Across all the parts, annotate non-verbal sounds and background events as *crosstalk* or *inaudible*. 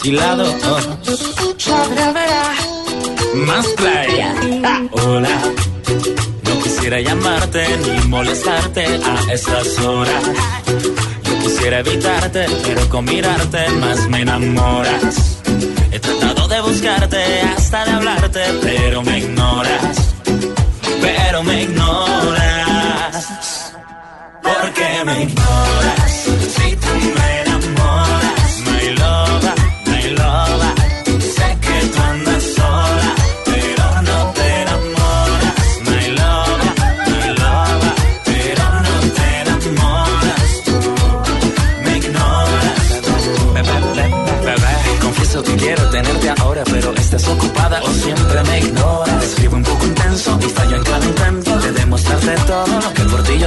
Alquilado. Más playa. Hola. No quisiera llamarte ni molestarte a estas horas. Yo quisiera evitarte, pero con mirarte más me enamoras. He tratado de buscarte hasta de hablarte, pero me ignoras. Pero me ignoras. ¿Por qué me ignoras?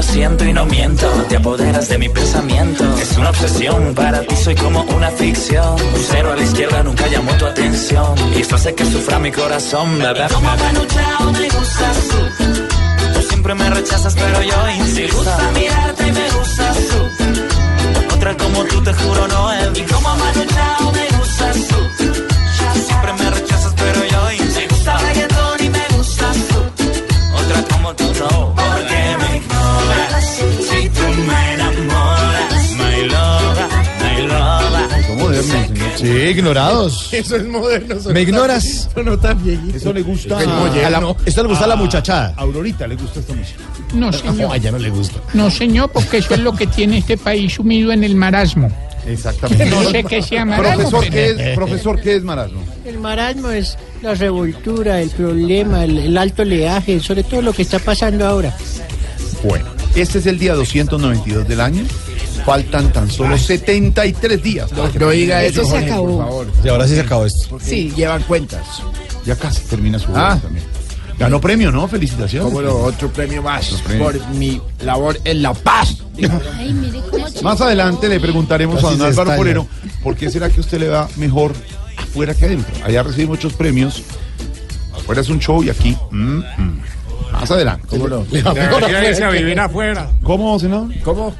Siento y no miento. Te apoderas de mi pensamiento, es una obsesión. Para ti soy como una ficción. Un cero a la izquierda nunca llamó tu atención. Y esto hace que sufra mi corazón, bebé. Como Manuchao me gustas tú. Tú siempre me rechazas, pero yo insisto. Me gusta mirarte y me gustas tú. Otra como tú, te juro, no visto. Y como Manu Chao me gustas tú. Sí, ignorados. *laughs* Eso es moderno. eso ¿Me no ignoras? tan- Eso no tan viejito. Eso le gusta Es a la, Esto le gusta a la muchachada. A Aurorita le gusta esta música. No, No, señor. a ella no le gusta. No, señor, porque eso es lo que tiene este país sumido en el marasmo. Exactamente. No sé qué sea marasmo. Profesor, ¿qué es, profesor, ¿qué es marasmo? El marasmo es la revoltura, el problema, el, el alto oleaje, sobre todo lo que está pasando ahora. Bueno, este es el día 292 del año. Faltan tan solo 73 días. que No diga eso, se Jorge, acabó. por favor. Y ahora sí se acabó esto. Sí, llevan cuentas. Ya casi termina su Ah. obra también. Ganó premio, ¿no? Felicitaciones. Como lo otro premio más por mi labor en La Paz. *laughs* Más adelante le preguntaremos a Casi don se Álvaro. Forero por qué será que usted le va mejor afuera que adentro. Allá recibe muchos premios. Afuera es un show y aquí. mm, mm. Más adelante. ¿Cómo no? Debería irse a vivir afuera. ¿Cómo, senador? ¿Cómo?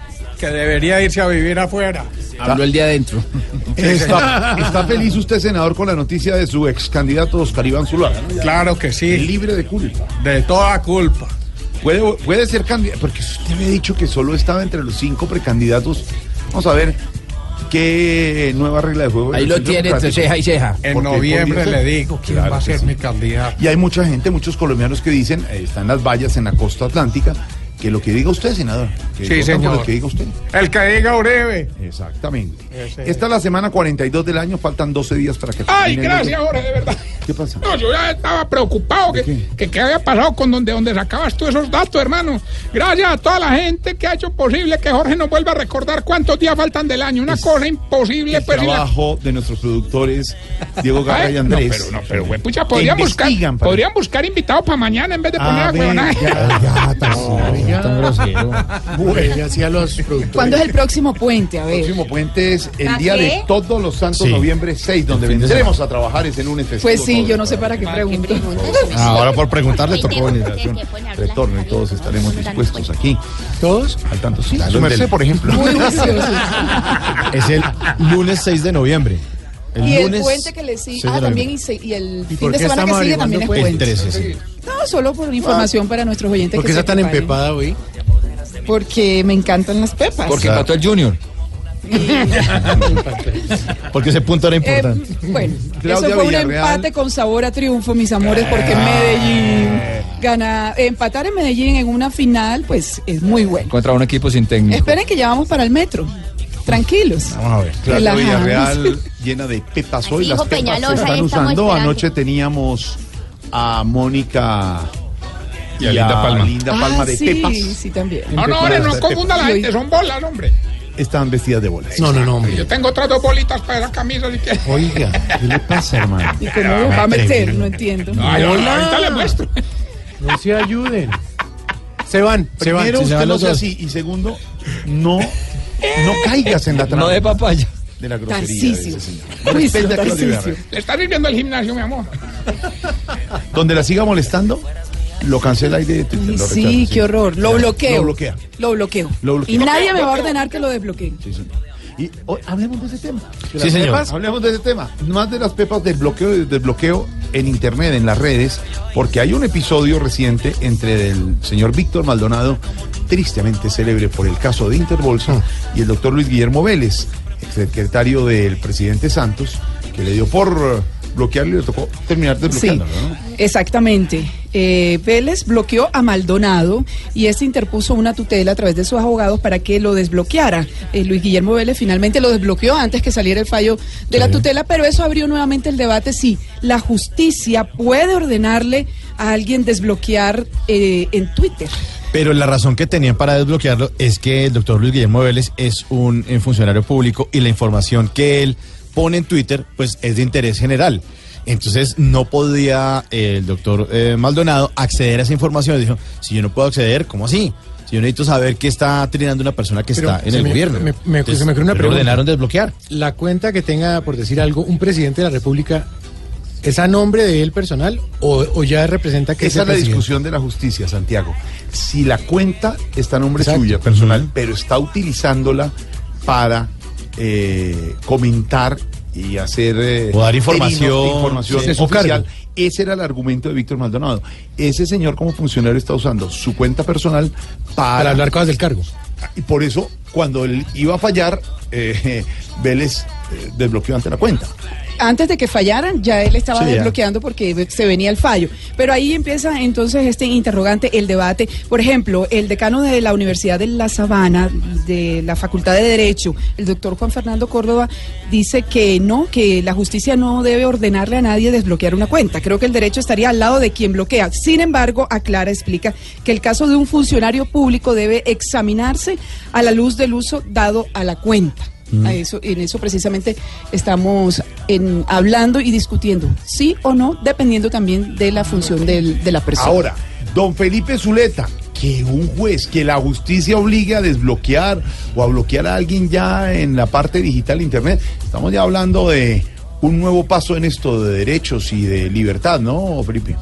Que debería irse a vivir afuera. Habló el día adentro. Está, está feliz usted, senador, con la noticia de su ex candidato Oscar Iván Zuluaga. Claro que sí. Libre de culpa. De toda culpa. Puede, puede ser candidato, porque usted había dicho que solo estaba entre los cinco precandidatos. Vamos a ver qué nueva regla de juego. Ahí lo tiene entre ceja y ceja. En Porque noviembre le digo quién Claro va a ser sí. mi candidato. Y hay mucha gente, muchos colombianos que dicen, eh, está en las vallas en la costa atlántica, que lo que diga usted, senador. Que Sí, señor. Lo que diga usted. El que diga Uribe. Exactamente. Ese. Esta es la semana 42 del año, faltan 12 días para que Ay, gracias. Jorge, de verdad. ¿Qué pasa? No, yo ya estaba preocupado que, qué? que había pasado con donde, donde sacabas tú esos datos, hermano. Gracias a toda la gente que ha hecho posible que Jorge nos vuelva a recordar cuántos días faltan del año. Una cosa imposible, El la- trabajo de nuestros productores Diego *laughs* Garra y Andrés. No, pero no, pero güey, pucha, podrían buscar, podrían buscar invitados para mañana en vez de poner A a ver, huevonaje. ya, ya, *laughs* tan- Tan grosero. *laughs* Bueno, hacía los ¿Cuándo es el próximo puente? A El ver. próximo puente es el ¿A día qué? de todos los santos, Sí. noviembre 6, donde vendremos a trabajar ese lunes festivo. Pues sí, yo no sé para qué pregunto. *laughs* Ahora por preguntarle tocó venir. Retorno y todos estaremos dispuestos aquí. ¿Todos? Al tanto, sí. Su el merced, por ejemplo. *laughs* Es el lunes 6 de noviembre. El Y el lunes puente que le sigue. 6 de Ah, también. Y, se- y el por fin de semana que sigue también es El puente. 13, sí. No, solo por información para nuestros oyentes ¿Por qué está tan empepada hoy? Porque me encantan las pepas. Porque Claro. mató el Junior. *laughs* Porque ese punto era Eh, importante. bueno, Claudia eso fue un Villarreal. empate con sabor a triunfo, mis amores, porque Medellín gana. Empatar en Medellín en una final, pues es muy bueno. Contra un equipo sin técnico. Esperen que ya vamos para el metro. Tranquilos. Vamos a ver. Relajados. Villarreal *laughs* llena de pepas hoy. Así Las pepas se Peñalosa, están ahí estamos usando. esperando. Anoche teníamos a Mónica Y a Linda Palma. Linda Ah, Palma de sí, Pepas. sí, también. No, no, hombre, no confunda la gente, son bolas, hombre. Estaban vestidas de bolas. No, no, no, hombre. Yo tengo otras dos bolitas para esa camisa si. Oiga, ¿qué le pasa, hermano? *laughs* ¿Y cómo lo va a meter? No entiendo. Ay, no, no, ahorita le muestro. No se ayuden. Se van, se van. Primero, si se usted van no los sea dos. así. Y segundo, no, no caigas en la trampa No de papaya. de la grosería. de ese señor. A Claudio. Le está sirviendo el gimnasio, mi amor. Donde la siga molestando, lo cancela y de Twitter. Ay, lo sí, qué horror. Lo bloqueo. Lo bloquea. Lo bloqueo. Lo bloquea. Y nadie me va a ordenar que lo desbloquee. Sí, señor. Y hoy hablemos de ese tema. De Sí, señor. pepas, hablemos de ese tema. Más de las pepas del bloqueo y del bloqueo en internet, en las redes, porque hay un episodio reciente entre el señor Víctor Maldonado, tristemente célebre por el caso de Interbolsa, y el doctor Luis Guillermo Vélez, secretario del presidente Santos, que le dio por bloquearlo y le tocó terminar Sí, desbloqueándolo, ¿no? exactamente. Eh, Vélez bloqueó a Maldonado y este interpuso una tutela a través de sus abogados para que lo desbloqueara. Eh, Luis Guillermo Vélez finalmente lo desbloqueó antes que saliera el fallo de la tutela, pero eso abrió nuevamente el debate si la justicia puede ordenarle a alguien desbloquear eh, en Twitter. Pero la razón que tenían para desbloquearlo es que el doctor Luis Guillermo Vélez es un eh, funcionario público y la información que él pone en Twitter pues es de interés general. Entonces no podía eh, el doctor eh, Maldonado acceder a esa información. Dijo, si yo no puedo acceder, ¿cómo así? Si yo necesito saber qué está trinando una persona que Pero está en el me- gobierno. me- me- Entonces, se me ocurre una le pregunta. ordenaron desbloquear. La cuenta que tenga, por decir algo, un presidente de la República, ¿es a nombre de él personal o, o ya representa que Esa es la presidente? discusión de la justicia, Santiago. Si la cuenta está a nombre Exacto. suya, personal, pero está utilizándola para eh, comentar y hacer eh, O dar información. información Sí, oficial. Ese era el argumento de Víctor Maldonado. Ese señor como funcionario está usando su cuenta personal para, Para hablar cosas del cargo. y por eso cuando él iba a fallar, eh, *laughs* Vélez eh, desbloqueó ante la cuenta. Antes de que fallaran, ya él estaba Sí, ya. desbloqueando porque se venía el fallo. Pero ahí empieza entonces este interrogante, el debate. Por ejemplo, el decano de la Universidad de La Sabana, de la Facultad de Derecho, el doctor Juan Fernando Córdoba, dice que no, que la justicia no debe ordenarle a nadie desbloquear una cuenta. Creo que el derecho estaría al lado de quien bloquea. Sin embargo, aclara, explica que el caso de un funcionario público debe examinarse a la luz del uso dado a la cuenta. A eso, en eso precisamente estamos en, hablando y discutiendo, sí o no, dependiendo también de la función del- de la persona. Ahora, don Felipe Zuleta, que un juez, que la justicia obligue a desbloquear o a bloquear a alguien ya en la parte digital de Internet, estamos ya hablando de un nuevo paso en esto de derechos y de libertad, ¿no, Felipe?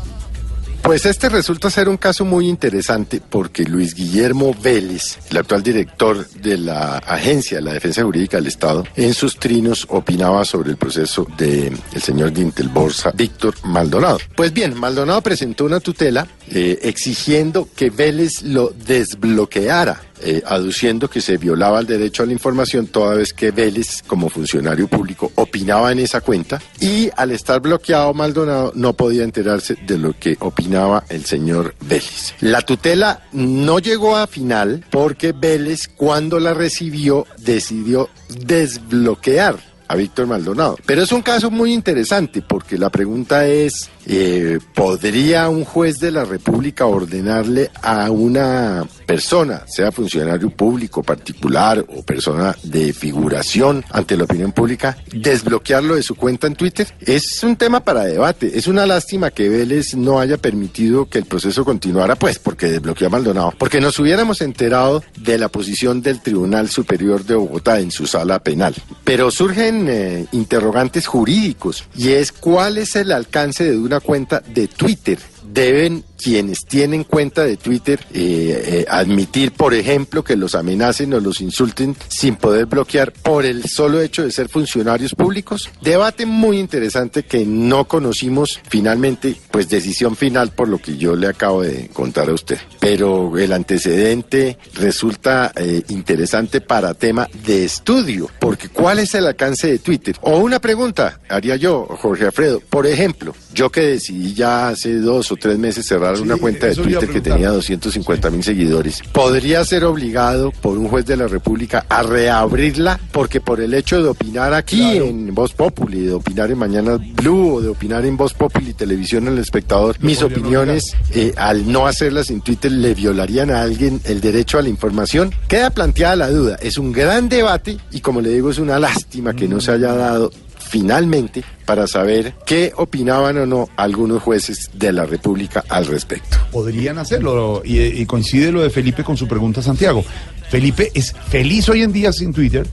Pues este resulta ser un caso muy interesante porque Luis Guillermo Vélez, el actual director de la Agencia de la Defensa Jurídica del Estado, en sus trinos opinaba sobre el proceso del señor de Intelborsa, Víctor Maldonado. Pues bien, Maldonado presentó una tutela eh, exigiendo que Vélez lo desbloqueara. Eh, aduciendo que se violaba el derecho a la información toda vez que Vélez, como funcionario público, opinaba en esa cuenta y al estar bloqueado Maldonado no podía enterarse de lo que opinaba el señor Vélez. La tutela no llegó a final porque Vélez, cuando la recibió, decidió desbloquear a Víctor Maldonado. Pero es un caso muy interesante porque la pregunta es, eh, ¿podría un juez de la República ordenarle a una persona, sea funcionario público, particular o persona de figuración ante la opinión pública, desbloquearlo de su cuenta en Twitter? Es un tema para debate. Es una lástima que Vélez no haya permitido que el proceso continuara, pues porque desbloqueó a Maldonado. Porque nos hubiéramos enterado de la posición del Tribunal Superior de Bogotá en su sala penal. Pero surgen eh, interrogantes jurídicos y es cuál es el alcance de una cuenta de Twitter. Deben quienes tienen cuenta de Twitter eh, eh, admitir, por ejemplo, que los amenacen o los insulten sin poder bloquear por el solo hecho de ser funcionarios públicos. Debate muy interesante que no conocimos finalmente, pues decisión final por lo que yo le acabo de contar a usted. Pero el antecedente resulta eh, interesante para tema de estudio, porque ¿cuál es el alcance de Twitter? O una pregunta haría yo, Jorge Alfredo, por ejemplo, yo que decidí ya hace dos o tres meses cerrar Sí, una cuenta de Twitter que tenía 250 mil seguidores, ¿podría ser obligado por un juez de la República a reabrirla? Porque por el hecho de opinar aquí en Voz Populi, de opinar en Mañana Blue o de opinar en Voz Populi Televisión El Espectador, mis opiniones eh, al no hacerlas en Twitter le violarían a alguien el derecho a la información. Queda planteada la duda. Es un gran debate y como le digo es una lástima que no se haya dado finalmente para saber qué opinaban o no algunos jueces de la República al respecto. Podrían hacerlo. Y, coincide lo de Felipe con su pregunta, Santiago. Felipe es feliz hoy en día sin Twitter.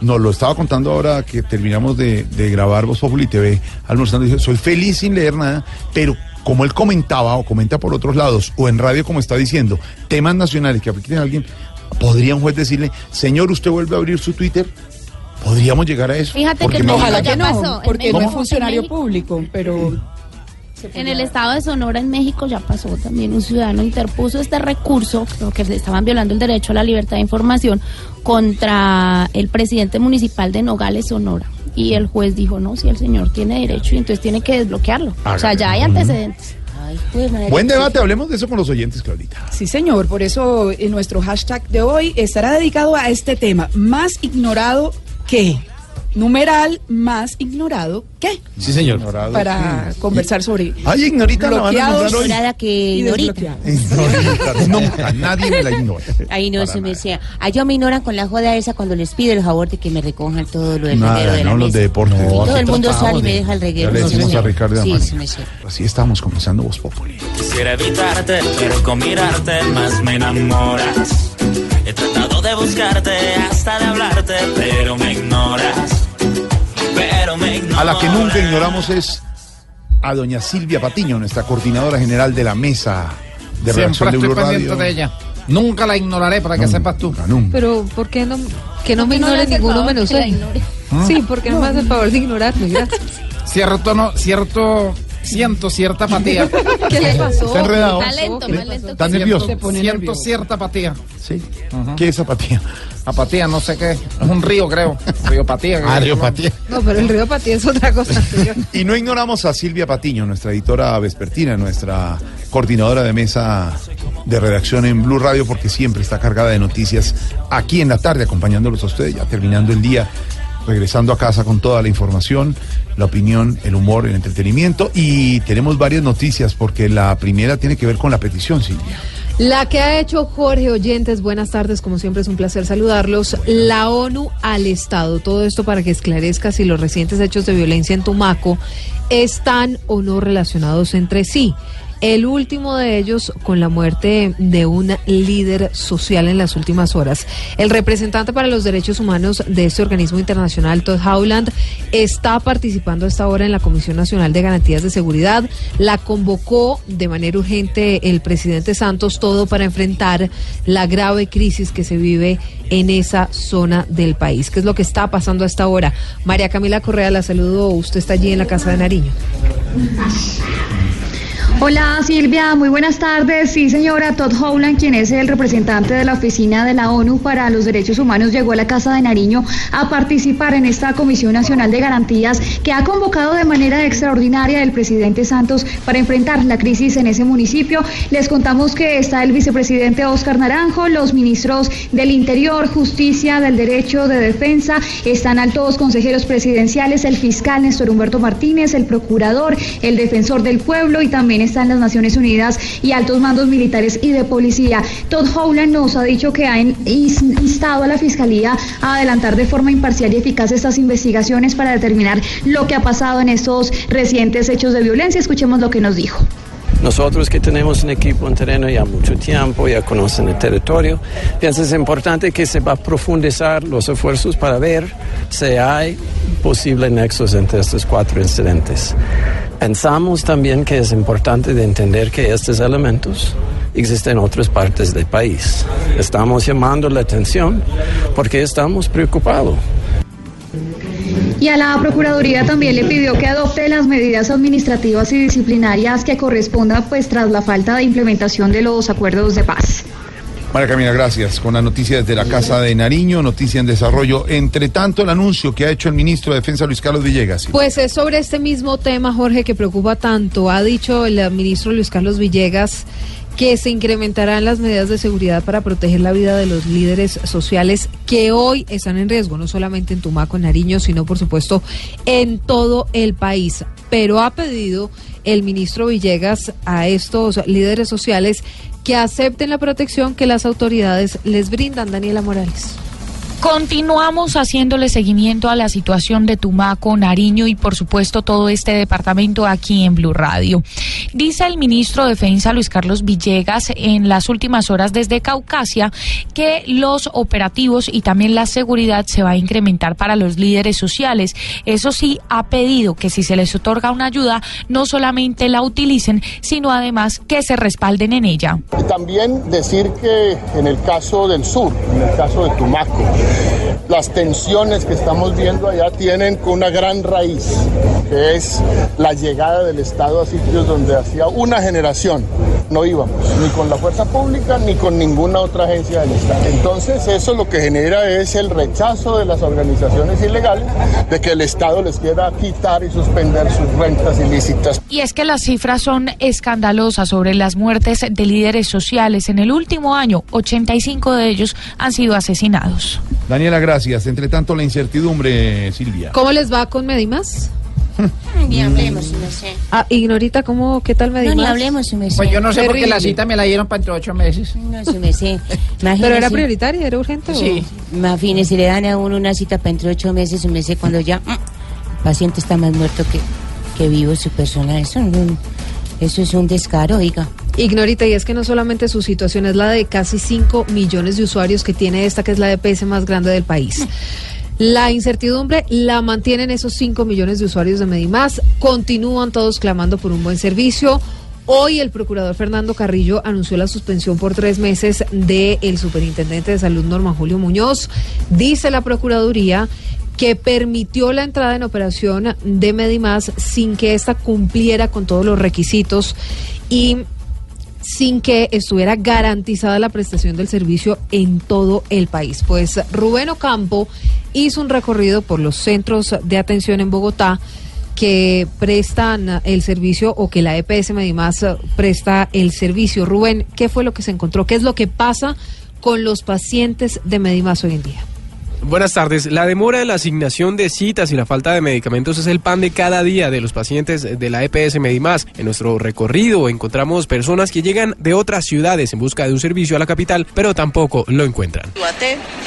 Nos lo estaba contando ahora que terminamos de, de grabar Voz Populi TV, almorzando. Dice, soy feliz sin leer nada, pero como él comentaba o comenta por otros lados, o en radio como está diciendo, temas nacionales que afecten a alguien, podría un juez decirle, señor, usted vuelve a abrir su Twitter. Podríamos llegar a eso. Fíjate que México Ojalá que no, pasó, porque no es funcionario público, pero... En el estado de Sonora, en México, ya pasó también. Un ciudadano interpuso este recurso, porque se estaban violando el derecho a la libertad de información, contra el presidente municipal de Nogales, Sonora. Y el juez dijo, no, si el señor tiene derecho y entonces tiene que desbloquearlo. O sea, ya hay antecedentes. Buen debate, hablemos de eso con los oyentes, Claudita. Sí, señor. Por eso en nuestro hashtag de hoy estará dedicado a este tema. Más ignorado que. Numeral más ignorado que. Sí, señor. Para conversar sobre. Ay, ignorita, la van a hoy. Ignorada que ignorita. *laughs* Nunca, nadie me la ignora. Ahí no se me decía. A yo me ignoran con la joda esa cuando les pido el favor de que me recojan todo lo del reguero Nada, de la no los mesa. de deportes. Y todo el mundo sale y me de- deja el Ya reguero. le Sí, decimos a. Ricardo Sí, sí, me. Así estamos comenzando Voz Populi. Quisiera evitarte, pero con mirarte más me enamoras. De buscarte, hasta de hablarte, pero me ignoras. Pero me ignoras. A la que nunca ignoramos es a doña Silvia Patiño, nuestra coordinadora general de la mesa de Siempre de estoy Blue pendiente Radio. de ella. Nunca la ignoraré para que sepas tú. Nunca. Pero, ¿por qué no, que no me ignore ninguno menos él? Sí, porque no me hace el favor de ignorarme, gracias. Cierto, no, cierto, siento cierta apatía. *laughs* ¿Qué le pasó? Está enredado. Está lento, lento. Está que- nervioso. Siento cierta apatía. Sí. ¿Qué es apatía? Apatía, no sé qué. Es un río, creo. Riopatía. Ah, creo. riopatía. No, pero el río Patí es otra cosa. señor. *laughs* Y no ignoramos a Silvia Patiño, nuestra editora vespertina, nuestra coordinadora de mesa de redacción en Blue Radio, porque siempre está cargada de noticias aquí en la tarde, acompañándolos a ustedes, ya terminando el día, regresando a casa con toda la información, la opinión, el humor, el entretenimiento. Y tenemos varias noticias, porque la primera tiene que ver con la petición, Silvia. La que ha hecho Jorge Oyentes, buenas tardes, como siempre es un placer saludarlos. La ONU al Estado, todo esto para que esclarezca si los recientes hechos de violencia en Tumaco están o no relacionados entre sí. El último de ellos con la muerte de un líder social en las últimas horas. El representante para los derechos humanos de este organismo internacional, Todd Howland, está participando a esta hora en la Comisión Nacional de Garantías de Seguridad. La convocó de manera urgente el presidente Santos, todo para enfrentar la grave crisis que se vive en esa zona del país. ¿Qué es lo que está pasando a esta hora? María Camila Correa, la saludo. Usted está allí en la Casa de Nariño. Hola Silvia, muy buenas tardes. Sí, señora Todd Howland, quien es el representante de la Oficina de la ONU para los Derechos Humanos, llegó a la Casa de Nariño a participar en esta Comisión Nacional de Garantías que ha convocado de manera extraordinaria el presidente Santos para enfrentar la crisis en ese municipio. Les contamos que está el vicepresidente Oscar Naranjo, los ministros del Interior, Justicia, del Derecho, de Defensa, están altos consejeros presidenciales, el fiscal Néstor Humberto Martínez, el procurador, el defensor del pueblo y también están las Naciones Unidas y altos mandos militares y de policía. Todd Howland nos ha dicho que ha instado a la Fiscalía a adelantar de forma imparcial y eficaz estas investigaciones para determinar lo que ha pasado en estos recientes hechos de violencia. Escuchemos lo que nos dijo. Nosotros que tenemos un equipo en terreno ya mucho tiempo, ya conocen el territorio, pienso es importante que se va a profundizar los esfuerzos para ver si hay posible nexos entre estos cuatro incidentes. Pensamos también que es importante de entender que estos elementos existen en otras partes del país. Estamos llamando la atención porque estamos preocupados. Y a la Procuraduría también le pidió que adopte las medidas administrativas y disciplinarias que correspondan pues tras la falta de implementación de los acuerdos de paz. María Camila, gracias. Con la noticia desde la Casa de Nariño, noticia en desarrollo. Entre tanto, el anuncio que ha hecho el ministro de Defensa, Luis Carlos Villegas. Pues es sobre este mismo tema, Jorge, que preocupa tanto. Ha dicho el ministro Luis Carlos Villegas que se incrementarán las medidas de seguridad para proteger la vida de los líderes sociales que hoy están en riesgo, no solamente en Tumaco, en Nariño, sino por supuesto en todo el país. Pero ha pedido el ministro Villegas a estos líderes sociales que acepten la protección que las autoridades les brindan. Daniela Morales. Continuamos haciéndole seguimiento a la situación de Tumaco, Nariño y por supuesto todo este departamento aquí en Blue Radio. Dice el ministro de Defensa Luis Carlos Villegas en las últimas horas desde Caucasia que los operativos y también la seguridad se va a incrementar para los líderes sociales. Eso sí, ha pedido que si se les otorga una ayuda, no solamente la utilicen, sino además que se respalden en ella. También decir que en el caso del sur, en el caso de Tumaco, las tensiones que estamos viendo allá tienen una gran raíz, que es la llegada del Estado a sitios donde hacía una generación no íbamos, ni con la fuerza pública ni con ninguna otra agencia del Estado. Entonces eso lo que genera es el rechazo de las organizaciones ilegales de que el Estado les quiera quitar y suspender sus rentas ilícitas. Y es que las cifras son escandalosas sobre las muertes de líderes sociales. En el último año, 85 de ellos han sido asesinados. Daniela, gracias. Entre tanto, la incertidumbre, Silvia. ¿Cómo les va con Medimas? Ni hablemos, no sé. Ah, Ignorita, ¿cómo, qué tal No, Medimas? ni hablemos, su merced. Pues yo no sé por qué la cita me la dieron para entre ocho meses. No, su merced. ¿Pero era Imagínese. prioritaria, era urgente? o- Sí. Imagínese, le dan a uno una cita para entre ocho meses, su merced, cuando ya mm, el paciente está más muerto que, que vivo, su persona. Eso, no- eso es un descaro, oiga. Ignorita, y es que no solamente su situación es la de casi 5 millones de usuarios que tiene esta, que es la EPS más grande del país. La incertidumbre la mantienen esos 5 millones de usuarios de Medimás. Continúan todos clamando por un buen servicio. Hoy el procurador Fernando Carrillo anunció la suspensión por tres meses del superintendente de salud Norman Julio Muñoz. Dice la Procuraduría que permitió la entrada en operación de Medimás sin que ésta cumpliera con todos los requisitos y sin que estuviera garantizada la prestación del servicio en todo el país. Pues Rubén Ocampo hizo un recorrido por los centros de atención en Bogotá que prestan el servicio o que la EPS Medimás presta el servicio. Rubén, ¿qué fue lo que se encontró? ¿Qué es lo que pasa con los pacientes de Medimás hoy en día? Buenas tardes. La demora en la asignación de citas y la falta de medicamentos es el pan de cada día de los pacientes de la EPS Medimás. En nuestro recorrido encontramos personas que llegan de otras ciudades en busca de un servicio a la capital, pero tampoco lo encuentran.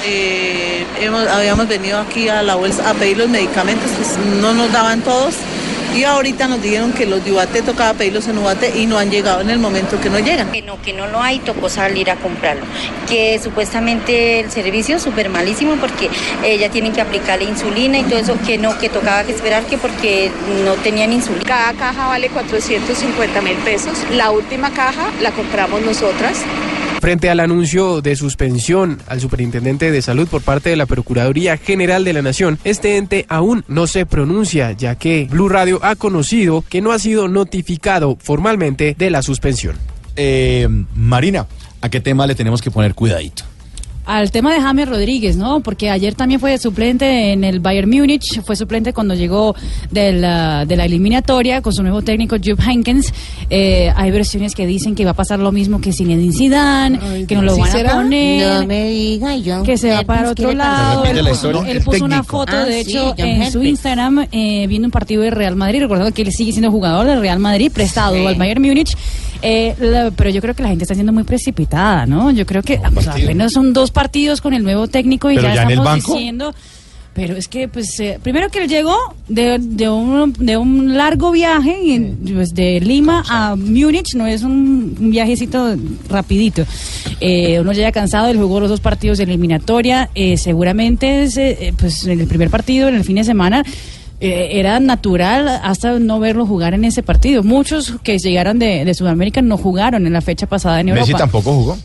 Eh, habíamos venido aquí a la bolsa a pedir los medicamentos, pues no nos daban todos. Y ahorita nos dijeron que los de Ubate tocaba pedirlos en Ubate y no han llegado en el momento que no llegan. Que no, que no lo hay, tocó salir a comprarlo. Que supuestamente el servicio es súper malísimo porque eh, ya tienen que aplicarle insulina y todo eso, que no, que tocaba que esperar que porque no tenían insulina. Cada caja vale 450 mil pesos. La última caja la compramos nosotras. Frente al anuncio de suspensión al superintendente de salud por parte de la Procuraduría General de la Nación, este ente aún no se pronuncia, ya que Blue Radio ha conocido que no ha sido notificado formalmente de la suspensión. Eh, Marina, ¿a qué tema le tenemos que poner cuidadito? Al tema de James Rodríguez, ¿no? Porque ayer también fue suplente en el Bayern Múnich, fue suplente cuando llegó de la, de la eliminatoria con su nuevo técnico Jupp Heynckes. Eh, hay versiones que dicen que va a pasar lo mismo que Zinedine Zidane, que no lo ¿Sí van será? a poner, No me diga, John que se va para otro lado. Él, la puso, historia. él una foto, Ah, de sí, hecho, en su. Instagram, eh, viendo un partido de Real Madrid, recordando que él sigue siendo jugador del Real Madrid, prestado Sí. al Bayern Múnich. Eh, la- pero yo creo que la gente está siendo muy precipitada, ¿no? Yo creo que pues, apenas son dos partidos con el nuevo técnico y Pero ya, ya estamos diciendo. Pero es que, pues, eh, primero que él llegó de, de, un, de un largo viaje y, pues, de Lima a Múnich, no es un, un viajecito rapidito. Eh, uno llega cansado, él jugó los dos partidos de eliminatoria, eh, seguramente es, eh, pues, en el primer partido, en el fin de semana, eh, era natural hasta no verlo jugar en ese partido. Muchos que llegaron de, de Sudamérica no jugaron en la fecha pasada en Europa. Messi tampoco jugó.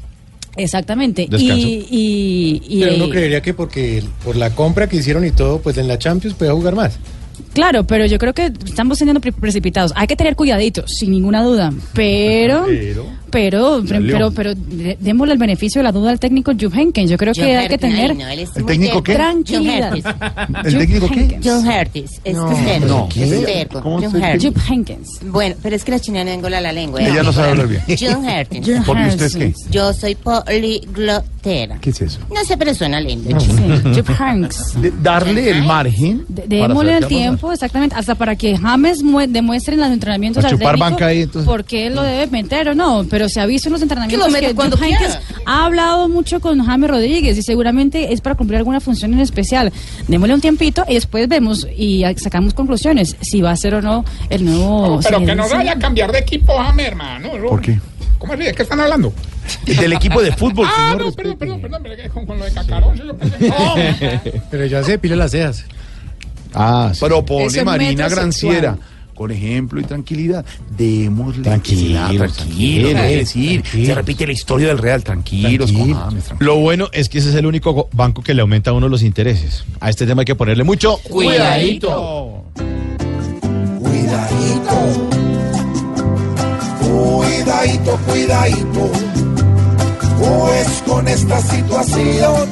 Exactamente. Y, y, y, Pero eh, uno creería que porque por la compra que hicieron y todo, pues en la Champions puede jugar más. Claro, pero yo creo que estamos siendo pre- precipitados. Hay que tener cuidadito, sin ninguna duda. Pero, *laughs* pero, León. pero, pero de- démosle el beneficio de la duda al técnico Heynckes. Yo creo que hay que tener ay, no, ¿El técnico qué? tranquilidad. *laughs* ¿El técnico qué? John Hertes. Es No, que es terco. no. Es. Bueno, pero es que la china no engola la lengua. Ella ¿eh? no sabe hablar bien. John Hertes. John ¿Porque usted es qué? Yo soy poliglotera. ¿Qué es eso? No sé, pero suena lindo. Heynckes. De- darle el margen. Démosle el a tiempo, exactamente, hasta para que James mue- demuestre en los entrenamientos A al chupar técnico banca ahí, entonces. por qué lo debe meter o no, pero se ha visto en los entrenamientos Que lo meta que cuando quiera. ha hablado mucho con James Rodríguez y seguramente es para cumplir alguna función en especial. Démosle un tiempito y después vemos y sacamos conclusiones si va a ser o no el nuevo... Pero que no vaya a cambiar de equipo, Jame, hermano. ¿Por qué? ¿Cómo así? ¿De qué están hablando? *laughs* Del equipo de fútbol, Ah, señor. no, perdón, perdón, perdón, pero con, con lo de Cacarón. yo pensé- *laughs* No, Pero ya se depila las cejas. Ah, Propone Marina. Granciera. Con ejemplo y tranquilidad. Démosle. Tranquilo, tranquilo, tranquilo, es decir, se repite la historia del Real. Tranquilos, Tranquilo. con James, tranquilos. Lo bueno es que ese es el único banco que le aumenta a uno los intereses. A este tema hay que ponerle mucho Cuidadito. Cuidadito, cuidadito, cuidadito, pues con esta situación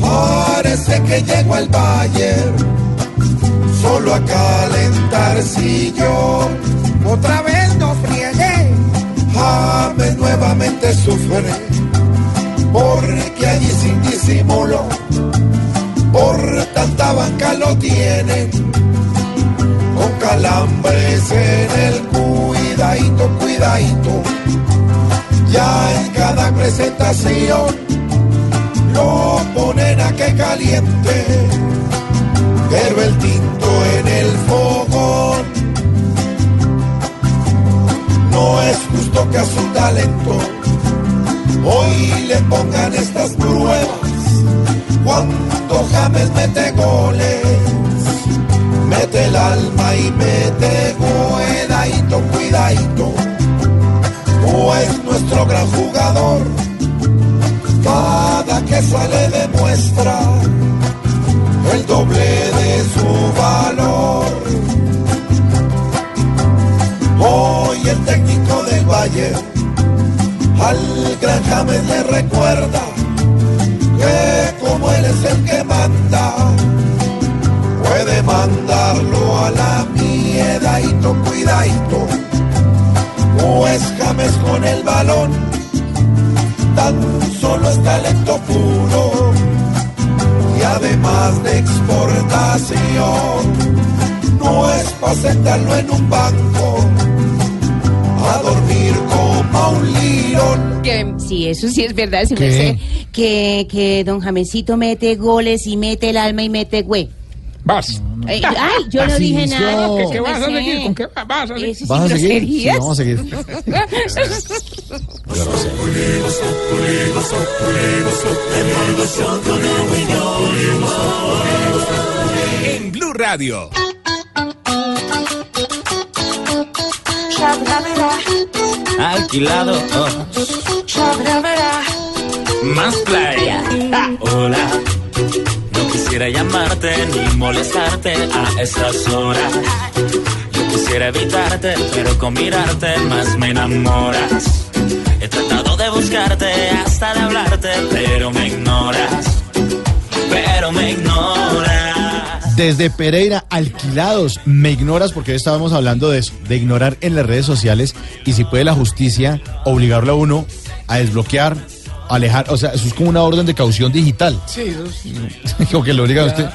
parece que llegó el Bayern solo a calentar sillón. Otra vez no friegue, James nuevamente sufre, porque allí sin disimulo, por tanta banca lo tienen con calambres en el cuidadito, cuidadito. Ya en cada presentación lo ponen a que caliente, pero el tinto el fogón. No es justo que a su talento hoy le pongan estas pruebas cuando James mete goles mete el alma y mete cuidadito, cuidadito, pues nuestro gran jugador, cada que sale demuestra el doble de su valor. Hoy el técnico del Valle al gran James le recuerda que como él es el que manda, puede mandarlo a la miedadito, cuidadito. Pues James con el balón, tan solo es talento puro y además de exportación, no es para sentarlo en un banco a dormir como un lirón. Que, sí, eso sí es verdad, sé. Que, que don Jamesito mete goles y mete el alma y mete güey. Vas. Ay, ay, yo no dije nada. ¿Qué, qué vas a seguir? ¿Con qué va- vas a seguir? ¿Vas a seguir? Sí, vamos a seguir. *laughs* En Blue Radio. Alquilado. oh. Más playa. Ah, Hola. Quisiera llamarte ni molestarte a estas horas. Yo quisiera evitarte, pero con mirarte más me enamoras. He tratado de buscarte hasta de hablarte, pero me ignoras. Pero me ignoras. Desde Pereira, alquilados, me ignoras porque estábamos hablando de eso, de ignorar en las redes sociales y si puede la justicia obligarlo a uno a desbloquear, alejar, o sea, eso es como una orden de caución digital. Sí, eso es- *laughs* o que le obliga a usted.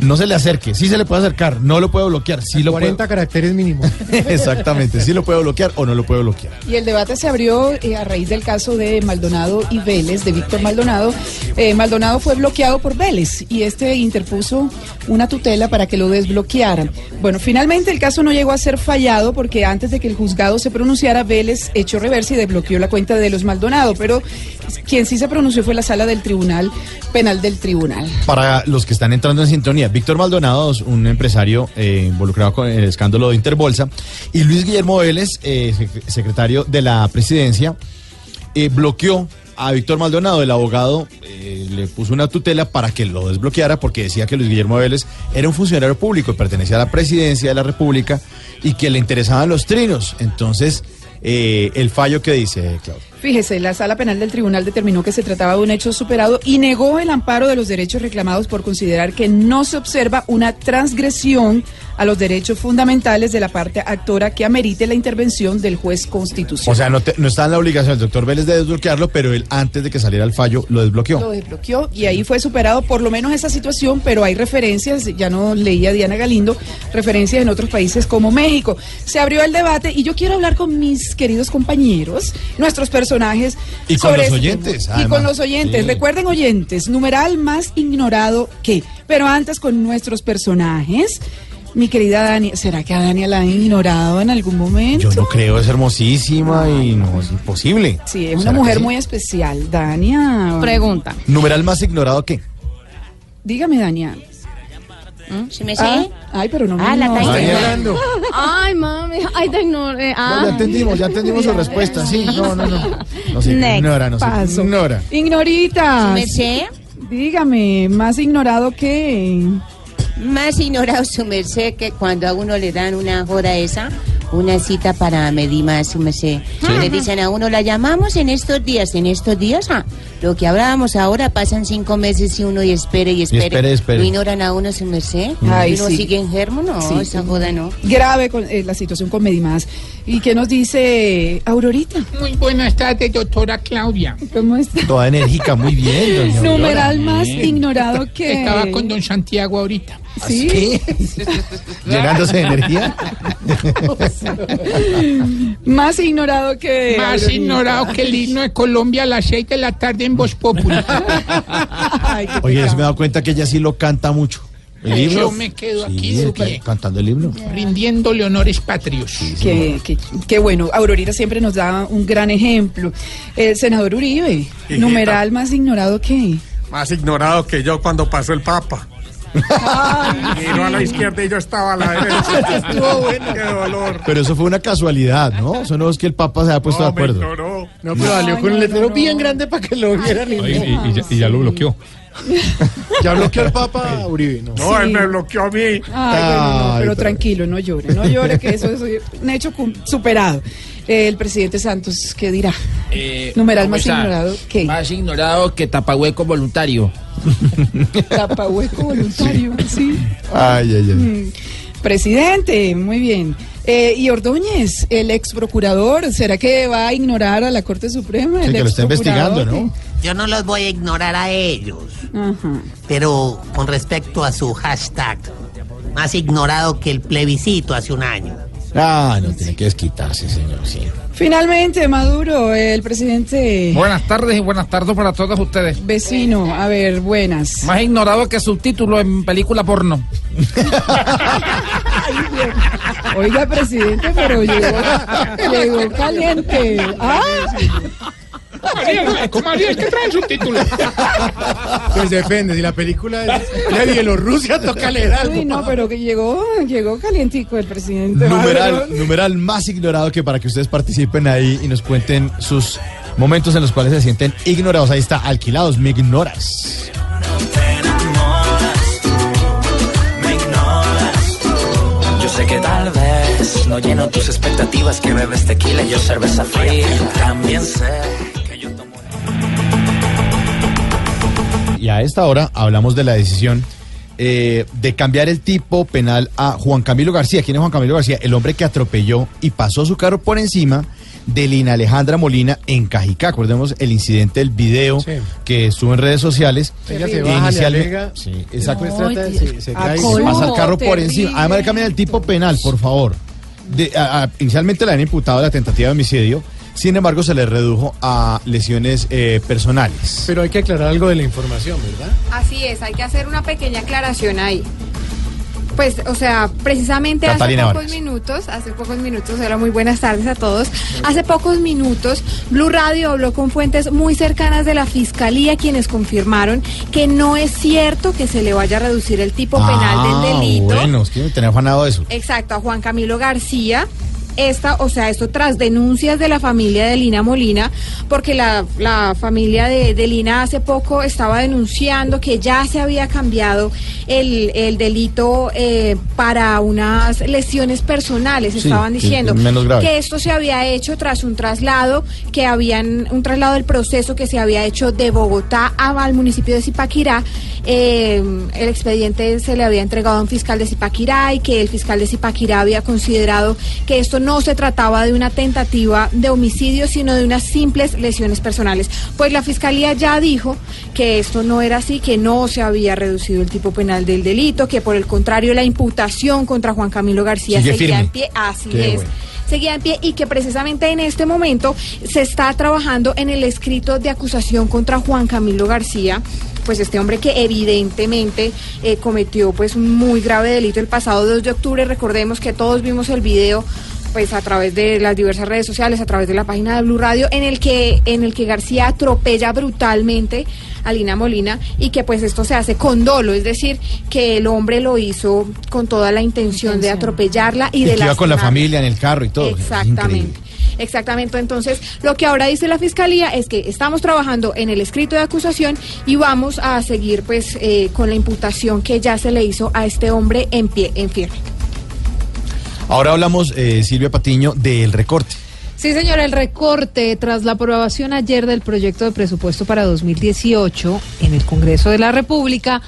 No se le acerque, sí se le puede acercar, no lo puede bloquear, sí lo 40 caracteres mínimo. puede. *laughs* Exactamente, sí lo puede bloquear o no lo puede bloquear. Y el debate se abrió eh, a raíz del caso de Maldonado y Vélez, de Víctor Maldonado. Eh, Maldonado fue bloqueado por Vélez y este interpuso una tutela para que lo desbloquearan. Bueno, finalmente el caso no llegó a ser fallado porque antes de que el juzgado se pronunciara, Vélez echó reversa y desbloqueó la cuenta de los Maldonado, pero quien sí se pronunció fue la sala del Tribunal Penal del Tribunal. Para los que están entrando en sintonía, Víctor Maldonado un empresario eh, involucrado con el escándalo de Interbolsa y Luis Guillermo Vélez, eh, sec- secretario de la presidencia, eh, bloqueó a Víctor Maldonado, el abogado eh, le puso una tutela para que lo desbloqueara porque decía que Luis Guillermo Vélez era un funcionario público, pertenecía a la presidencia de la República y que le interesaban los trinos. Entonces, eh, el fallo que dice, Claudia. Fíjese, la sala penal del tribunal determinó que se trataba de un hecho superado y negó el amparo de los derechos reclamados por considerar que no se observa una transgresión a los derechos fundamentales de la parte actora que amerite la intervención del juez constitucional. O sea, no, te- no está en la obligación el doctor Vélez de desbloquearlo, pero él antes de que saliera el fallo lo desbloqueó. Lo desbloqueó y ahí fue superado por lo menos esa situación, pero hay referencias, ya no leía Diana Galindo, referencias en otros países como México. Se abrió el debate y yo quiero hablar con mis queridos compañeros, nuestros personajes. Y con sobre los este oyentes. Y con los oyentes. Sí. Recuerden oyentes, numeral más ignorado que. Pero antes con nuestros personajes. Mi querida Dani, ¿será que a Dani la han ignorado en algún momento? Yo no creo, es hermosísima y no es imposible. Sí, es una ¿Será que mujer sí? muy especial. Dania. Pregunta. Numeral más ignorado que. Dígame, Dania. ¿Se me Ah, ay, pero no me Ah, la está ignorando. Ay, mami, ay, te ignoré. Ah. ya entendimos, ya entendimos su respuesta. Sí, no, no, no. No *laughs* se Next. ignora, no se Paso. ignora. Ignorita. ¿Su merced? Dígame, más ignorado que. Más ignorado su merced que cuando a uno le dan una hora esa, una cita para medir más su merced. Le dicen a uno, la llamamos en estos días, en estos días, ah, lo que hablábamos ahora, pasan cinco meses y uno y espere y espere. espere, espere. Lo ignoran a uno su merced. Ay, y uno sí. sigue enfermo, no, Sí. esa joda no. Grave con, eh, la situación con Medimás. ¿Y qué nos dice Aurorita? Muy buenas tardes, doctora Claudia. ¿Cómo está? Toda enérgica, muy bien, doña. Numeral más Bien. ignorado que. Estaba con don Santiago ahorita. Sí. *laughs* Llenándose de energía. *laughs* Más ignorado que. Más Aurorita. ignorado que el himno de Colombia a las 6 de la tarde en Voz *laughs* qué Oye, se me he dado cuenta que ella sí lo canta mucho. El Yo libro. me quedo aquí Sí, de ca- pie, cantando el himno. rindiéndole honores patrios. Qué, qué- qué bueno. Aurorita siempre nos da un gran ejemplo. El senador Uribe, Hijita. numeral más ignorado que. Más ignorado que yo cuando pasó el Papa. Miró *laughs* a la izquierda y yo estaba a la derecha. *laughs* Estuvo bueno. Qué dolor. Pero eso fue una casualidad, ¿no? Eso no es que el Papa se haya puesto de No, acuerdo. No, pero salió con el letrero bien grande para que lo vieran. Y, y, ya, y ya lo bloqueó. *laughs* ya bloqueó al Papa Uribe. No. No, él me bloqueó a mí. Ay, bueno, no, Ay, pero tranquilo, no llore, no llore, que eso es un hecho superado. Eh, el presidente Santos, ¿qué dirá? Eh, Numeral ¿cómo más está? ignorado que. Más ignorado que tapahueco voluntario. *laughs* Tapahueco voluntario, sí. Ay, ay, ay. Mm. Presidente, muy bien. Eh, y Ordóñez, el ex procurador, ¿será que va a ignorar a la Corte Suprema? Sí, El que lo está investigando, ¿no? Yo no los voy a ignorar a ellos, Ajá. pero con respecto a su hashtag, más ignorado que el plebiscito hace un año. Ah, no tiene que desquitarse, señor. Sí. Finalmente, Maduro, el presidente Buenas tardes y buenas tardes para todos ustedes. vecino. A ver, buenas. Más ignorado que subtítulo en película porno. Oiga, presidente, pero llegó, llegó caliente. Ah, María, ¿Cómo haría? Es que traen subtítulos. Pues depende, si la película es de Bielorrusia, toca leer algo. uy, no, pero que llegó, llegó calientico el presidente. Numeral, numeral más ignorado que para que ustedes participen ahí y nos cuenten sus momentos en los cuales se sienten ignorados. Ahí está, alquilados, me ignoras. me ignoras tú. Yo sé que tal vez no lleno tus expectativas que bebes tequila y yo cerveza fría. También sé Y a esta hora hablamos de la decisión eh, de cambiar el tipo penal a Juan Camilo García. ¿Quién es Juan Camilo García? El hombre que atropelló y pasó su carro por encima de Lina Alejandra Molina en Cajicá. Acordemos el incidente del video Sí. que estuvo en redes sociales. Ella se baja, le inicialmente- alega. Sí, exacto. Después trata de- se, se cae. pasa el carro por encima. Además, cambia el tipo penal, por favor. De- a- a- inicialmente le han imputado la tentativa de homicidio, sin embargo, se le redujo a lesiones eh, personales. Pero hay que aclarar algo de la información, ¿verdad? Así es, hay que hacer una pequeña aclaración ahí. Pues, o sea, precisamente Catalina hace pocos Vargas. minutos, hace pocos minutos, hola, muy buenas tardes a todos. Hace pocos minutos, Blue Radio habló con fuentes muy cercanas de la fiscalía, quienes confirmaron que no es cierto que se le vaya a reducir el tipo penal Ah, del delito. Bueno, es que me tenía afanado eso. Exacto, a Juan Camilo García. Esta, o sea, esto tras denuncias de la familia de Lina Molina, porque la, la familia de, de Lina hace poco estaba denunciando que ya se había cambiado el, el delito eh, para unas lesiones personales. Sí, Estaban diciendo que esto se había hecho tras un traslado que habían, un traslado del proceso que se había hecho de Bogotá a- al municipio de Zipaquirá. Eh, el expediente se le había entregado a un fiscal de Zipaquirá y que el fiscal de Zipaquirá había considerado que esto no se trataba de una tentativa de homicidio, sino de unas simples lesiones personales. Pues la fiscalía ya dijo que esto no era así, que no se había reducido el tipo penal del delito, que por el contrario la imputación contra Juan Camilo García Sigue seguía firme. en pie. Así Qué es bueno. seguía en pie y que precisamente en este momento se está trabajando en el escrito de acusación contra Juan Camilo García, pues este hombre que evidentemente eh, cometió pues un muy grave delito el pasado 2 de octubre. Recordemos que todos vimos el video pues a través de las diversas redes sociales, a través de la página de Blue Radio, en el que en el que García atropella brutalmente a Lina Molina y que pues esto se hace con dolo, es decir, que el hombre lo hizo con toda la intención de atropellarla y, Y de que iba con la familia en el carro y todo. Exactamente. Exactamente, entonces lo que ahora dice la fiscalía es que estamos trabajando en el escrito de acusación y vamos a seguir pues eh, con la imputación que ya se le hizo a este hombre en pie, en firme. Ahora hablamos, eh, Silvia Patiño, del recorte. Sí, señora, el recorte tras la aprobación ayer del proyecto de presupuesto para 2018 en el Congreso de la República,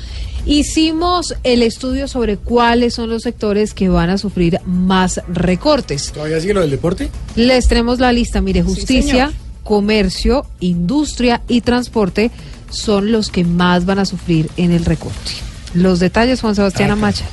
hicimos el estudio sobre cuáles son los sectores que van a sufrir más recortes. ¿Todavía sigue lo del deporte? Les tenemos la lista, mire, justicia, señor. comercio, industria y transporte son los que más van a sufrir en el recorte. Los detalles, Juan Sebastián Amacha.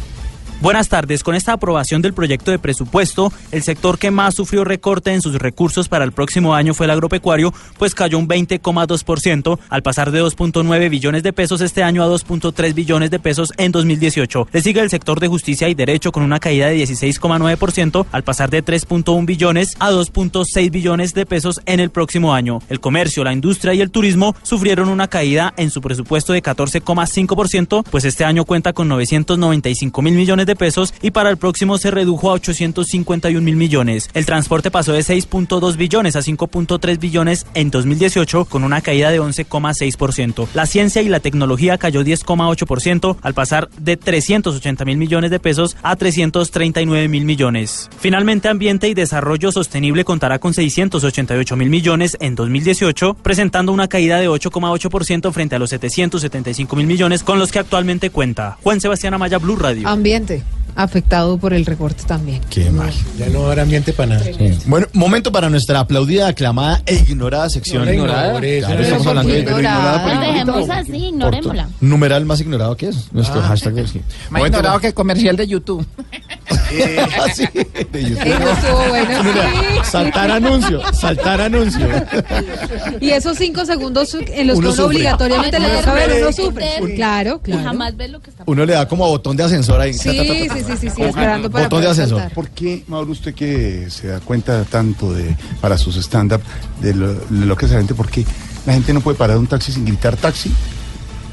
Buenas tardes. Con esta aprobación del proyecto de presupuesto, el sector que más sufrió recorte en sus recursos para el próximo año fue el agropecuario, pues cayó un 20,2% al pasar de 2.9 billones de pesos este año a 2.3 billones de pesos en 2018. Le sigue el sector de justicia y derecho con una caída de 16,9% al pasar de 3.1 billones a 2.6 billones de pesos en el próximo año. El comercio, la industria y el turismo sufrieron una caída en su presupuesto de 14,5%, pues este año cuenta con 995 mil millones de pesos y para el próximo se redujo a 851 mil millones. El transporte pasó de 6.2 billones a 5.3 billones en 2018 con una caída de 11,6%. La ciencia y la tecnología cayó 10,8% al pasar de 380 mil millones de pesos a 339 mil millones. Finalmente, Ambiente y Desarrollo Sostenible contará con 688 mil millones en 2018, presentando una caída de 8,8% frente a los 775 mil millones con los que actualmente cuenta. Juan Sebastián Amaya, Blue Radio. Ambiente, afectado por el recorte también. Qué mal. Ya no habrá ambiente para nada. Bueno, momento para nuestra aplaudida, aclamada e ignorada sección. No la ignores, Claro, estamos hablando de ignorada por Nos ignorada. dejemos así, ignorémosla. Numeral más ignorado que es. Nuestro Ah. hashtag. Más ignorado que el comercial de YouTube. *laughs* Sí, de YouTube. Eso estuvo bueno, Mira, sí. Saltar anuncio, saltar anuncio. Y esos cinco segundos en los que Uno uno sufre. obligatoriamente le deja ver, uno sufre. Claro, Y claro. jamás ves lo que está Uno le da como botón de ascensor ahí. Sí, sí, sí, sí, sí, esperando para Botón de poder ascensor. saltar. ¿Por qué, Mauro, usted que se da cuenta tanto de para sus stand-up de lo, de lo que es la gente, por qué la gente no puede parar un taxi sin gritar taxi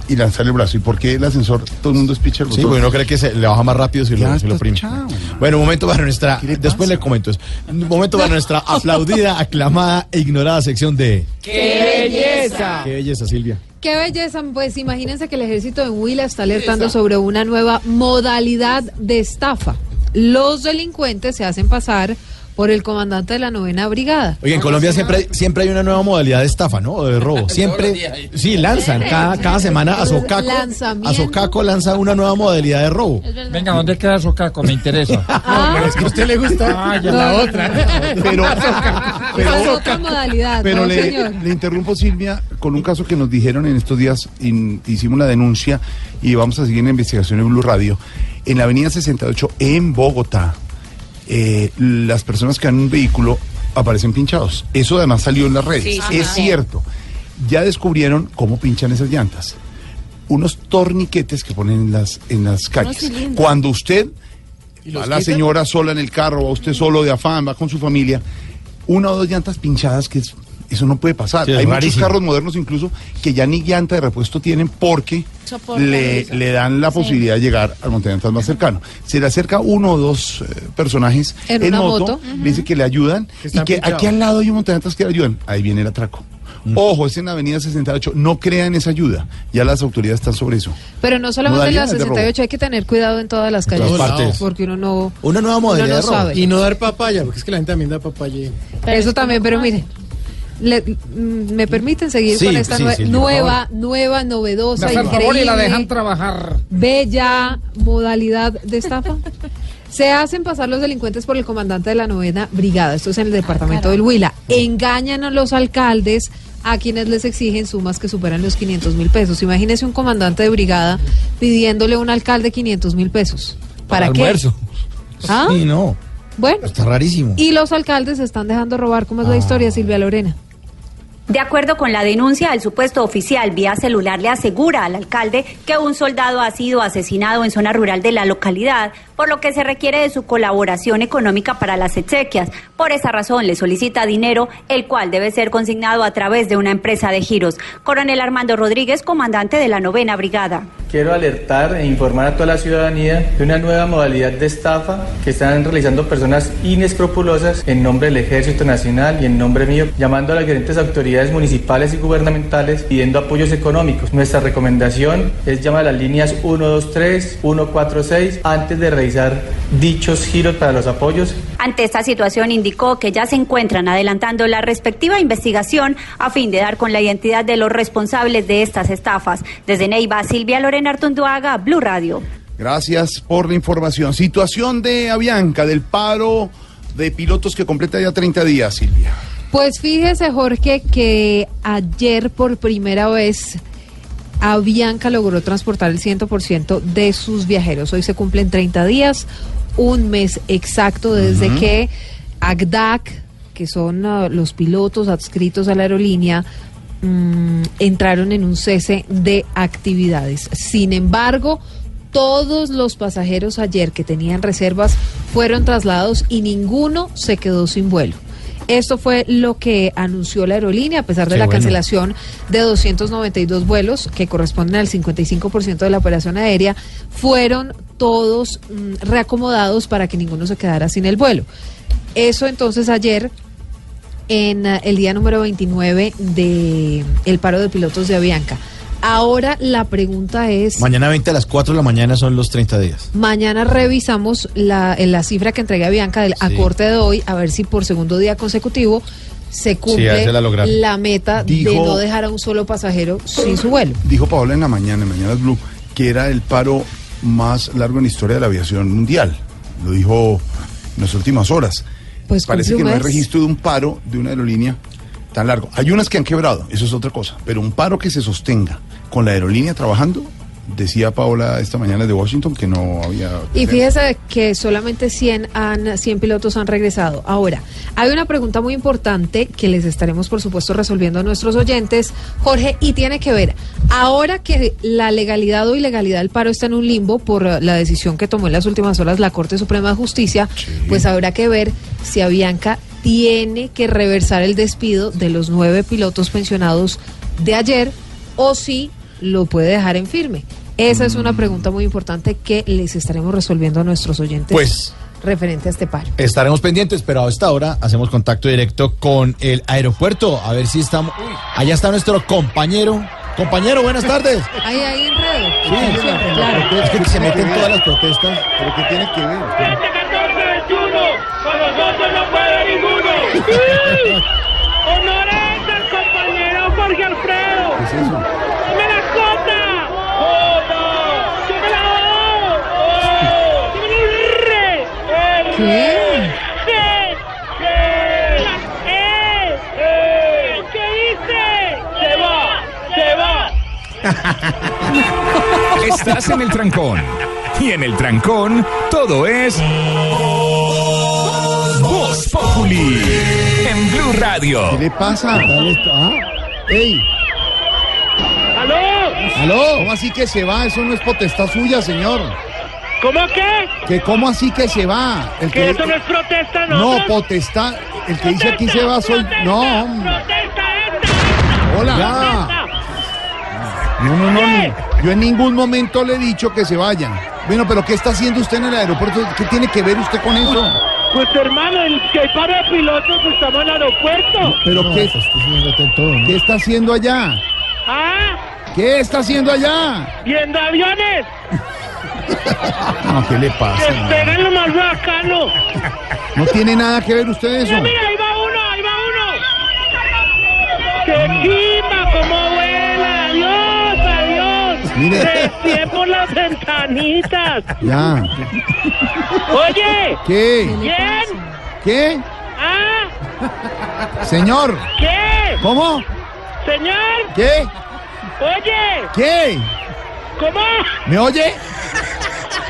y lanzar el brazo? ¿Y por qué el ascensor todo el mundo es pitcher? Sí, porque uno cree que se le baja más rápido si Ya lo, si lo oprime. chao. Bueno, momento para nuestra. Después le comento eso. Un momento para nuestra *laughs* aplaudida, aclamada e ignorada sección de. ¡Qué belleza! Qué belleza, Silvia. Qué belleza, pues imagínense que el ejército de Huila está alertando sobre una nueva modalidad de estafa. Los delincuentes se hacen pasar por el comandante de la novena brigada. Oye, en Colombia siempre hay, siempre hay una nueva modalidad de estafa, ¿no? O de robo. *laughs* Siempre. Sí, lanzan. Cada, cada semana Azocaco. Lanzamiento. Azocaco lanza una nueva modalidad de robo. Venga, ¿dónde queda Socaco? Me interesa. *laughs* Ah. pero es que a usted le gusta Ah, ya. la No, no, otra. Pero, Esa es otra modalidad, pero no, le, señor. le interrumpo, Silvia, con un caso que nos dijeron en estos días, in- hicimos la denuncia y vamos a seguir la investigación en Blue Radio. En la avenida 68 en Bogotá, eh, las personas que han un vehículo aparecen pinchados. Eso además salió en las redes. Sí, es cierto. Ya descubrieron cómo pinchan esas llantas. Unos torniquetes que ponen en las, en las calles. Cuando usted ¿Y va la señora sola en el carro, va usted solo de afán, va con su familia, una o dos llantas pinchadas que es Eso no puede pasar. Sí, Hay muchos rarísimo. carros modernos incluso que ya ni llanta de repuesto tienen porque le, dan la Sí. posibilidad de llegar al montañistas más cercano. Se le acerca uno o dos eh, personajes En en, una moto, dice que le ayudan Que y que pinchados. aquí al lado hay un montañistas que le ayudan. Ahí viene el atraco. Ojo, es en la avenida 68. No crean esa ayuda. Ya las autoridades están sobre eso. Pero no solamente en la Modalidades de robo. 68 hay que tener cuidado en todas las calles. todas. Porque uno no. Una nueva modalidad no sabe. Y no dar papaya, porque es que la gente también da papaya. Eso también, pero mire. Le- mm, ¿Me permiten seguir Sí, con esta sí, nue- sí, por nueva, nueva, novedosa, favor y la increíble, dejan trabajar. bella modalidad de estafa? *laughs* Se hacen pasar los delincuentes por el comandante de la novena brigada, esto es en el departamento del Huila. Engañan a los alcaldes a quienes les exigen sumas que superan los 500 mil pesos. Imagínese un comandante de brigada pidiéndole a un alcalde 500 mil pesos. ¿Para qué? almuerzo. ¿Ah? Sí, no. Bueno, Está rarísimo. y los alcaldes se están dejando robar. ¿Cómo es la historia, Silvia Lorena? De acuerdo con la denuncia, el supuesto oficial vía celular le asegura al alcalde que un soldado ha sido asesinado en zona rural de la localidad, por lo que se requiere de su colaboración económica para las exequias. Por esa razón le solicita dinero, el cual debe ser consignado a través de una empresa de giros. Coronel Armando Rodríguez, comandante de la novena brigada. Quiero alertar e informar a toda la ciudadanía de una nueva modalidad de estafa que están realizando personas inescrupulosas en nombre del Ejército Nacional y en nombre mío, llamando a las diferentes autoridades municipales y gubernamentales pidiendo apoyos económicos. Nuestra recomendación es llamar a las líneas 123, 146 antes de realizar dichos giros para los apoyos Ante esta situación indicó que ya se encuentran adelantando la respectiva investigación a fin de dar con la identidad de los responsables de estas estafas. Desde Neiva, Silvia Lorena Artunduaga, Blue Radio. Gracias por la información. Situación de Avianca, del paro de pilotos que completa ya 30 días, Silvia. Pues fíjese, Jorge, que ayer por primera vez Avianca logró transportar el 100% de sus viajeros. Hoy se cumplen 30 días, un mes exacto desde que ACDAC, que son ah, los pilotos adscritos a la aerolínea, mm, entraron en un cese de actividades. Sin embargo, todos los pasajeros ayer que tenían reservas fueron trasladados y ninguno se quedó sin vuelo. Esto fue lo que anunció la aerolínea, a pesar de Qué la bueno. cancelación de 292 vuelos, que corresponden al 55% de la operación aérea, fueron todos mm, reacomodados para que ninguno se quedara sin el vuelo. Eso entonces ayer en eh, el día número 29 de el paro de pilotos de Avianca. Ahora la pregunta es, Mañana 20 a las 4 de la mañana son los 30 días. mañana revisamos la, eh, la cifra que entrega Avianca del a corte de hoy, a ver si por segundo día consecutivo se cumple a la meta de no dejar a un solo pasajero sin su vuelo. Dijo Paola en la mañana, en Mañanas Blue, que era el paro más largo en la historia de la aviación mundial. Lo dijo en las últimas horas. Pues Parece que no hay registro de un paro de una aerolínea tan largo. Hay unas que han quebrado, eso es otra cosa. Pero un paro que se sostenga con la aerolínea trabajando, decía Paola esta mañana de Washington que no había. Y fíjese que solamente 100, han, 100 pilotos han regresado. Ahora, hay una pregunta muy importante que les estaremos, por supuesto, resolviendo a nuestros oyentes, Jorge, y tiene que ver, ahora que la legalidad o ilegalidad del paro está en un limbo por la decisión que tomó en las últimas horas la Corte Suprema de Justicia, pues habrá que ver si Avianca tiene que reversar el despido de los nueve pilotos pensionados de ayer o si lo puede dejar en firme. Esa es una pregunta muy importante que les estaremos resolviendo a nuestros oyentes Pues referente a este paro. estaremos pendientes, pero a esta hora hacemos contacto directo con el aeropuerto. A ver si estamos. Allá está nuestro compañero. Compañero, buenas tardes. Ahí, ahí enredo. Sí, siempre, claro. Es que se meten todas las protestas. ¿Pero qué tiene que ver? Ninguno. Honores al compañero Jorge Alfredo. ¿Qué es eso? ¡Dame la cota! ¡Cota! ¡Dame la O! ¡Oh! ¡Dame un re! ¡El ¿Qué? ¡Sí! ¡Sí! ¡Eh! ¡Eh! ¿Qué dice? ¡Se va! ¡Se va! Estás en el trancón. Y en el trancón, todo es. Voz Populi. En Blue Radio. ¿Qué le pasa? ¿Ah? ¡Ey! ¿Aló? ¿Aló? ¿Cómo así que se va? Eso no es potestad suya, señor. ¿Cómo qué? ¿Que ¿Cómo así que se va? El ¿Que eso no es protesta, no? No, potestad. El que dice aquí se va soy. No, hombre. ¡Protesta Hola. Contesta. No, no, no, no. Yo en ningún momento le he dicho que se vayan. Bueno, pero ¿qué está haciendo usted en el aeropuerto? ¿Qué tiene que ver usted con eso? Pues hermano, el que hay para de pilotos pues, estamos en el aeropuerto. ¿Pero qué, qué está haciendo allá? ¿Ah? ¿Qué está haciendo allá? Viendo aviones. No, ¿qué le pasa? Despegan lo más bacano. No tiene nada que ver usted eso. Mira, mira, ahí va uno, ahí va uno. ¡Qué chimba! Mire. Recién por las ventanitas. Ya. Oye. ¿Qué? ¿Quién? ¿Qué? ¿Ah? Señor. ¿Qué? ¿Cómo? Señor. ¿Qué? Oye. ¿Qué? ¿Cómo? ¿Me oye?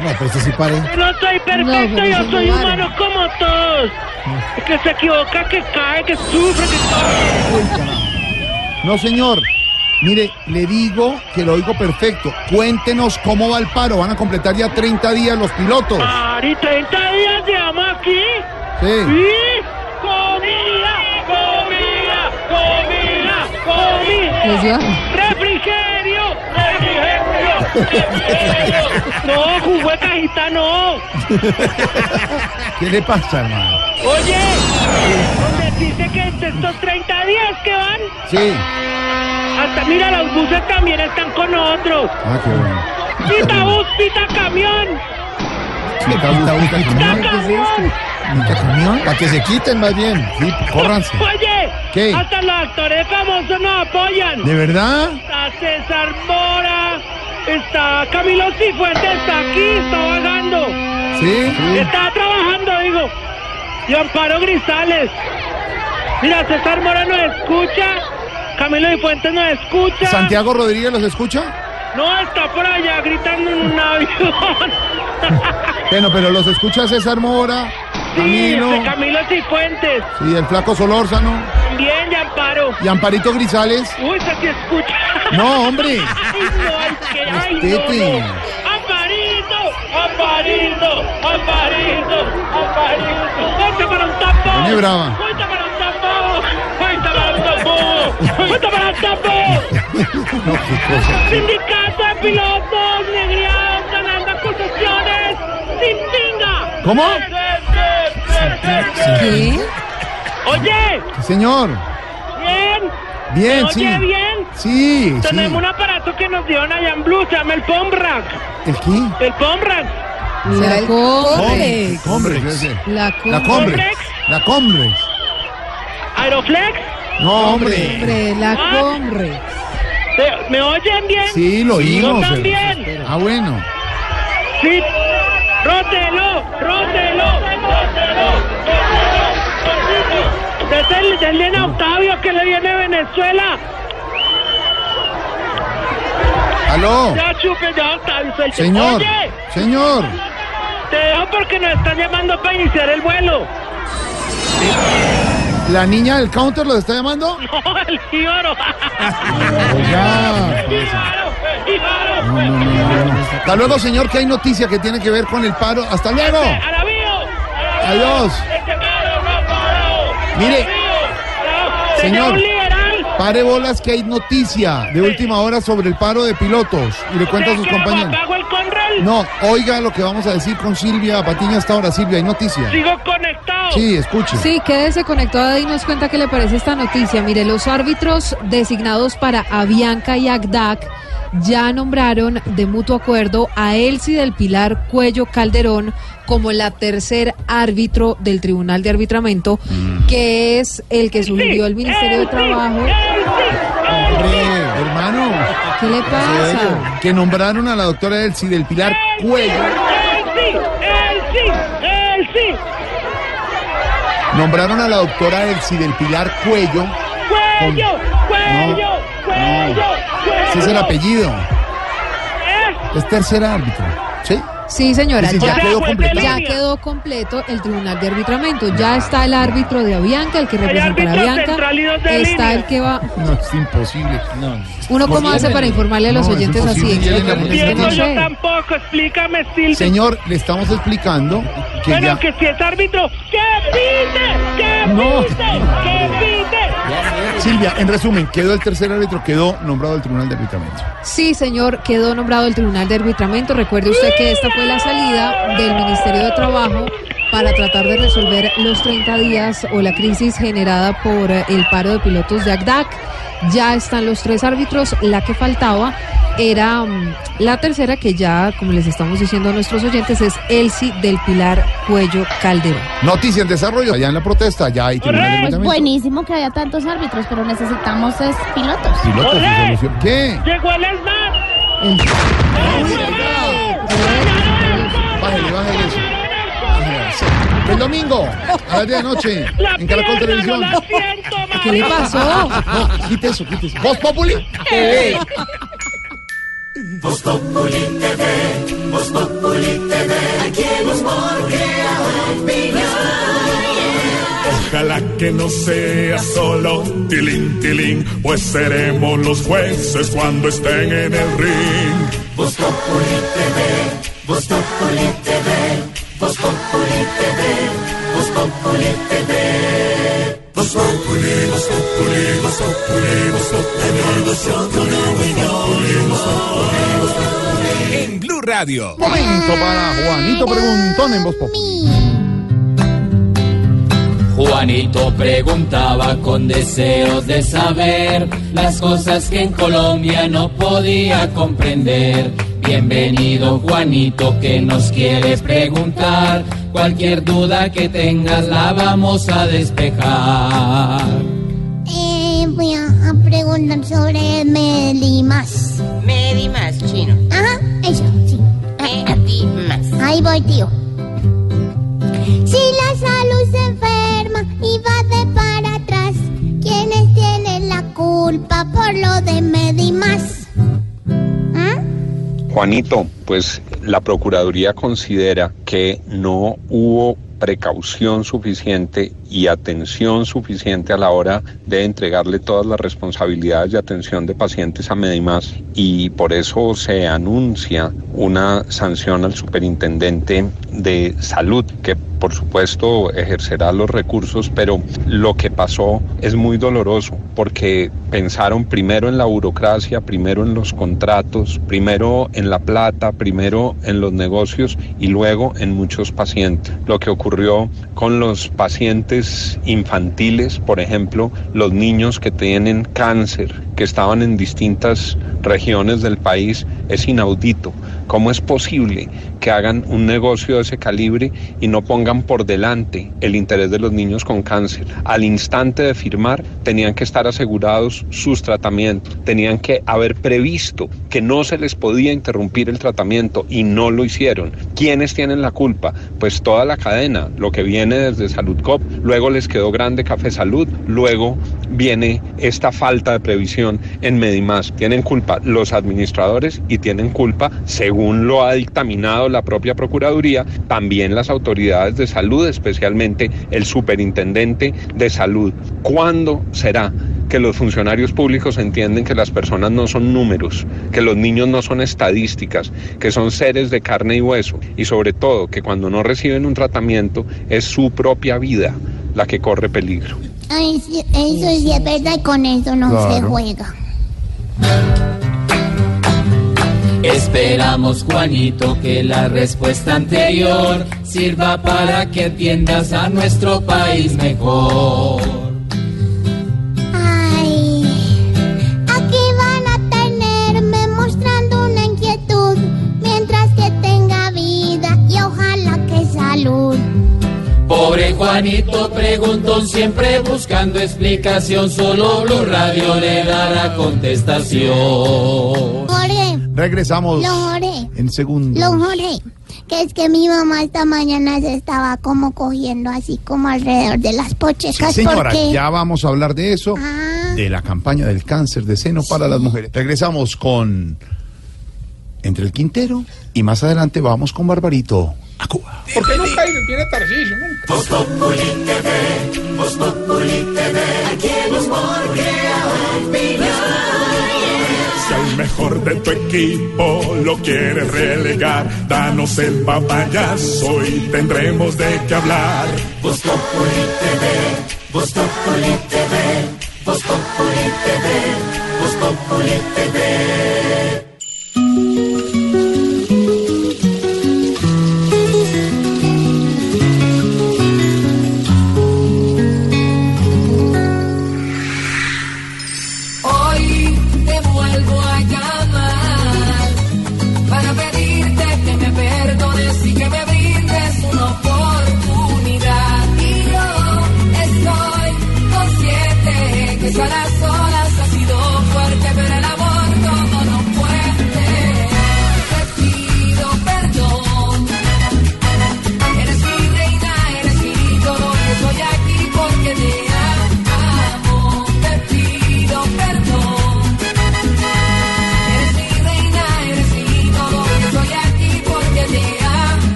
No, pero este sí pare. No soy perfecto, pero yo soy no vale. humano como todos. El que se equivoca, que cae, que sufre, que No, señor. Mire, le digo que lo oigo perfecto. Cuéntenos cómo va el paro. Van a completar ya 30 días los pilotos. Ari, 30 días llevamos aquí. Sí. ¿Y? Comida, comida, comida, comida. Dio- Refrigerio, refrigerio, refrigerio. No, cajita no. *laughs* ¿Qué le pasa, hermano? Oye, donde dice que de estos 30 días que van, Sí. Hasta mira, los buses también están con nosotros. Ah, qué bueno. Pita bus, pita camión, busca, busca, pita camión. ¿Quita camión? Para que se quiten más bien. Sí, córranse. Oye, ¿Qué? hasta los actores famosos nos apoyan. ¿De verdad? Está César Mora, está Camilo Cifuentes, está aquí, está bajando. Sí. Está trabajando, digo. Y Amparo Grisales. Mira, César Mora nos escucha, Camilo Cifuentes nos escucha. ¿Santiago Rodríguez los escucha? No, está por allá gritando en un avión. *laughs* Bueno, pero los escucha César Mora, Sí, Camilo, este Camilo Cifuentes. sí, el flaco Solórzano Bien, y Amparo. y Amparito Grisales. Uy, se te escucha. No, hombre. *laughs* Ay, no, ay, que, ay, no, no. Amparito, Amparito, Amparito, Amparito. Ponte para un tapón. Ponte para un tapón. Tapón. Ponte para qué cosa. Sindicato de pilotos, negriados, ganando acusaciones. Sin pinga. ¿Cómo? ¿Qué? Oye, Sí, Señor. bien. Bien, ¿Me sí. oye bien? Sí, sí. Tenemos un aparato que nos dieron allá en Blue, se llama el Pomrack. ¿El qué? El Pomrack. La Comrex. Combrex. La. Combrex. La Combrex. Aeroflex. No, hombre. Hombre, la Ah. ¿Me- ¿Me oyen bien? Sí, lo oímos. Yo también. Ah, bueno. Sí. Rótelo, rótelo, rótelo. Desde denle a Octavio que le viene a Venezuela. Aló. Ya chupe, ya Octavio. suelte. Señor. Oye, Señor. te dejo porque nos están llamando para iniciar el vuelo. ¿La niña del counter los está llamando? *laughs* No, el jíbaro. Oiga. No, no, no. Hasta luego, señor, que hay noticia que tiene que ver con el paro. Hasta luego. Arabío. Adiós. Este. Mire, Señor. Pare bolas que hay noticia de última hora sobre el paro de pilotos. Y le cuenta a sus ¿Qué, compañeros. No, oiga lo que vamos a decir con Silvia Patiño hasta ahora. Silvia, hay noticia. Sigo conectado. Sí, escuche. Sí, quédese conectada y nos cuenta qué le parece esta noticia. Mire, los árbitros designados para Avianca y Agdac ya nombraron de mutuo acuerdo a Elsie del Pilar Cuello Calderón como la tercer árbitro del Tribunal de Arbitramiento, que es el que sugirió el Ministerio de Trabajo. Hombre, hermano. ¿Qué le pasa? Que nombraron a la doctora Elsie del Pilar Cuello. Nombraron a la doctora Elsie del Pilar Cuello. Cuello, cuello, cuello, Ese es el apellido. ¿Eh? Es tercer árbitro. ¿Sí? Sí, señora, ya, ya quedó completo. ya quedó completo el tribunal de arbitramiento. Ya está el árbitro de Avianca, el que representará a Avianca. Está línea. el que va. No, es imposible. ¿Uno cómo hace para informarle a los No, oyentes así? no Entiendo yo tampoco, explícame, Silvia. Señor, le estamos explicando que bueno, ya... que si es árbitro, ¡que pite! ¡Que No. pite! ¡Que pite! Silvia, en resumen, quedó el tercer árbitro, quedó nombrado el tribunal de arbitramiento. Sí, señor, quedó nombrado el Tribunal de Arbitramiento. Recuerde usted que esta fue la salida del Ministerio de Trabajo para tratar de resolver los 30 días o la crisis generada por el paro de pilotos de ACDAC. Ya están los tres árbitros. La que faltaba era mm, la tercera, que ya, como les estamos diciendo a nuestros oyentes, es Elsie del Pilar Cuello Calderón. Noticia en desarrollo, allá en la protesta, ya hay tribunal de Pues buenísimo que haya tantos árbitros, pero necesitamos es pilotos. Pilotos. ¿Qué? Llegó el SMAT. Bájale, eso. El domingo, a las 10 de la noche, en Caracol Televisión. ¿Qué le pasó? No, quite eso, quite eso. ¿Voz Populi? TV. Voz Populi TV, Voz Populi TV, aquí el humor crea. Ojalá que no sea solo tilín, tilín, pues seremos los jueces cuando estén en el ring. Voz Populi TV, Voz Populi TV, Voz Populi TV, Voz Populi TV. Voz Populi, Voz Populi, Voz Populi, Voz Populi. En Blue Radio. Momento para Juanito Preguntón en Voz Populi. Juanito preguntaba con deseos de saber las cosas que en Colombia no podía comprender. Bienvenido Juanito que nos quiere preguntar. Cualquier duda que tengas la vamos a despejar. Eh, voy a, a preguntar sobre Medimas. Medimas, chino. Ajá, eso, sí. Medimas. Ahí voy, tío. Si la salud se enferma y va de para atrás, ¿quiénes tienen la culpa por lo de Medimas? Juanito, pues la Procuraduría considera que no hubo precaución suficiente y atención suficiente a la hora de entregarle todas las responsabilidades de atención de pacientes a Medimás y por eso se anuncia una sanción al superintendente de salud que por supuesto ejercerá los recursos, pero lo que pasó es muy doloroso porque pensaron primero en la burocracia, primero en los contratos, primero en la plata, primero en los negocios y luego en muchos pacientes. Lo que ocurrió con los pacientes infantiles, por ejemplo, los niños que tienen cáncer, que estaban en distintas regiones del país, es inaudito. ¿Cómo es posible que hagan un negocio de ese calibre y no pongan por delante el interés de los niños con cáncer? Al instante de firmar tenían que estar asegurados sus tratamientos, tenían que haber previsto que no se les podía interrumpir el tratamiento y no lo hicieron. ¿Quiénes tienen la culpa? Pues toda la cadena, lo que viene desde Salud Cop, luego les quedó grande Café Salud, luego viene esta falta de previsión en Medimás. Tienen culpa los administradores y tienen culpa, según lo ha dictaminado la propia Procuraduría, también las autoridades de salud, especialmente el superintendente de salud. ¿Cuándo será que los funcionarios públicos entienden que las personas no son números, que los niños no son estadísticas, que son seres de carne y hueso y sobre todo que cuando no reciben un tratamiento es su propia vida la que corre peligro? Ay, sí, eso sí es verdad y con eso no se juega. Esperamos, Juanito, que la respuesta anterior sirva para que atiendas a nuestro país mejor. Juanito preguntón, siempre buscando explicación, solo Blue Radio le dará contestación. Jorge, Regresamos lo Jorge, en segundo. lo Jorge, que es que mi mamá esta mañana se estaba como cogiendo así como alrededor de las Sí, pochecas señora, porque... ya vamos a hablar de eso, Ah. de la campaña del cáncer de seno para las mujeres. Regresamos con entre el Quintero y más adelante vamos con Barbarito a Cuba. ¿Por qué nunca viene Tarcisio? nunca? Voz Populi TV, Voz Populi TV, aquí el humor crea opinión. Si al mejor de tu equipo lo quieres relegar, danos el papayazo y tendremos de qué hablar. Voz Populi TV, Voz Populi TV, Voz Populi TV, Voz Populi TV.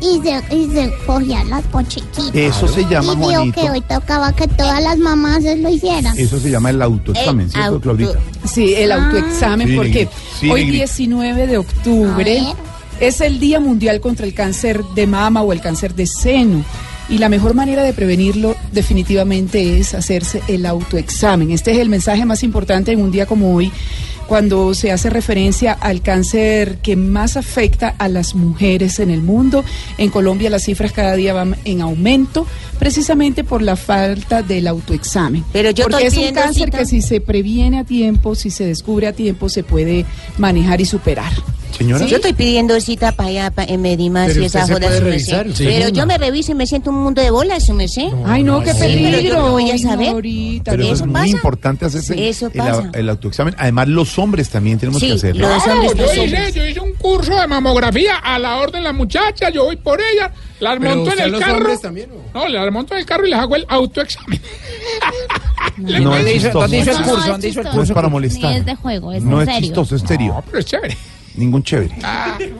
Y se, y se cogía las pochiquitas. Eso se llama, Y Juanito. que hoy tocaba que todas las mamás lo hicieran. Eso se llama el autoexamen, El ¿cierto, auto- Claudita? Sí, el autoexamen, Sí, porque sí, hoy Negri. 19 de octubre A ver. es el Día Mundial contra el Cáncer de Mama o el cáncer de seno. Y la mejor manera de prevenirlo definitivamente es hacerse el autoexamen. Este es el mensaje más importante en un día como hoy, cuando se hace referencia al cáncer que más afecta a las mujeres en el mundo. En Colombia las cifras cada día van en aumento, precisamente por la falta del autoexamen. Pero yo Porque estoy es un cáncer cita. que si se previene a tiempo, si se descubre a tiempo, se puede manejar y superar. Señora. Yo estoy pidiendo cita para allá, pa- en Medimas Pero y esa joda, su revisar, Pero yo me reviso y me siento un mundo de bolas, su merced. Ay, no, qué Sí, pero yo peligro. no voy a Ay, no, saber. ahorita, Pero eso, ¿Eso es pasa? muy importante hacerse Eso el, el autoexamen. Además, los hombres también tenemos Sí, que hacerlo. los Claro, hombres, yo los hice, hombres. yo hice un curso de mamografía a la orden las muchachas, yo voy por ellas, las Pero monto en el los carro. hombres también, ¿o? No, las monto en el carro y les hago el autoexamen. *laughs* No doy- es ¿Dónde hizo- chistoso. dónde hizo el No, curso? es ¿Dónde hizo el chistoso. No es para Ni molestar. es de juego, es no en es serio. chistoso, es serio. No, pero es chévere. Ningún chévere.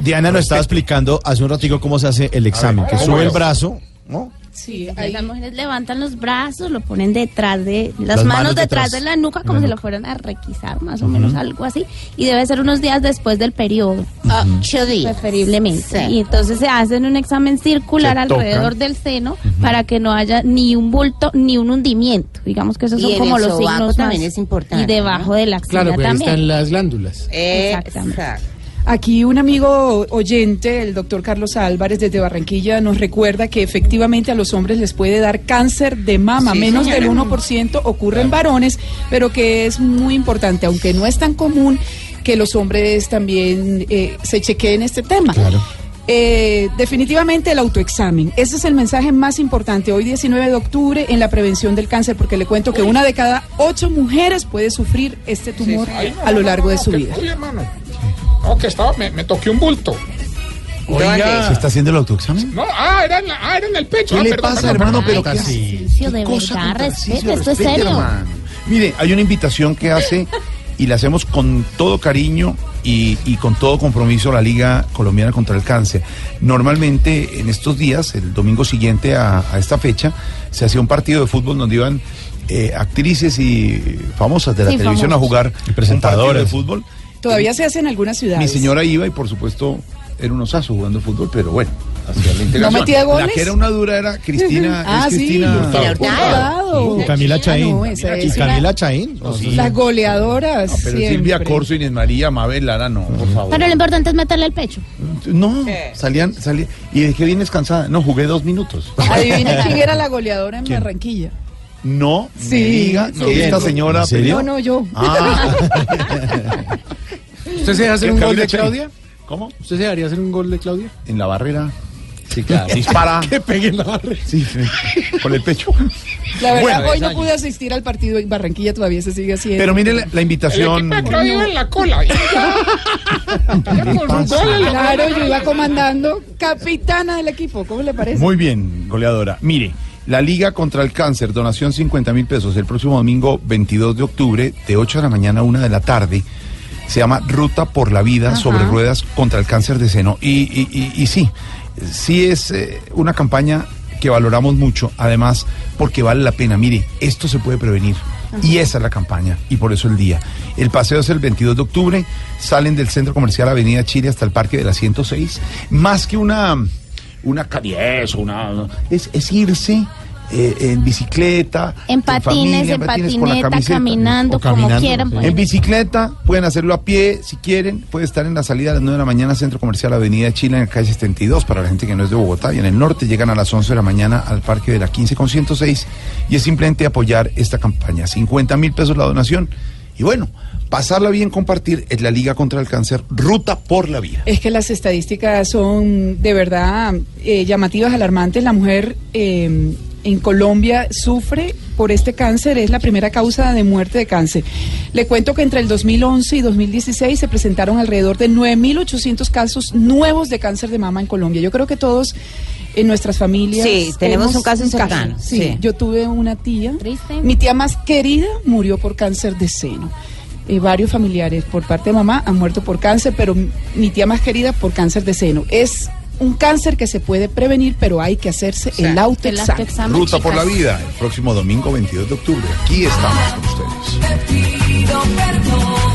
Diana nos estaba explicando hace un ratico cómo se hace el examen, que ¿cómo sube el brazo, ¿no? Sí, Las mujeres levantan los brazos, lo ponen detrás de las, Las manos, manos detrás, detrás de la nuca, como si lo fueran a requisar, más o menos algo así. Y debe ser unos días después del periodo, Ocho días. preferiblemente. Sí. Y entonces se hacen un examen circular Se alrededor tocan. del seno para que no haya ni un bulto ni un hundimiento. Digamos que esos Y son como los signos también más- es importante, Y debajo de la axila Claro, pero ahí están las glándulas. Exactamente. Exacto. Aquí un amigo oyente, el doctor Carlos Álvarez desde Barranquilla, nos recuerda que efectivamente a los hombres les puede dar cáncer de mama, Sí, menos señora. del 1% ocurre en varones, pero que es muy importante, aunque no es tan común, que los hombres también eh, se chequeen este tema. Eh, definitivamente el autoexamen. Ese es el mensaje más importante hoy 19 de octubre en la prevención del cáncer, porque le cuento que una de cada ocho mujeres puede sufrir este tumor a lo largo de su vida. Uy. No, que estaba, me, me toqué un bulto. Oiga, ¿se está haciendo el autoexamen? No, ah, era en, la- ah, era en el pecho. ¿Qué Ah, le perdón, pasa, perdón, hermano? perdón. Pero ¿qué Sí. Tarcisio, de cosa respete, esto es serio. hermano. Mire, hay una invitación que hace y la hacemos con todo cariño y, y con todo compromiso la Liga Colombiana contra el Cáncer. Normalmente en estos días, el domingo siguiente a, a esta fecha, se hacía un partido de fútbol donde iban eh, actrices y famosas de la Sí, televisión famosos. a jugar Y un partido de presentadores. fútbol. Todavía se hace en algunas ciudades. Mi señora iba y por supuesto era un osazo jugando fútbol, pero bueno, hacía la *laughs* integración. metía goles? La que era una dura era Cristina, Ah, es sí. Cristina. Hurtado. Y Camila Ah, Chaín. no, esa y es Camila Chaín. No, sí. Las goleadoras. No, pero siempre. Silvia Corso, Inés María, Mabel Lara, no, por favor. Pero lo importante es meterle el pecho. No, salían, salían. ¿Y de qué vienes cansada? No, jugué dos minutos. Adivina quién era la goleadora en Barranquilla. No, Sí, me diga sí. que esta señora. ¿En serio? No, no, yo. Ah. *laughs* ¿Usted se deja hacer ¿Qué, un gol de? Claudia? ¿Cómo? ¿Usted se dejaría hacer un gol de Claudia? En la barrera. Sí, claro. *laughs* Dispara. *laughs* Que peguen la barra. Sí, sí, con el pecho. La verdad, Bueno, hoy no pude asistir al partido en Barranquilla, todavía se sigue haciendo. Pero mire la, la invitación. El equipo de Claudio en la cola. Claro, yo iba comandando capitana del equipo, ¿cómo le parece? Muy bien, goleadora. Mire, la Liga contra el Cáncer, donación 50 mil pesos el próximo domingo 22 de octubre, de 8 de la mañana a 1 de la tarde. Se llama Ruta por la Vida Ajá. sobre ruedas contra el cáncer de seno. Y, y- y- y sí, sí es eh, una campaña que valoramos mucho, además porque vale la pena. Mire, esto se puede prevenir. Y esa es la campaña, y por eso el día. El paseo es el 22 de octubre, salen del Centro Comercial Avenida Chile hasta el Parque de la 106. Más que una, una cariez, una, es, es irse eh, en bicicleta, En patines, familia, en con la patineta, camiseta. caminando, como quieran. pues. En bicicleta, pueden hacerlo a pie si quieren. Puede estar en la salida a las 9 de la mañana, Centro Comercial Avenida Chile, en la calle 72, para la gente que no es de Bogotá. Y en el norte llegan a las 11 de la mañana al Parque de la 15 con 106. Y es simplemente apoyar esta campaña. 50 mil pesos la donación. Y bueno, pasarla bien, compartir es la Liga contra el Cáncer, Ruta por la Vida. Es que las estadísticas son de verdad eh, llamativas, alarmantes. La mujer eh, en Colombia sufre por este cáncer, es la primera causa de muerte de cáncer. Le cuento que entre el 2011 y 2016 se presentaron alrededor de 9.800 casos nuevos de cáncer de mama en Colombia. Yo creo que todos en nuestras familias. Sí, tenemos un caso cercano, Sí, sí. yo tuve una tía. Mi tía más querida murió por cáncer de seno. Eh, varios familiares por parte de mamá han muerto por cáncer, pero mi tía más querida por cáncer de seno. Es un cáncer que se puede prevenir, pero hay que hacerse el autoexamen. Ruta por la Vida, el próximo domingo 22 de octubre. Aquí estamos con ustedes. pido perdón.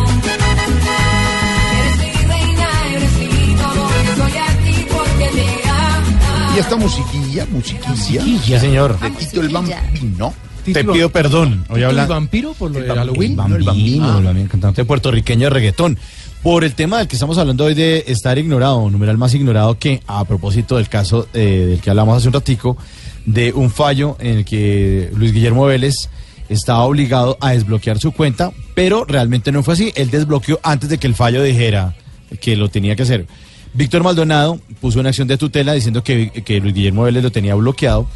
Eres mi reina, eres mi todo, estoy aquí porque te amo. Y esta musiquilla, musiquilla. Sí, señor. De Tito el Bambino. Te pido perdón. Hoy ¿Tito habla el vampiro por lo de El Halloween? Bambino, No, el bambino. el bambino, cantante puertorriqueño de reggaetón. Por el tema del que estamos hablando hoy de estar ignorado, numeral más ignorado que a propósito del caso eh, del que hablamos hace un ratico, de un fallo en el que Luis Guillermo Vélez estaba obligado a desbloquear su cuenta, pero realmente no fue así. Él desbloqueó antes de que el fallo dijera que lo tenía que hacer. Víctor Maldonado puso una acción de tutela diciendo que, que Luis Guillermo Vélez lo tenía bloqueado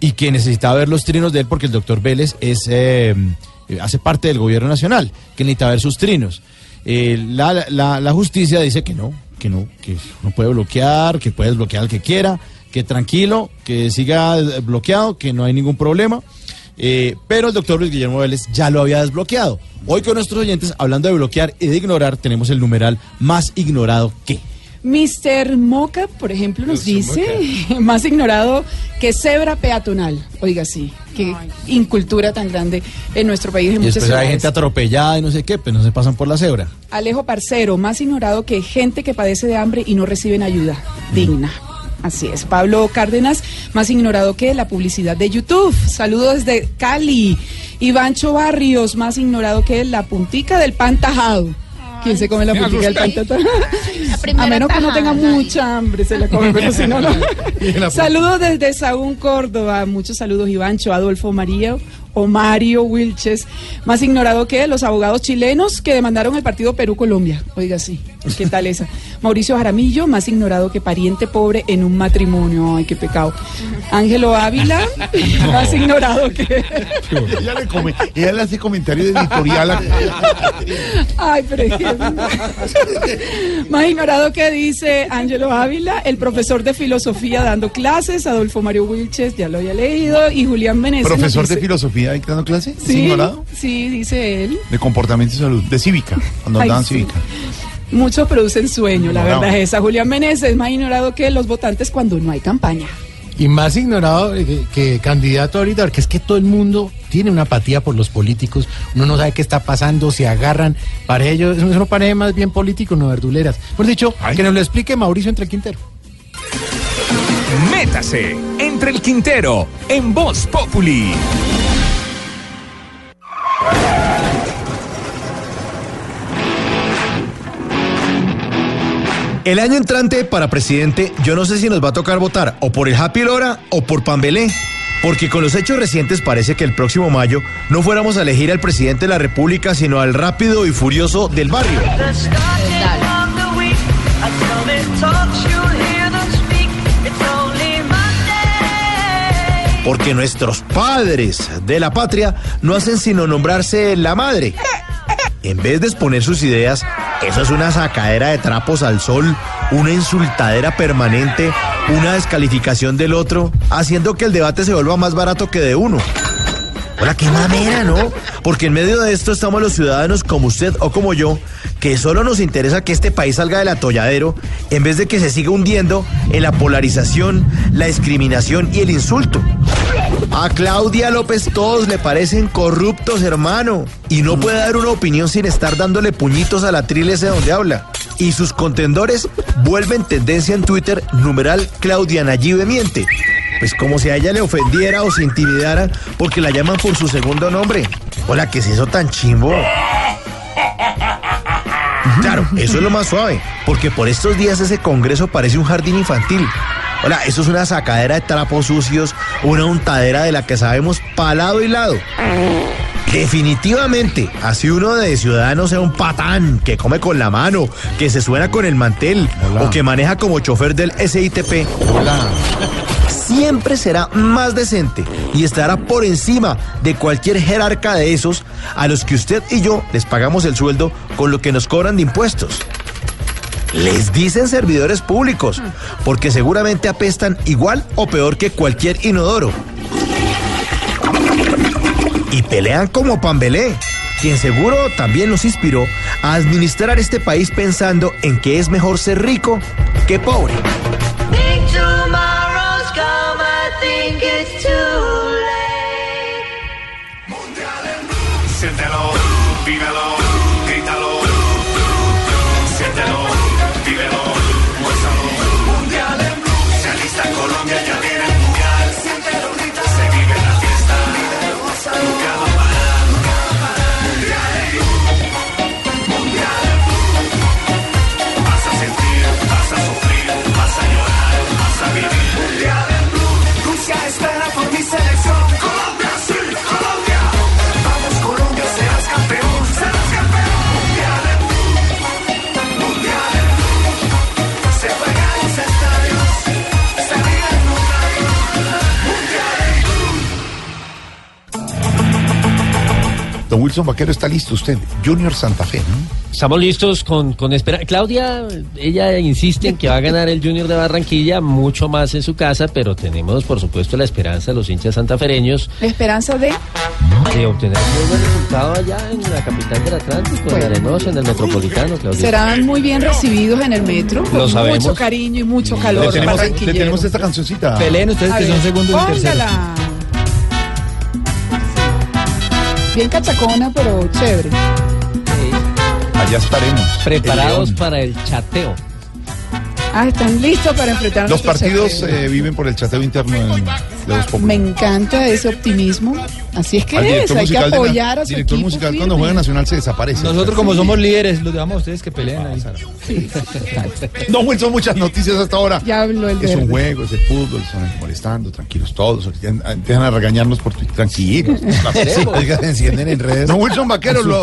y que necesitaba ver los trinos de él porque el doctor Vélez es, eh, hace parte del gobierno nacional, que necesita ver sus trinos. Eh, la, la- justicia dice que no, que no, que no puede bloquear, que puede desbloquear al que quiera, que tranquilo, que siga bloqueado, que no hay ningún problema. Eh, pero el doctor Luis Guillermo Vélez ya lo había desbloqueado. Hoy con nuestros oyentes, hablando de bloquear y de ignorar, tenemos el numeral más ignorado que. Mr. Moca, por ejemplo, nos dice, *laughs* más ignorado que cebra peatonal. Oiga, sí, qué incultura tan grande en nuestro país en Y muchas después hay gente atropellada y no sé qué, pero no se pasan por la cebra. Alejo Parcero, más ignorado que gente que padece de hambre y no reciben ayuda digna. Así es. Pablo Cárdenas, más ignorado que la publicidad de YouTube. Saludos desde Cali. Ivancho Barrios, más ignorado que la puntica del pan tajado. ¿Quién se come la me puntica del pan asusté. tajado? A menos que no tenga mucha hambre, se la come, pero si no, no. *laughs* Saludos desde Sagún, Córdoba. Muchos saludos, Ivancho, Adolfo María o Mario Wilches. Más ignorado que los abogados chilenos que demandaron el partido Perú-Colombia. Oiga, sí. ¿Qué tal esa? *laughs* Mauricio Jaramillo, más ignorado que pariente pobre en un matrimonio. Ay, qué pecado. Ángelo Ávila, *laughs* más ignorado que. *laughs* ella, le come- ella le hace comentario editorial. a- Ay, pero es que- Más ignorado que dice Ángelo Ávila, el profesor de filosofía dando clases, Adolfo Mario Wilches, ya lo había leído, y Julián Meneses. nos Profesor de dice- ahí dando clase. ¿Es Sí, ignorado? sí, dice él. De comportamiento y salud. De cívica. Cuando Ay, andaban sí. cívica. Muchos producen sueño, la verdad es esa. Julián Meneses, más ignorado que los votantes cuando no hay campaña. Y más ignorado eh, que, que candidato ahorita, porque es que todo el mundo tiene una apatía por los políticos. Uno no sabe qué está pasando, se agarran. Para ellos, eso no parece más bien político, no verduleras. Por dicho, que nos lo explique Mauricio entre Quintero. Métase entre el Quintero en Voz Populi. El año entrante para presidente, yo no sé si nos va a tocar votar o por el Happy Lora o por Pambelé. Porque con los hechos recientes parece que el próximo mayo no fuéramos a elegir al presidente de la República, sino al rápido y furioso del barrio. Porque nuestros padres de la patria no hacen sino nombrarse la madre. En vez de exponer sus ideas, eso es una sacadera de trapos al sol, una insultadera permanente, una descalificación del otro, haciendo que el debate se vuelva más barato que de uno. Hola, qué mamera, ¿no? Porque en medio de esto estamos los ciudadanos como usted o como yo, que solo nos interesa que este país salga del atolladero en vez de que se siga hundiendo en la polarización, la discriminación y el insulto. A Claudia López todos le parecen corruptos, hermano. Y no puede dar una opinión sin estar dándole puñitos a la trilese donde habla. Y sus contendores vuelven tendencia en Twitter, numeral Claudia Nayibe miente. Pues como si a ella le ofendiera o se intimidara porque la llaman por su segundo nombre. Hola, ¿qué es eso tan chimbo? Claro, eso es lo más suave, porque por estos días ese congreso parece un jardín infantil. Hola, eso es una sacadera de trapos sucios, una untadera de la que sabemos palado y lado. Definitivamente, así uno de ciudadanos sea un patán que come con la mano, que se suena con el mantel o que maneja como chofer del SITP. Siempre será más decente y estará por encima de cualquier jerarca de esos a los que usted y yo les pagamos el sueldo con lo que nos cobran de impuestos. Les dicen servidores públicos, porque seguramente apestan igual o peor que cualquier inodoro. Y pelean como Pambelé, quien seguro también los inspiró a administrar este país pensando en que es mejor ser rico que pobre. female Wilson Vaquero está listo usted. Junior Santa Fe, ¿no? Estamos listos con, con esperanza. Claudia, ella insiste en que va a ganar el Junior de Barranquilla mucho más en su casa, pero tenemos, por supuesto, la esperanza de los hinchas santafereños La esperanza de... de obtener un muy buen resultado allá en la capital del Atlántico, en Arenosa, en el Metropolitano, Claudia. Serán muy bien recibidos en el metro, Lo con sabemos. mucho cariño y mucho calor. Le tenemos, le barranquillero. tenemos esta cancioncita. Peleen ustedes que son segundos y terceros. Bien cachacona, pero chévere. Allá estaremos. Preparados El para el chateo. Ah, están listos para enfrentar Los partidos eh, viven por el chateo interno en- de los Me encanta ese optimismo. Así es que es, hay que de apoyar a su director equipo musical firme. cuando juega Nacional se desaparece. Nosotros como somos líderes, los dejamos a ustedes que peleen ahí. Don *laughs* Wilson, muchas noticias hasta ahora. Ya habló el Es un juego, es el fútbol, están molestando, tranquilos todos. Empiezan a regañarnos por Twitter, tranquilos. *laughs* Sí, oiga, se encienden en redes. Don Wilson Vaquero, lo,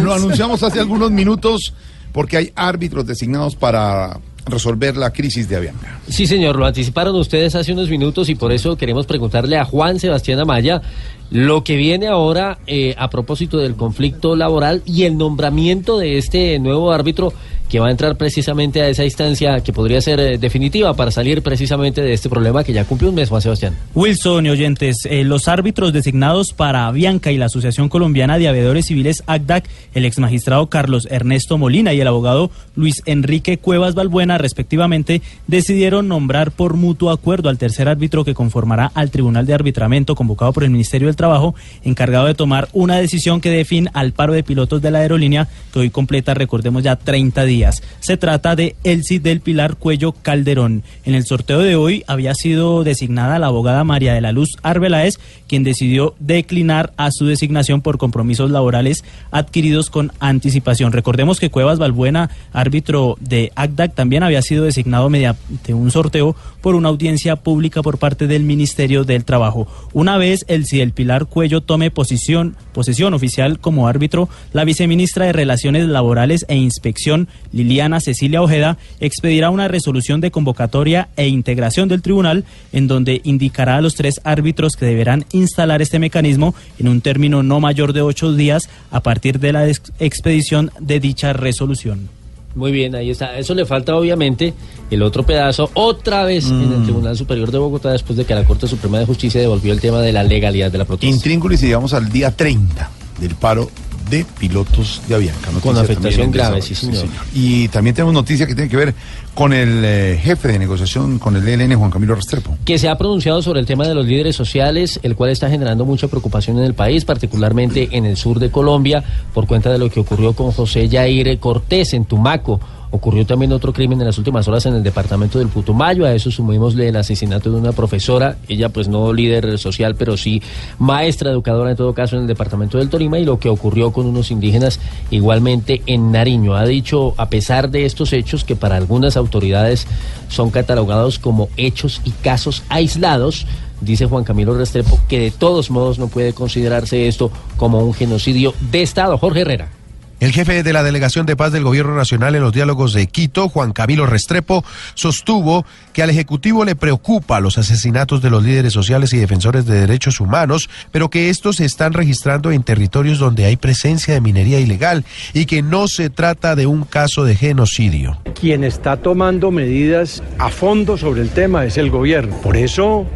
lo anunciamos hace algunos minutos porque hay árbitros designados para resolver la crisis de Avianca. Sí, señor, lo anticiparon ustedes hace unos minutos y por eso queremos preguntarle a Juan Sebastián Amaya lo que viene ahora eh, a propósito del conflicto laboral y el nombramiento de este nuevo árbitro que va a entrar precisamente a esa instancia que podría ser eh, definitiva para salir precisamente de este problema que ya cumple un mes, Juan Sebastián. Wilson y oyentes, eh, los árbitros designados para Avianca y la Asociación Colombiana de Aviadores Civiles ACDAC, el ex magistrado Carlos Ernesto Molina y el abogado Luis Enrique Cuevas Balbuena, respectivamente, decidieron nombrar por mutuo acuerdo al tercer árbitro que conformará al Tribunal de Arbitramiento convocado por el Ministerio del Trabajo, encargado de tomar una decisión que dé fin al paro de pilotos de la aerolínea, que hoy completa, recordemos ya, 30 días. Se trata de Elsie del Pilar Cuello Calderón. En el sorteo de hoy había sido designada la abogada María de la Luz Arbeláez, quien decidió declinar a su designación por compromisos laborales adquiridos con anticipación. Recordemos que Cuevas Balbuena, árbitro de ACDAC, también había sido designado mediante un sorteo por una audiencia pública por parte del Ministerio del Trabajo. Una vez Elsie del Pilar Cuello tome posición, posesión oficial como árbitro, la viceministra de Relaciones Laborales e Inspección, Liliana Cecilia Ojeda, expedirá una resolución de convocatoria e integración del tribunal en donde indicará a los tres árbitros que deberán instalar este mecanismo en un término no mayor de ocho días a partir de la ex- expedición de dicha resolución. Muy bien, ahí está. Eso le falta obviamente el otro pedazo otra vez en el Tribunal Superior de Bogotá después de que la Corte Suprema de Justicia devolvió el tema de la legalidad de la protesta. Intríngulis y llegamos al día 30 del paro de pilotos de Avianca. Con afectación grave, desarrollo, sí, señor. Y también tenemos noticia que tiene que ver con el eh, jefe de negociación con el ELN, Juan Camilo Restrepo. que se ha pronunciado sobre el tema de los líderes sociales, el cual está generando mucha preocupación en el país, particularmente en el sur de Colombia, por cuenta de lo que ocurrió con José Yair Cortés en Tumaco. Ocurrió también otro crimen en las últimas horas en el departamento del Putumayo. A eso sumémosle el asesinato de una profesora, ella pues no líder social, pero sí maestra educadora en todo caso en el departamento del Tolima y lo que ocurrió con unos indígenas igualmente en Nariño. Ha dicho, a pesar de estos hechos que para algunas autoridades son catalogados como hechos y casos aislados, dice Juan Camilo Restrepo que de todos modos no puede considerarse esto como un genocidio de Estado. Jorge Herrera. El jefe de la Delegación de Paz del Gobierno Nacional en los diálogos de Quito, Juan Camilo Restrepo, sostuvo que al Ejecutivo le preocupa los asesinatos de los líderes sociales y defensores de derechos humanos, pero que estos se están registrando en territorios donde hay presencia de minería ilegal y que no se trata de un caso de genocidio. Quien está tomando medidas a fondo sobre el tema es el gobierno. Por eso,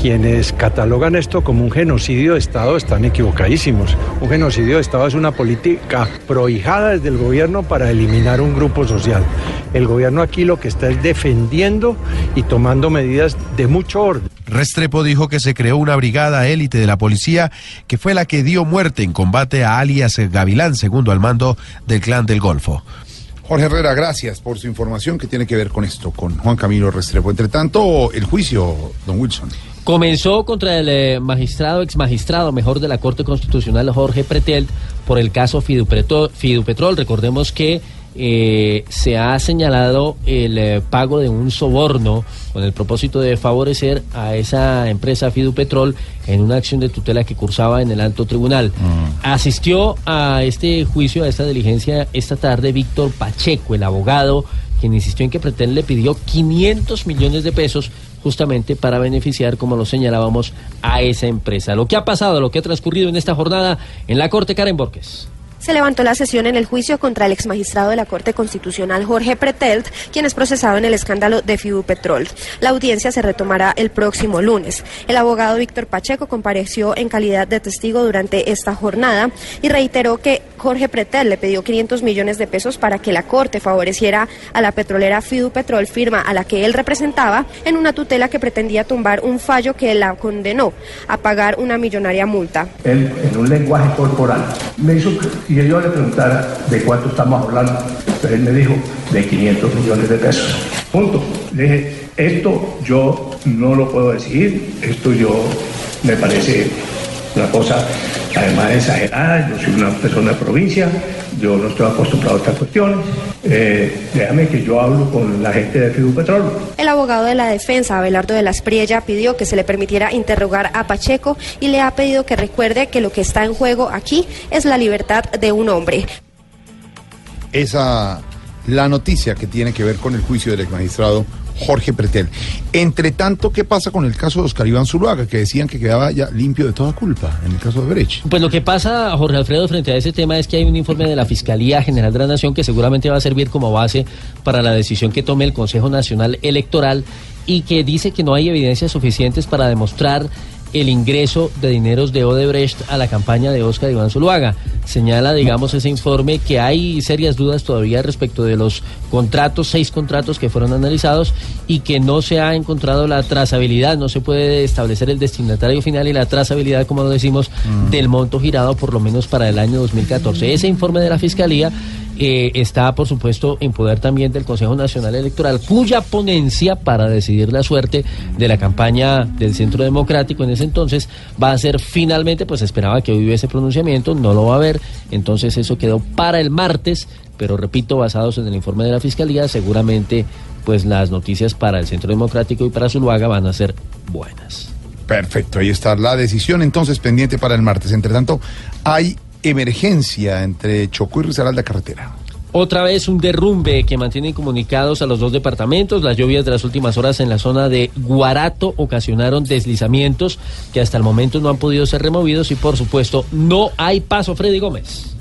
quienes catalogan esto como un genocidio de Estado están equivocadísimos. Un genocidio de Estado es una política prohijada desde el gobierno para eliminar un grupo social. El gobierno aquí lo que está es defendiendo y tomando medidas de mucho orden. Restrepo dijo que se creó una brigada élite de la policía que fue la que dio muerte en combate a alias Gavilán, segundo al mando del clan del Golfo. Jorge Herrera, gracias por su información que tiene que ver con esto, con Juan Camilo Restrepo. Entre tanto, el juicio, don Wilson. Comenzó contra el eh, magistrado, ex magistrado mejor de la Corte Constitucional, Jorge Pretel, por el caso Fidupetrol. Fidupetrol. Recordemos que eh, se ha señalado el eh, pago de un soborno con el propósito de favorecer a esa empresa Fidupetrol en una acción de tutela que cursaba en el alto tribunal. Asistió a este juicio, a esta diligencia esta tarde Víctor Pacheco, el abogado, quien insistió en que Pretel le pidió 500 millones de pesos justamente para beneficiar, como lo señalábamos, a esa empresa. Lo que ha pasado, lo que ha transcurrido en esta jornada en la Corte Karen Borges. Se levantó la sesión en el juicio contra el exmagistrado de la Corte Constitucional Jorge Pretelt, quien es procesado en el escándalo de Fidupetrol. La audiencia se retomará el próximo lunes. El abogado Víctor Pacheco compareció en calidad de testigo durante esta jornada y reiteró que Jorge Pretel le pidió 500 millones de pesos para que la Corte favoreciera a la petrolera Fidupetrol, firma a la que él representaba, en una tutela que pretendía tumbar un fallo que la condenó a pagar una millonaria multa. En un lenguaje corporal, me hizo que yo le preguntara de cuánto estamos hablando. Pero él me dijo de 500 millones de pesos. Punto. Le dije, esto yo no lo puedo decir, esto yo me parece una cosa además exagerada, yo soy una persona de provincia, yo no estoy acostumbrado a estas cuestiones, eh, déjame que yo hablo con la gente de Fidupetrol. El abogado de la defensa, Abelardo de las Priella, pidió que se le permitiera interrogar a Pacheco y le ha pedido que recuerde que lo que está en juego aquí es la libertad de un hombre. Esa la noticia que tiene que ver con el juicio del exmagistrado Jorge Pretel. Entre tanto, ¿qué pasa con el caso de Oscar Iván Zuluaga, que decían que quedaba ya limpio de toda culpa en el caso de Brecht? Pues lo que pasa, Jorge Alfredo, frente a ese tema es que hay un informe de la Fiscalía General de la Nación que seguramente va a servir como base para la decisión que tome el Consejo Nacional Electoral y que dice que no hay evidencias suficientes para demostrar el ingreso de dineros de Odebrecht a la campaña de Oscar Iván Zuluaga. Señala, digamos, ese informe que hay serias dudas todavía respecto de los contratos, seis contratos que fueron analizados y que no se ha encontrado la trazabilidad, no se puede establecer el destinatario final y la trazabilidad, como lo decimos, del monto girado por lo menos para el año 2014. Ese informe de la Fiscalía eh, está, por supuesto, en poder también del Consejo Nacional Electoral, cuya ponencia para decidir la suerte de la campaña del Centro Democrático en ese entonces va a ser finalmente, pues esperaba que hoy hubiese pronunciamiento, no lo va a haber, entonces eso quedó para el martes, pero repito, basados en el informe de la Fiscalía, seguramente pues las noticias para el Centro Democrático y para Zuluaga van a ser buenas. Perfecto, ahí está la decisión entonces pendiente para el martes. Entre tanto, hay emergencia entre Chocó y Risaralda Carretera. Otra vez un derrumbe que mantiene comunicados a los dos departamentos. Las lluvias de las últimas horas en la zona de Guarato ocasionaron deslizamientos que hasta el momento no han podido ser removidos y por supuesto no hay paso. Freddy Gómez.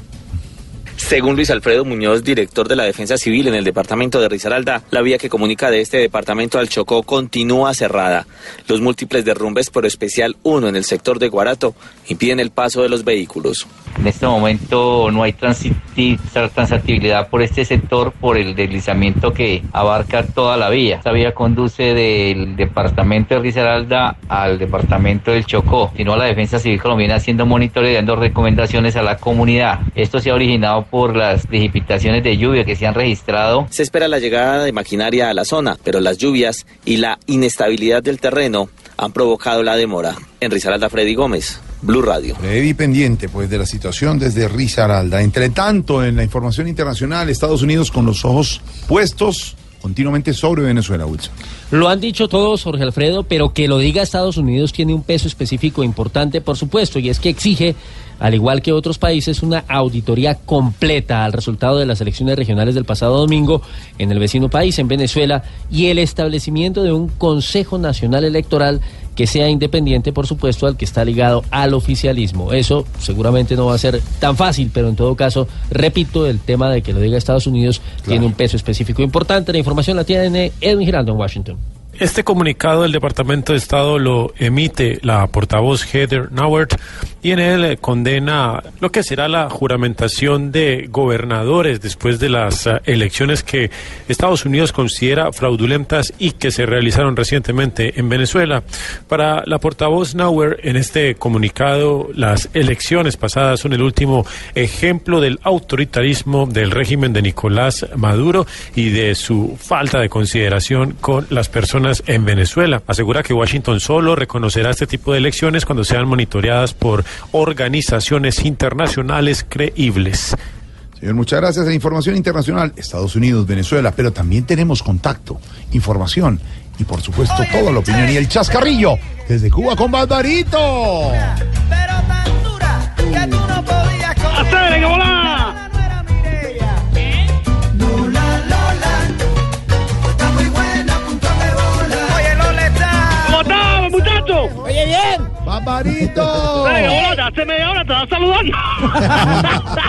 Según Luis Alfredo Muñoz, director de la Defensa Civil en el departamento de Risaralda, la vía que comunica de este departamento al Chocó continúa cerrada. Los múltiples derrumbes, por especial uno en el sector de Guarato, impiden el paso de los vehículos. En este momento no hay transitabilidad por este sector por el deslizamiento que abarca toda la vía. Esta vía conduce del departamento de Risaralda al departamento del Chocó. Continúa la Defensa Civil colombiana haciendo monitoreo y dando recomendaciones a la comunidad. Esto se ha originado por las precipitaciones de lluvia que se han registrado Se espera la llegada de maquinaria a la zona, pero las lluvias y la inestabilidad del terreno han provocado la demora. En Risaralda, Freddy Gómez, Blue Radio. Freddy pendiente pues de la situación desde Risaralda. Entre tanto, en la información internacional, Estados Unidos con los ojos puestos continuamente sobre Venezuela, Wilson. Lo han dicho todos, Jorge Alfredo, pero que lo diga Estados Unidos tiene un peso específico importante, por supuesto, y es que exige, al igual que otros países, una auditoría completa al resultado de las elecciones regionales del pasado domingo en el vecino país, en Venezuela, y el establecimiento de un Consejo Nacional Electoral que sea independiente, por supuesto, al que está ligado al oficialismo. Eso seguramente no va a ser tan fácil, pero en todo caso, repito, el tema de que lo diga Estados Unidos tiene un peso específico importante. La información la tiene Edwin Giraldo en Washington. Este comunicado del Departamento de Estado lo emite la portavoz Heather Nauert y en él eh, condena lo que será la juramentación de gobernadores después de las eh, elecciones que Estados Unidos considera fraudulentas y que se realizaron recientemente en Venezuela. Para la portavoz Nauer, en este comunicado, las elecciones pasadas son el último ejemplo del autoritarismo del régimen de Nicolás Maduro y de su falta de consideración con las personas en Venezuela. Asegura que Washington solo reconocerá este tipo de elecciones cuando sean monitoreadas por organizaciones internacionales creíbles. Señor, muchas gracias. La información internacional, Estados Unidos, Venezuela, pero también tenemos contacto, información y por supuesto toda la opinión y el chascarrillo desde Cuba con Barbarito.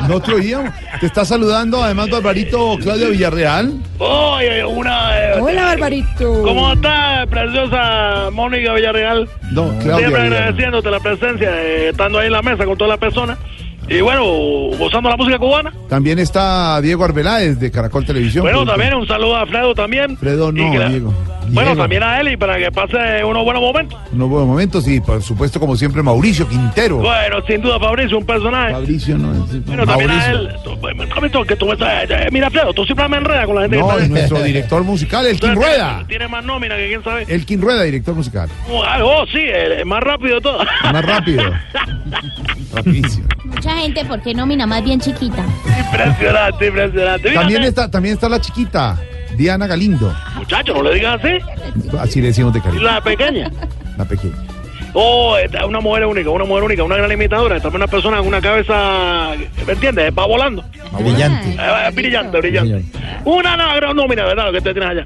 No te oíamos. Te está saludando además Barbarito Claudia Villarreal. Oye, una. eh, Hola, Barbarito. ¿Cómo está, preciosa Mónica Villarreal? No, Claudia Siempre Villarreal. agradeciéndote la presencia, eh, estando ahí en la mesa con todas las personas. Y bueno, gozando la música cubana. También está Diego Arbeláez de Caracol Televisión. Bueno, también un saludo a Fredo también. Fredo no, Y que la- Diego. Bueno, Diego. también a él y para que pase unos buenos momentos. Unos buenos momentos y por supuesto como siempre Mauricio Quintero. Bueno, sin duda, Fabricio, un personaje. Mauricio no es... Bueno, también a Mauricio. él. Pues, Camito, que tú estás- eh, Mira, Fredo, tú siempre me enredas con la gente que No, está y nuestro director musical, Elkin *laughs* Entonces, Rueda. Tiene, más nómina que quién sabe. Elkin Rueda, director musical. Oh, ah, oh, sí, el, el más rápido de todo. Más rápido. *laughs* Rapidísimo. Mucha gente, porque nómina más bien chiquita. Impresionante, impresionante. También eh, está, también está la chiquita, Diana Galindo. Muchacho, no le digas así. Así le decimos de cariño. La pequeña. La pequeña. Oh, una mujer única, una mujer única, una gran imitadora. Es una persona con una cabeza, ¿me entiendes? Va volando. Brillante. Eh, brillante, brillante. Una no, gran nómina, ¿verdad? Lo que usted tiene allá.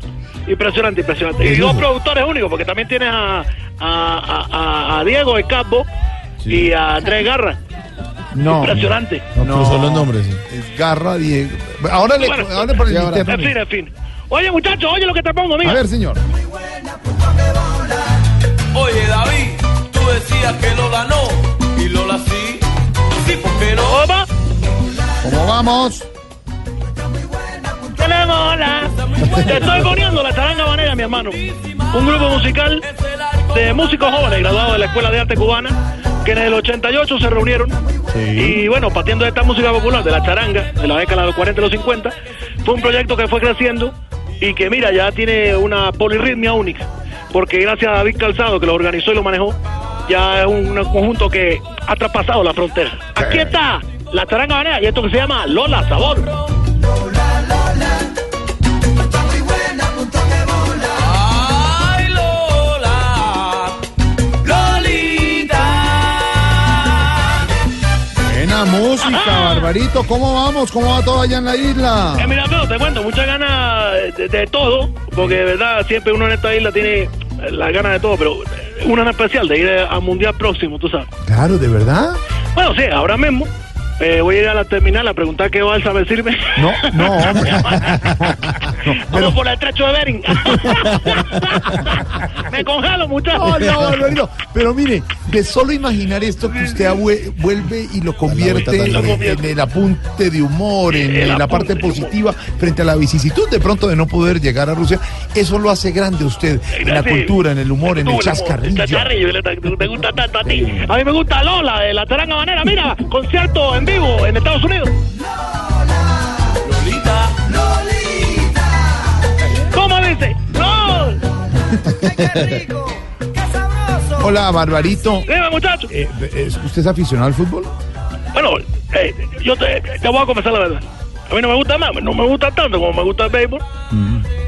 Impresionante, impresionante. Y dos productores únicos, porque también tienes a, a, a, Diego El Campo y a Andrés Garra. No. Impresionante. No, no, son los nombres. Es Garra, Diego. Ahora le, Bueno, ahora por el en fin, en fin. Oye, muchachos, oye lo que te pongo, mira. A ver, señor. Oye, David, tú decías que Lola no, y Lola sí. Sí, ¿por qué no? ¿Cómo? ¿Cómo vamos? Tenemos la... Te estoy poniendo la charanga manera, mi hermano. Un grupo musical de músicos jóvenes graduados de la Escuela de Arte Cubana que en el 88 se reunieron y bueno, partiendo de esta música popular, de la charanga, de la década de los 40 y los 50, fue un proyecto que fue creciendo y que mira, ya tiene una polirritmia única, porque gracias a David Calzado que lo organizó y lo manejó, ya es un, un conjunto que ha traspasado la frontera. Aquí está la charanga y esto que se llama Lola Sabor. Barbarito, ¿cómo vamos? ¿Cómo va todo allá en la isla? Eh, mira, pero te cuento, muchas ganas de, de todo, porque de verdad siempre uno en esta isla tiene las ganas de todo, pero una en especial de ir al mundial próximo, tú sabes. Claro, ¿de verdad? Bueno, sí, ahora mismo eh, voy a ir a la terminal a preguntar qué balsa me sirve. No, no, hombre. *laughs* Vamos por el estrecho de Bering. *laughs* me congelo, muchachos. No, no, Barbarito. Pero mire, de solo imaginar esto que usted vuelve y lo convierte en, el apunte de humor, en, la parte positiva frente a la vicisitud de pronto de no poder llegar a Rusia, eso lo hace grande usted en la cultura, en el humor, en el el chascarrillo. te gusta tanto a ti. A mí me gusta Lola de la Taranga Banera. Mira, concierto en vivo en Estados Unidos. Lolita, ¿Cómo dice? ¡No! Hola, Barbarito. Dime, muchacho. Eh, ¿es- ¿Usted es aficionado al fútbol? Bueno, eh, yo te, te voy a confesar la verdad. A mí no me gusta más, no me gusta tanto como me gusta el béisbol.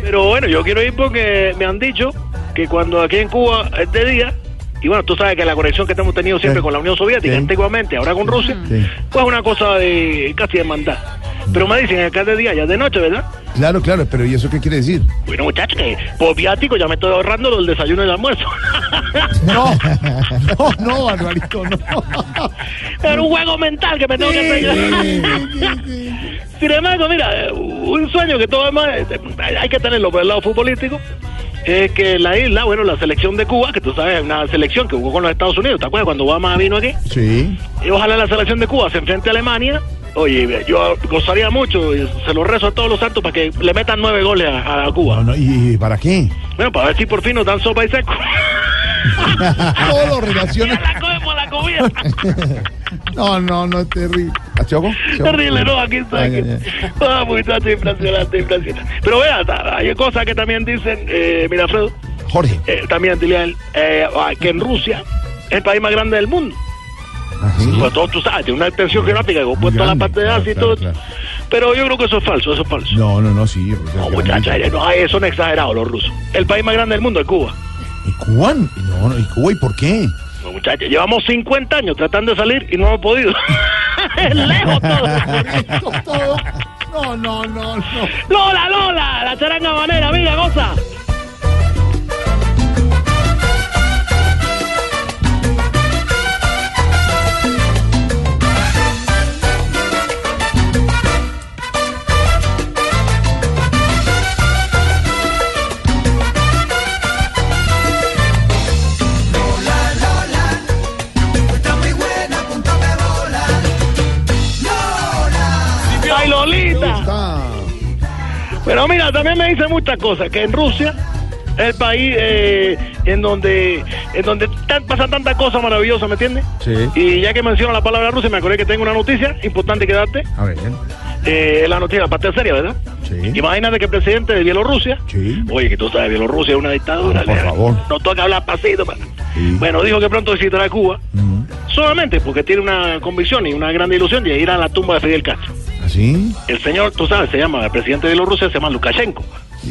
Pero bueno, yo quiero ir porque me han dicho que cuando aquí en Cuba es de día, y bueno, tú sabes que la conexión que hemos tenido siempre Sí. con la Unión Soviética, Sí. antiguamente, ahora con Rusia, Sí. pues una cosa de casi de maldad. Pero me dicen acá es de día, ya es de noche, ¿verdad? Claro, claro, pero ¿y eso qué quiere decir? Bueno, muchachos, que por viático ya me estoy ahorrando del desayuno y el almuerzo. *laughs* No, no, no, Barbarito, no. Era un juego mental que me tengo que pegar. *laughs* Sin embargo, mira, eh, un sueño que todo eh, hay que tenerlo por el lado futbolístico. Es que la isla, bueno, la selección de Cuba, que tú sabes, una selección que jugó con los Estados Unidos, ¿te acuerdas cuando Obama vino aquí? Sí. Y ojalá la selección de Cuba se enfrente a Alemania. Oye, yo gozaría mucho, y se lo rezo a todos los santos para que le metan nueve goles a, a Cuba. No, no, ¿Y para qué? Bueno, para ver si por fin nos dan sopa y seco. *laughs* Todo *laughs* la comida. *laughs* No, no, no, es terrible. ¿A Choco? Terrible, no, aquí está. Ay, aquí. ay, ay. Ah, muchacho, impresionante, impresionante. Pero vea, hay cosas que también dicen, eh, mira, Alfredo, Jorge. eh, también él, eh, ah, que en Rusia es el país más grande del mundo. Pues todo tú sabes, tiene una extensión geográfica que ocupa toda la parte de Asia y todo. claro. Pero yo creo que eso es falso, eso es falso. No, no, no, sí. Rusia No, muchachos, no, ay, son exagerados los rusos. El país más grande del mundo es Cuba. ¿Y Cuba? No, no, ¿y Cuba? ¿Y por qué? No, muchachos, llevamos 50 años tratando de salir y no hemos podido. *laughs* es lejos todo. Todo. No, no, no, no. Lola, Lola, la charanga manera, amiga, goza. Lolita! Pero mira, también me dicen muchas cosas, que en Rusia el país eh, en donde en donde tan- pasan tantas cosas maravillosas, ¿me entiendes? Sí. Y ya que menciona la palabra Rusia, me acordé que tengo una noticia importante que darte. A ver. Eh, la noticia, la parte seria, ¿verdad? Sí. Imagínate que el presidente de Bielorrusia, Sí. oye, que tú sabes, Bielorrusia es una dictadura. Ah, por favor. No toca hablar pasito. pa- Sí. Bueno, dijo que pronto visitará Cuba, solamente porque tiene una convicción y una gran ilusión de ir a la tumba de Fidel Castro. ¿Así? El señor, tú sabes, se llama, el presidente de Bielorrusia se llama Lukashenko.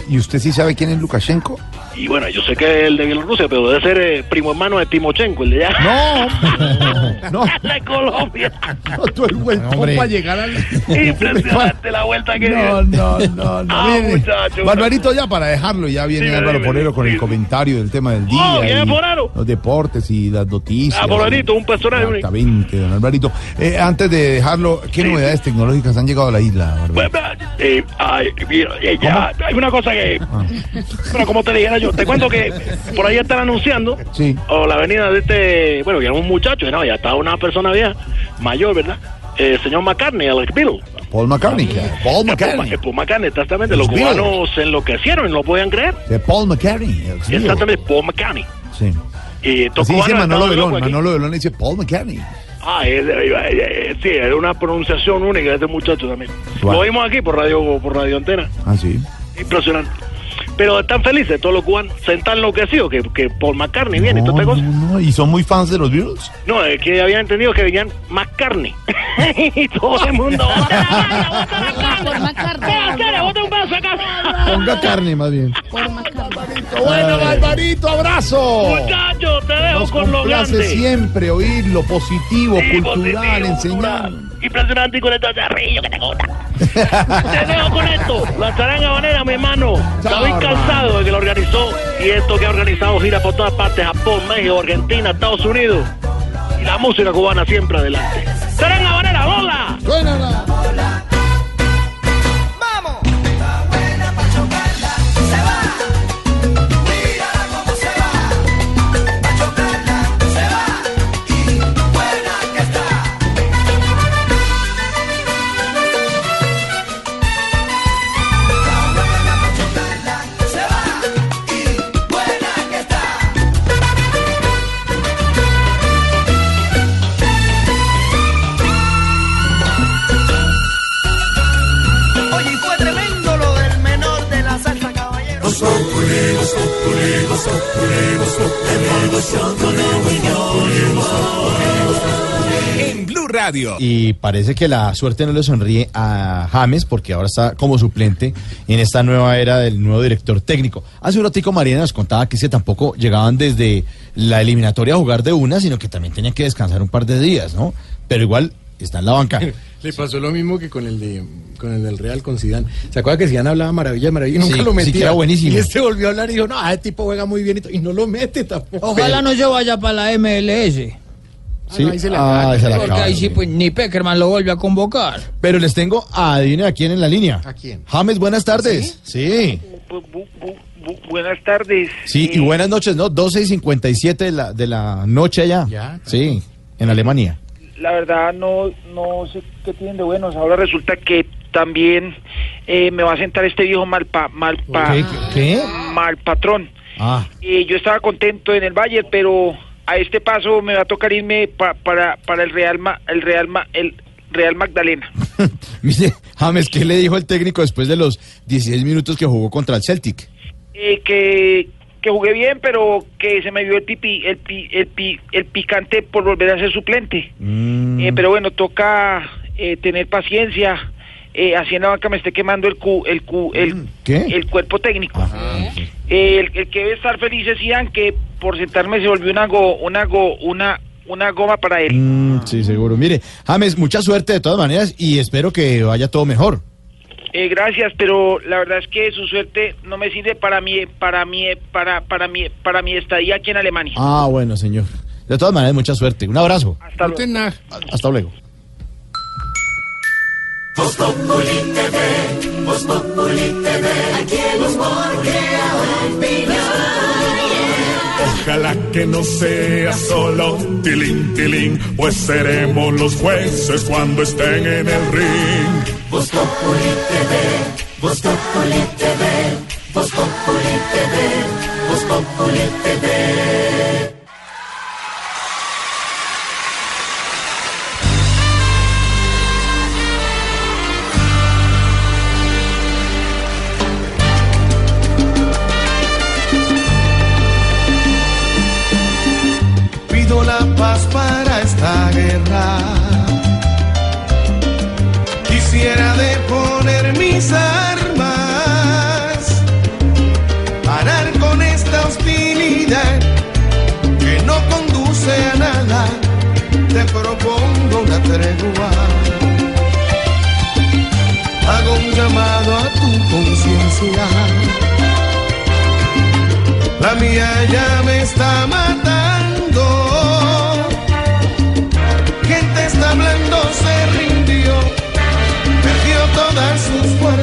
¿Y usted sí sabe quién es Lukashenko? Y bueno, yo sé que es el de Bielorrusia, pero debe ser eh, primo hermano de Timochenko, el de allá. No, *laughs* no. de Colombia. No, tú el hombre. para llegar al... Impresionante la vuelta que No, dio. no, no, no. Ah, muchacho. Barbarito, ya para dejarlo, ya viene Dime, Álvaro Porero con el comentario del tema del día. Oh, ¿quién es y? Los deportes y las noticias. Ah, Polarito, un personaje. Exactamente, don Alvarito. Eh, antes de dejarlo, ¿qué novedades tecnológicas han llegado a la isla, Barbarito? Eh, ay, mira, eh, ya, hay una cosa que, Ah. bueno, como te dijera te cuento que por ahí están anunciando, Sí. o la venida de este, bueno, que era un muchacho, no, ya está una persona vieja, mayor, ¿verdad? Eh, señor McCartney, el Beatle. Paul McCartney, claro. Paul McCartney. Eh, Paul McCartney, exactamente. Los Los Beatles. cubanos se enloquecieron y no lo podían creer. De Paul McCartney. el. Exactamente, Paul McCartney. Sí. Y Así dice Manolo Belón. Manolo Belón dice Paul McCartney. Ah, es- eh, eh, eh, sí, era una pronunciación única de este muchacho también. Suave. Lo vimos aquí por radio, por radio antena. Ah, sí. Impresionante. Pero están felices todos los cubanos. Se están enloquecidos que, que Paul McCartney viene y No, toda esta cosa. no, no, ¿Y son muy fans de los Beatles? No, es que habían entendido que venían más carne. *laughs* y todo el mundo. ¡Bota la bota la carne! ¡Bota un acá! Ponga carne, más bien. Por. Bueno, Barbarito, abrazo. Muchachos, te dejo Nos con lo grande. siempre oír lo positivo, Sí, cultural, positivo, enseñar. Impresionante y con estos cerrillos que te gusta. *laughs* Te dejo con esto. La charanga banera, mi hermano. Hermano. cansado de que lo organizó. Y esto que ha organizado gira por todas partes: Japón, México, Argentina, Estados Unidos. Y la música cubana siempre adelante. Charanga banera, bola. Suénala. En Blue Radio. Y parece que la suerte no le sonríe a James porque ahora está como suplente en esta nueva era del nuevo director técnico. Hace un ratico Mariana nos contaba que que tampoco llegaban desde la eliminatoria a jugar de una, sino que también tenían que descansar un par de días, ¿no? Pero igual está en la banca. Le pasó lo mismo que con el de con el del Real con Zidane. ¿Se acuerda que Zidane hablaba maravilla, maravilla y nunca Sí, lo sí metía? que era buenísimo. Y este volvió a hablar y dijo, no, ese tipo juega muy bien y, no lo mete tampoco. Ojalá no se vaya para la MLS. Sí, no, ahí se le ah, se la Porque ahí sí, pues ni Peckerman lo vuelve a convocar. Pero les tengo a adivinen a quién en la línea. ¿A quién? James, buenas tardes. Sí. Bu- bu- bu- bu- buenas tardes. Sí, y buenas noches, ¿no? 12 y 57 de la, de la noche allá. Ya, Sí, en Alemania. La verdad no, no sé qué tienen de buenos. Ahora resulta que también eh, me va a sentar este viejo mal, pa, mal, pa- mal patrón. Ah, Eh, yo estaba contento en el Bayern, pero a este paso me va a tocar irme pa- para, para el Real Ma- el Real Ma- el Real Magdalena. *laughs* mire, James, ¿qué le dijo el técnico después de los 16 minutos que jugó contra el Celtic? Eh, que, que jugué bien, pero que se me vio el pipi, el, pi- el, pi- el picante por volver a ser suplente. Mm. Eh, pero bueno, toca eh, tener paciencia. Eh, así en la banca me esté quemando el cu, el cu, el, ¿Qué? el cuerpo técnico. Eh, el, el que debe estar feliz es Zidane, que por sentarme se volvió una go, una go, una una goma para él. Mm, sí, seguro. Mire, James, mucha suerte de todas maneras y espero que vaya todo mejor. Eh, gracias, pero la verdad es que su suerte no me sirve para mi para mi para para mi para mi estadía aquí en Alemania. Ah, bueno, señor. De todas maneras, mucha suerte. Un abrazo. Hasta luego. Hasta luego. Aquí. Ojalá que no sea solo tilín, tilín, pues seremos los jueces cuando estén en el ring. Voz Populi TV, Voz Populi TV, Voz Populi TV, Voz Populi TV. Esta guerra. Quisiera deponer mis armas, parar con esta hostilidad que no conduce a nada. Te propongo una tregua. Hago un llamado a tu conciencia. La mía ya me está matando.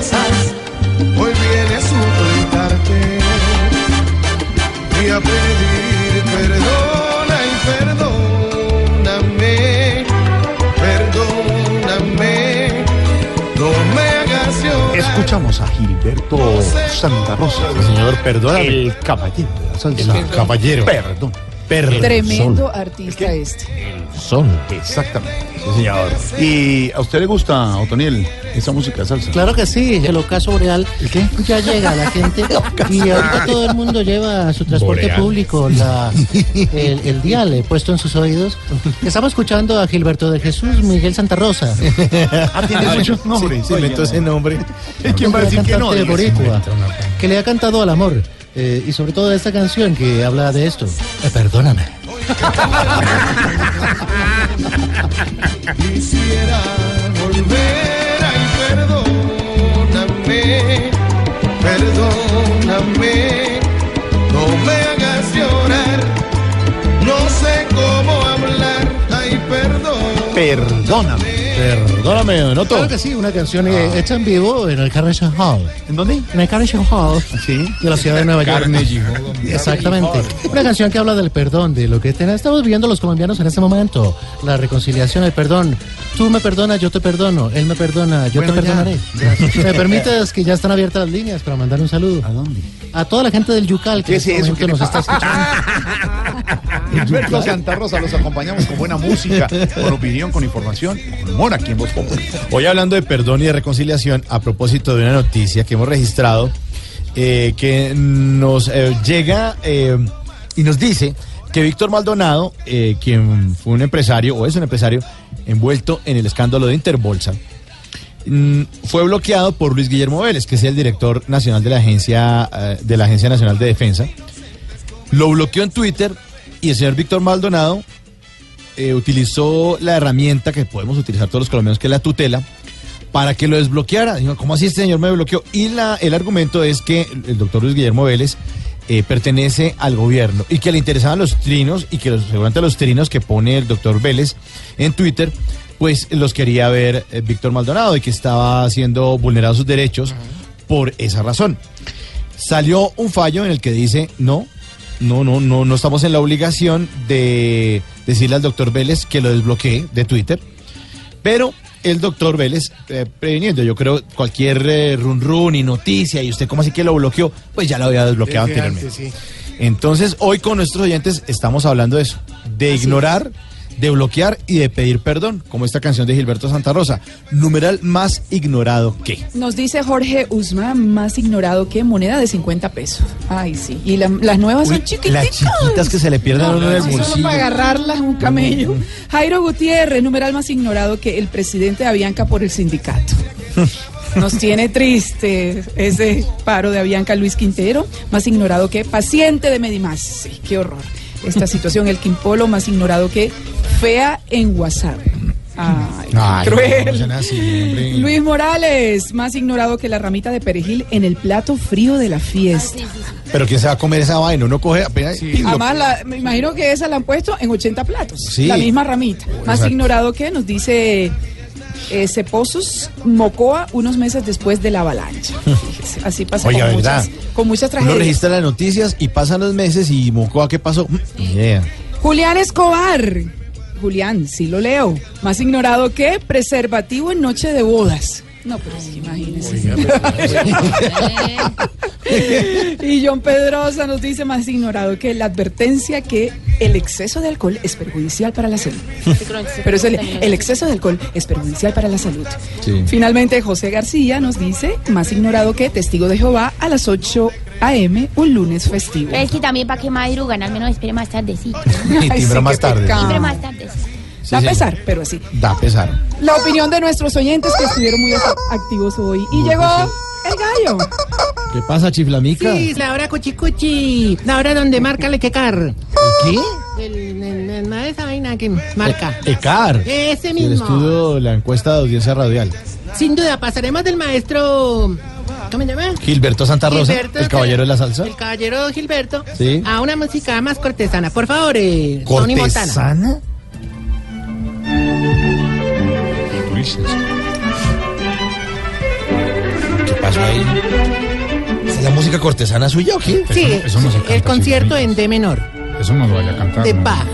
Fuerzas. Hoy viene a suplicarte y a pedir perdona y perdóname, perdóname, no me hagas llorar. Escuchamos a Gilberto Santa Rosa. señor, perdóname. El caballero de la salsa. El caballero. Perdón. Tremendo artista este. Son. Exactamente. Sí, señor. ¿Y a usted le gusta, Otoniel, esa música de salsa? Claro que sí, el ocaso boreal qué? ya llega la gente *laughs* y ahorita todo el mundo lleva su transporte Boreal. público, la, el, el dial eh, puesto en sus oídos. Estamos escuchando a Gilberto de Jesús Miguel Santa Rosa. *laughs* Ah, tiene muchos nombres. Se inventó ese nombre. *laughs* ¿Quién va a decir que no? Cantante boricua, que le ha cantado al amor. Eh, y sobre todo esta canción que habla de esto. Eh, perdóname. Quisiera volver, ay, perdóname, perdóname, no me perdóname. Perdóname. Perdóname, Donoto. Claro que sí, una canción eh, hecha en vivo en el Carnegie Hall. ¿En dónde? En el Carnegie Hall Sí. de la ciudad de Nueva York. Carnegie Hall. *laughs* Exactamente. Una canción que habla del perdón, de lo que ten- estamos viviendo los colombianos en este momento. La reconciliación, el perdón. Tú me perdonas, yo te perdono. Él me perdona, yo Bueno, te ya. perdonaré. ¿Me permites que ya están abiertas las líneas para mandar un saludo? ¿A dónde? A toda la gente del Yucal que ¿Qué en es este eso? momento ¿Qué le nos está escuchando. *laughs* Gilberto Santa Rosa, los acompañamos con buena música, con opinión, con información, con humor aquí en Voz. Hoy hablando de perdón y de reconciliación, a propósito de una noticia que hemos registrado, eh, que nos eh, llega eh, y nos dice que Víctor Maldonado, eh, quien fue un empresario, o es un empresario, envuelto en el escándalo de Interbolsa, mm, fue bloqueado por Luis Guillermo Vélez, que es el director nacional de la Agencia, de la Agencia Nacional de Defensa. Lo bloqueó en Twitter y el señor Víctor Maldonado eh, utilizó la herramienta que podemos utilizar todos los colombianos, que es la tutela, para que lo desbloqueara. Dijo, ¿cómo así este señor me bloqueó? Y la, el argumento es que el doctor Luis Guillermo Vélez eh, pertenece al gobierno y que le interesaban los trinos y que los, seguramente los trinos que pone el doctor Vélez en Twitter, pues los quería ver eh, Víctor Maldonado y que estaba siendo vulnerados sus derechos por esa razón. Salió un fallo en el que dice, no, no, no, no, no estamos en la obligación de decirle al doctor Vélez que lo desbloquee de Twitter, pero el doctor Vélez, eh, previniendo, yo creo, cualquier eh, run run y noticia, y usted como así que lo bloqueó, pues ya lo había desbloqueado Desde anteriormente. antes, sí. Entonces, hoy con nuestros oyentes estamos hablando de eso, de ignorar, de bloquear y de pedir perdón, como esta canción de Gilberto Santa Rosa. Numeral más ignorado que. Nos dice Jorge Usma, más ignorado que moneda de 50 pesos. Ay, sí. Y la- las nuevas Uy, son chiquiticas. las chiquitas que se le pierden a uno en el Solo bolsillo. para agarrarlas un camello. Jairo Gutiérrez, numeral más ignorado que el presidente de Avianca por el sindicato. *laughs* Nos tiene triste ese paro de Avianca Luis Quintero, más ignorado que paciente de Medimás. Sí, qué horror. Esta situación, el Quimpolo, más ignorado que fea en WhatsApp. Ay, Ay, cruel. no así. Luis Morales, más ignorado que la ramita de perejil en el plato frío de la fiesta. Pero ¿quién se va a comer esa vaina? Uno coge apenas. Además, la- me imagino que esa la han puesto en 80 platos. Sí. La misma ramita. Más Exacto. ignorado que nos dice eh, Ceposos Mocoa unos meses después de la avalancha. *laughs* Fíjese, así pasa Oiga, con, ¿verdad? muchas, con muchas Uno tragedias. registra las noticias y pasan los meses y Mocoa, ¿qué pasó? Mm, ni idea. Julián Escobar. Julián, sí lo leo. Más ignorado que preservativo en noche de bodas. No, pero sí, imagínese. *laughs* y John Pedrosa nos dice más ignorado que la advertencia que el exceso de alcohol es perjudicial para la salud. Pero es el, el exceso de alcohol es perjudicial para la salud. Sí. Finalmente, José García nos dice, más ignorado que testigo de Jehová a las 8 a.m. un lunes festivo. Pero es que también para que madrugan, al menos espere más tardecito. *laughs* Y timbra más tarde. Más tardecito. Sí, Da pesar, pero así. Da pesar. La opinión de nuestros oyentes que estuvieron muy activos hoy. Y llegó el gallo. ¿Qué pasa, chiflamica? Sí, la hora cuchicuchi. La hora donde marca el quecar. ¿Qué? El, el, el- esa vaina que marca. ECAR. Ese El mismo. estudio, la encuesta de audiencia radial. Sin duda, pasaremos del maestro. ¿Cómo se llama? Gilberto Santa Rosa, Gilberto, el caballero de la salsa. El caballero Gilberto. Sí. A una música más cortesana. Por favor, eh, Tony Montana. ¿Cortesana? ¿Qué pasó ahí? ¿Esa ¿Es la música cortesana suya o qué? Sí, el concierto en D menor. Eso no lo vaya a cantar. De Bach.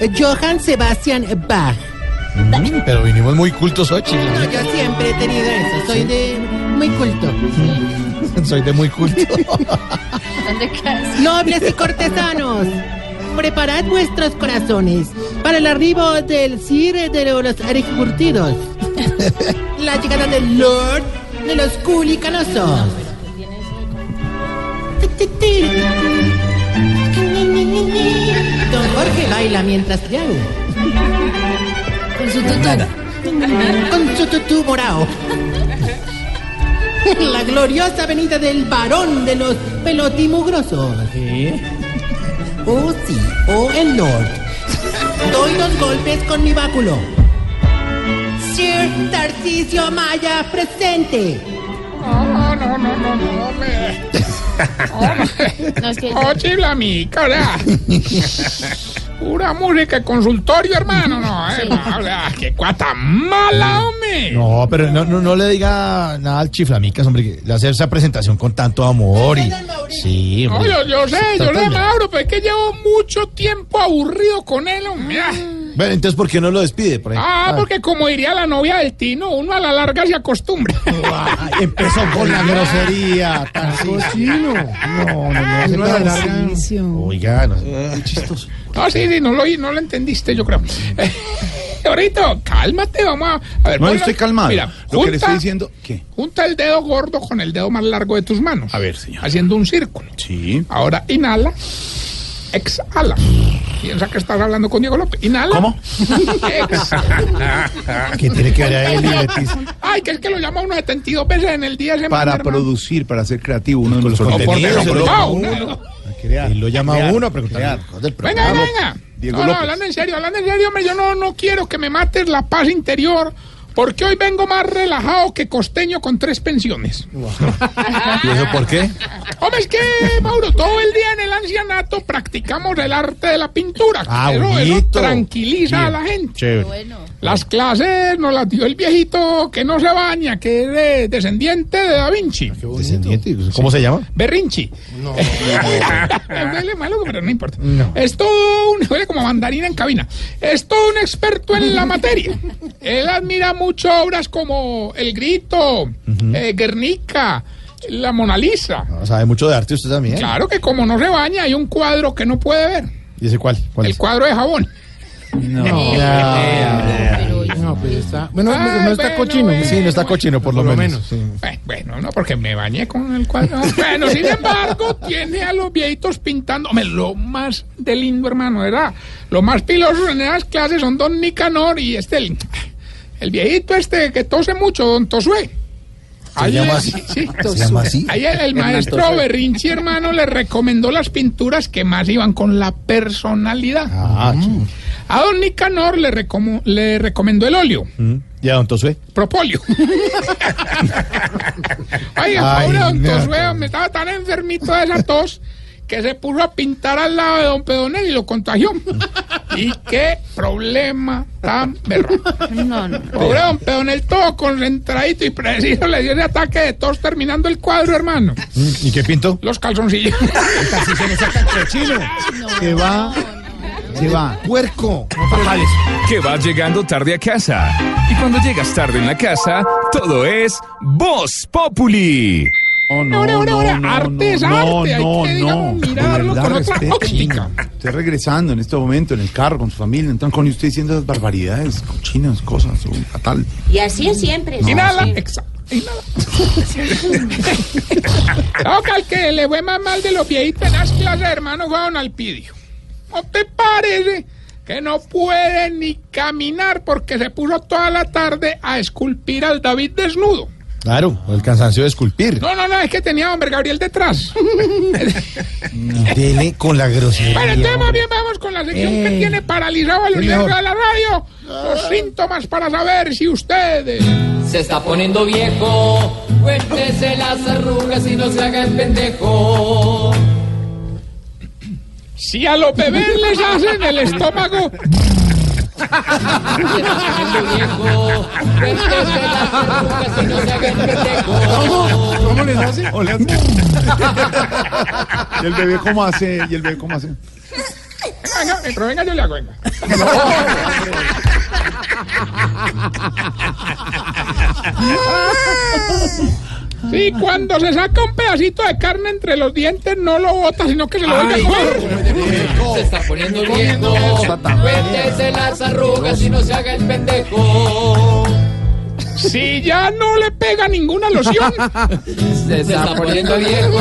Eh, Johann Sebastian Bach. Mm, pero vinimos muy cultos hoy, chicos. No, yo siempre he tenido eso. Soy de muy culto. *laughs* Soy de muy culto. *laughs* Nobles y cortesanos, preparad vuestros corazones para el arribo del Sir de los Curtidos. *laughs* La llegada del Lord de los Culicanosos. Don Jorge baila mientras piano. Con su tutú. Con su tutú morado. La gloriosa venida del varón de los pelotimugrosos. Oh, sí, oh, el Lord. Doy dos golpes con mi báculo. Sir Tarcisio Maya, presente. No, no, no, no, no, hombre. No, es *laughs* que- Oh, chiflamica, ¿verdad? *laughs* Pura música de consultorio, hermano, no, eh, no, qué cuata mala, hombre. No, pero no, no, no le diga nada al chiflamicas, hombre, que le hace esa presentación con tanto amor y... Sí, No, yo, yo sé, yo tan- Mauro, pero es que llevo mucho tiempo aburrido con él, hombre. Ah. Bueno, entonces, ¿por qué no lo despide? Por ahí? Ah, porque como diría la novia del Tino, uno a la larga se acostumbra. *laughs* Empezó con la grosería, tan cochino. No, no, no. No, se la. Oiga, no, qué chistoso. No, sí, sí, no lo, oí, no lo entendiste, yo creo. *laughs* Ahorita, cálmate, vamos a, a ver. No, pon la- estoy calmado. Mira, Lo que le junta- estoy diciendo, ¿qué? Junta el dedo gordo con el dedo más largo de tus manos. A ver, señor. Haciendo un círculo. Sí. Ahora inhala, exhala. Piensa que estás hablando con Diego López. Inhala. ¿Cómo? exhala. ¿Qué tiene que ver a él? Ay, que es que lo llama uno 72 veces en el día. Para hermano. producir, para ser creativo, uno de los Con los contenidos. lo- uno- Él lo llama uno a preguntar Venga, venga. Diego no, no, López. hablando en serio, hablando en serio, hombre, yo no, no quiero que me mates la paz interior, porque hoy vengo más relajado que costeño con tres pensiones. ¿Y eso por qué? Hombre, es que, Mauro, todo el día en el ancianato practicamos el arte de la pintura. Ah, eso, tranquiliza a la gente. Chévere. Las clases nos las dio el viejito que no se baña, que es de- descendiente de Da Vinci. Descendiente, ¿Cómo se llama? Berrinchi. No. *laughs* Huele malo, pero no importa. Es todo un. *laughs* Huele como mandarina en cabina. Es todo un experto en la materia. Él admira mucho obras como El Grito, eh, Guernica, La Mona Lisa. No, sabe mucho de arte usted también. Claro que como no se baña, hay un cuadro que no puede ver. ¿Y ese cuál? ¿Cuál El es? cuadro de jabón. No. No, pues está. Bueno, Ay, no está bueno, cochino. bueno. Sí, no está cochino, por lo Por lo menos. menos. sí. Bueno, no, porque me bañé con el cuadro. *laughs* Bueno, sin embargo, tiene a los viejitos pintando. Hombre, lo más de lindo, hermano, ¿verdad? Lo más piloso en esas clases son Don Nicanor y este, el, viejito este que tose mucho, Don Tosué. ¿Se llama así? *laughs* Sí, ¿Se llama así? Ahí el, maestro. Berrinchi, hermano, le recomendó las pinturas que más iban con la personalidad. Ah. A Don Nicanor le, le recomendó el óleo. Mm. ¿Y a don Tosué? Propolio. *laughs* Oiga, Ay, pobre don no. Tosué, me estaba tan enfermito de esa tos que se puso a pintar al lado de don Pedonel y lo contagió. *laughs* y qué problema tan berraco. No, no. Pobre don Pedonel, todo concentradito y preciso le dio ese ataque de tos terminando el cuadro, hermano. ¿Y qué pintó? Los calzoncillos. *laughs* Se va, se va. ¡Puerco! que vas llegando tarde a casa. Y cuando llegas tarde en la casa, todo es Voz Populi. Oh, no, Ahora, ahora, no, ahora, no, arte es no, arte, hay no, que, digamos, no. mirarlo De con verdad, otra óptica. Estoy regresando en este momento en el carro con su familia, entran con usted diciendo esas barbaridades, cochinas, cosas, uy, fatal. Y así es siempre. No, Inhala, sí. exa- inhala. *laughs* No, que al que le fue más mal de los viejitos en las clases, hermano, fue a don Alpidio. ¿No te parece que no puede ni caminar porque se puso toda la tarde a esculpir al David desnudo? Claro, el cansancio de esculpir. No, no, no, es que tenía a hombre Gabriel detrás. *laughs* Dele con la grosería. Bueno, entonces más bien vamos con la sección que Eh. tiene paralizado al Sí, universo mejor. de la radio. Los síntomas para saber si ustedes... Se está poniendo viejo, cuéntese las arrugas y no se haga el pendejo. Si a los bebés les hacen el estómago... No pendejo. ¿Cómo les hace? ¿O le hace? ¿Y el bebé cómo hace? ¿Y el bebé cómo hace? Venga, pero venga, yo le hago, venga. *laughs* Sí, cuando se saca un pedacito de carne entre los dientes, no lo bota, sino que se lo vuelve a comer. Se está poniendo viejo, cuéntese las arrugas y no se haga el pendejo. Si ya no le pega ninguna loción. Se está poniendo viejo,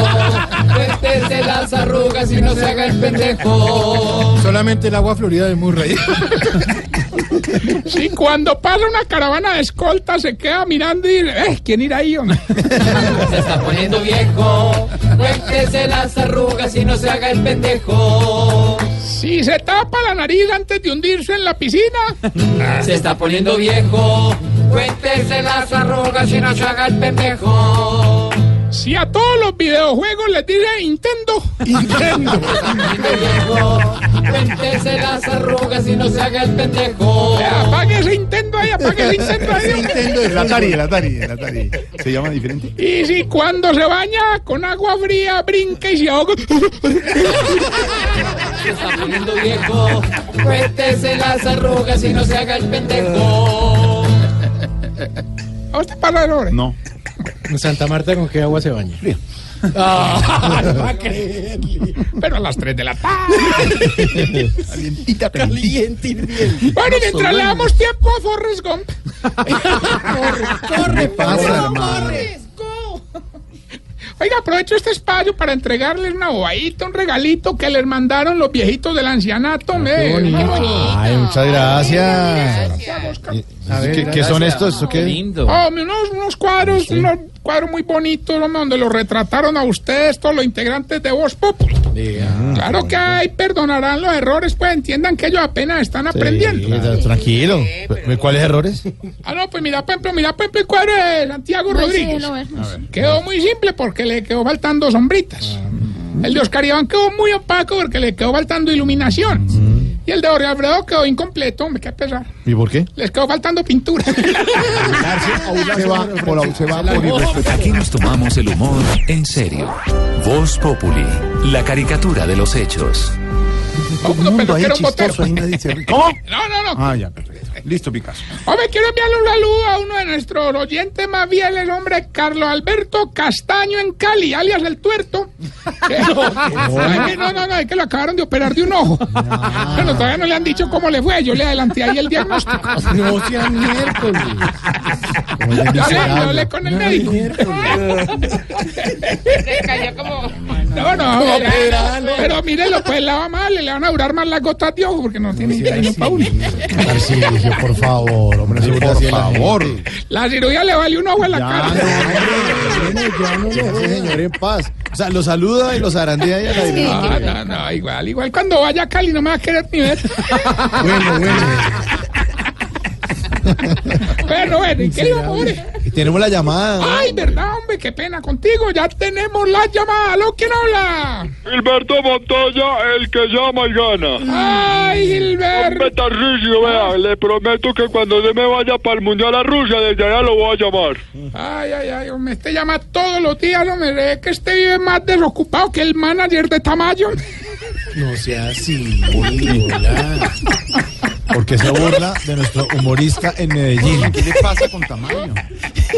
cuéntese las arrugas y no se haga el pendejo. Solamente el agua florida de Murray. *laughs* Si cuando pasa una caravana de escolta se queda mirando y dice, eh, ¿quién irá ahí, hombre? *laughs* Se está poniendo viejo. Cuéntese las arrugas y no se haga el pendejo. Si se tapa la nariz antes de hundirse en la piscina. *laughs* Se está poniendo viejo. Cuéntese las arrugas y no se haga el pendejo. Si a todos los videojuegos les dice Nintendo. Nintendo. Viejo, Cuéntese las arrugas y no se haga el pendejo. Apague ese Nintendo ahí, apague ese Nintendo ahí. Nintendo, el Atari, el Atari, el Atari. Se llama diferente. Y si cuando se baña con agua fría brinca y se ahoga. Se está poniendo viejo. Cuéntese las arrugas y no se haga el pendejo. ¿A usted pasa de hora? No. En *laughs* Santa Marta, ¿con qué agua se baña? Ah, no va a *laughs* creerle. Pero a las 3 de la tarde. Calientita, Caliente. Bueno, y mientras le damos tiempo a Forrest Gump. *laughs* ¿Qué pasa, hermano? Oiga, aprovecho este espacio para entregarles una bobadita, un regalito que les mandaron los viejitos del ancianato. me- Ay, muchas gracias. A ver, ¿Qué, qué son estos? ¿Eso qué? Hombre, unos, unos cuadros, unos cuadros muy bonitos, hombre, donde los retrataron a ustedes, todos los integrantes de Voz Populi. Claro que hay, perdonarán los errores, pues entiendan que ellos apenas están aprendiendo. Sí, tranquilo. ¿Cuáles errores? *laughs* Ah, no, pues mira, por ejemplo, mira, por ejemplo, el cuadro de Santiago Rodríguez. Quedó muy simple porque le quedó faltando sombritas. El de Oscar Iván quedó muy opaco porque le quedó faltando iluminación. Y el de Jorge Alfredo quedó incompleto, hombre, qué pesar. ¿Y por qué? Les quedó faltando pintura. *laughs* Se va por, se va por irrespetuoso. Aquí nos tomamos el humor en serio. Voz Populi, la caricatura de los hechos. Mundo ahí peluquero, un botero. chistoso, ahí nadie se ríe. ¿Cómo? No, no, no. Ah, ya, perfecto. Listo, Picasso. Hombre, quiero enviarle un saludo a uno de nuestros oyentes más fieles, hombre, Carlos Alberto Castaño en Cali, alias El Tuerto. *laughs* No, no, no, es que lo acabaron de operar de un ojo. Bueno, todavía no le han dicho cómo le fue, yo le adelanté ahí el diagnóstico. No sean miércoles. Yo yo hablé con el médico. No, no, pero, pero mírelo, pues la va le van a durar más las gotas de ojo porque no tiene vitamina para uno. Por favor, hombre, no Por la favor. La cirugía le vale un ojo en la cara. no, ya no lo deje, señor, en paz. O sea, lo saluda y lo zarandea y a la No, dirección. no, no, igual, igual cuando vaya a Cali no me va a querer ni ver. Bueno, bueno. Pero bueno, ¿y qué iba, hombre? Y tenemos la llamada. Ay, verdad, hombre, qué pena contigo. Ya tenemos la llamada. ¿Aló, quién habla? Gilberto Montoya, el que llama y gana. Ay, Gilberto. Hombre, vea, le prometo que cuando yo me vaya para el Mundial a Rusia, desde allá lo voy a llamar. Ay, ay, ay, hombre, este llama todos los días, hombre. ve que este vive más desocupado que el manager de Tamayo. No sea así. hola. Porque se burla de nuestro humorista en Medellín. ¿Qué le pasa con Tamayo?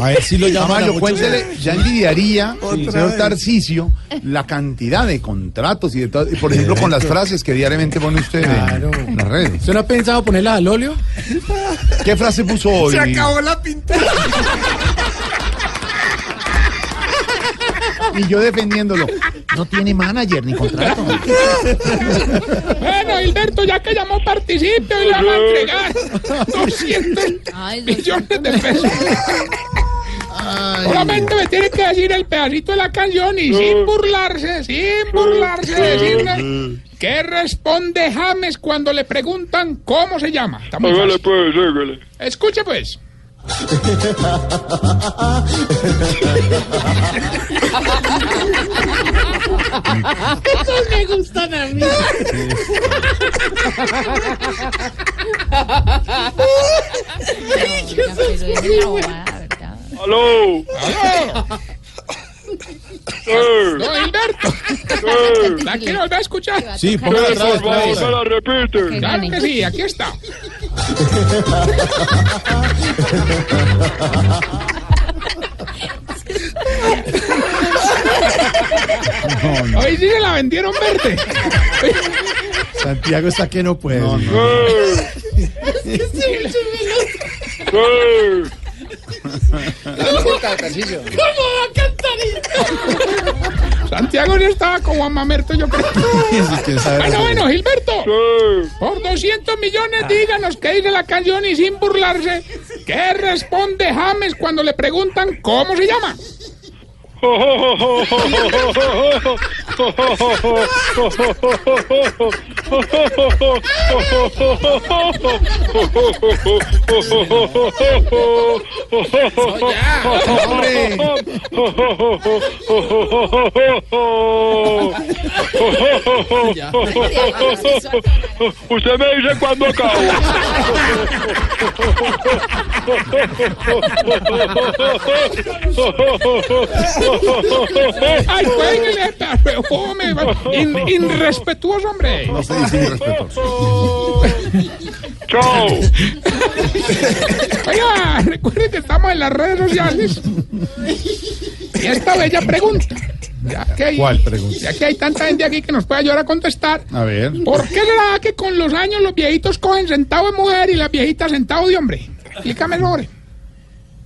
A ver si lo llaman a Tamayo, muchos- cuéntele, ya envidiaría, señor vez. Tarcisio, la cantidad de contratos y de todo, y por ejemplo, con las frases que diariamente pone usted Claro. en las redes. ¿Usted no ha pensado ponerla al óleo? ¿Qué frase puso hoy? la pintura. Y yo defendiéndolo. No tiene manager ni contrato. Bueno, Gilberto, ya que llamó, participe y le vamos a entregar 200 millones de pesos. Solamente me tiene que decir el pedacito de la canción y sin burlarse, sin burlarse, decirme qué responde James cuando le preguntan cómo se llama. Está muy fácil. pues. Escuche pues. Estos me gustan a mí. ¡Aló! No, Gilberto. ¿La quiero volver a escuchar? Sí, póngala otra vez, por favor, me la repite. Claro que sí, aquí está. *laughs* Hoy sí se la vendieron verde. Santiago está que no puede. Eh, *laughs* eh. ¿Cómo va a cantar? Santiago ya estaba con Juan Mamerto, yo creo. bueno, bueno, Gilberto. Por 200 millones, díganos qué dice la canción y sin burlarse, ¿qué responde James cuando le preguntan cómo se llama? Usted me dice cuándo acabo. *laughs* Ay, cuélguele, hombre, in- irrespetuoso, hombre. No se dice irrespetuoso. Chao. Oiga, recuerde que estamos en las redes sociales. Y esta bella pregunta. Ya que hay, ¿Cuál pregunta? Ya que hay tanta gente aquí que nos puede ayudar a contestar. A ver. ¿Por qué será que con los años los viejitos cogen sentado de mujer y las viejitas sentado de hombre? Explícame sobre.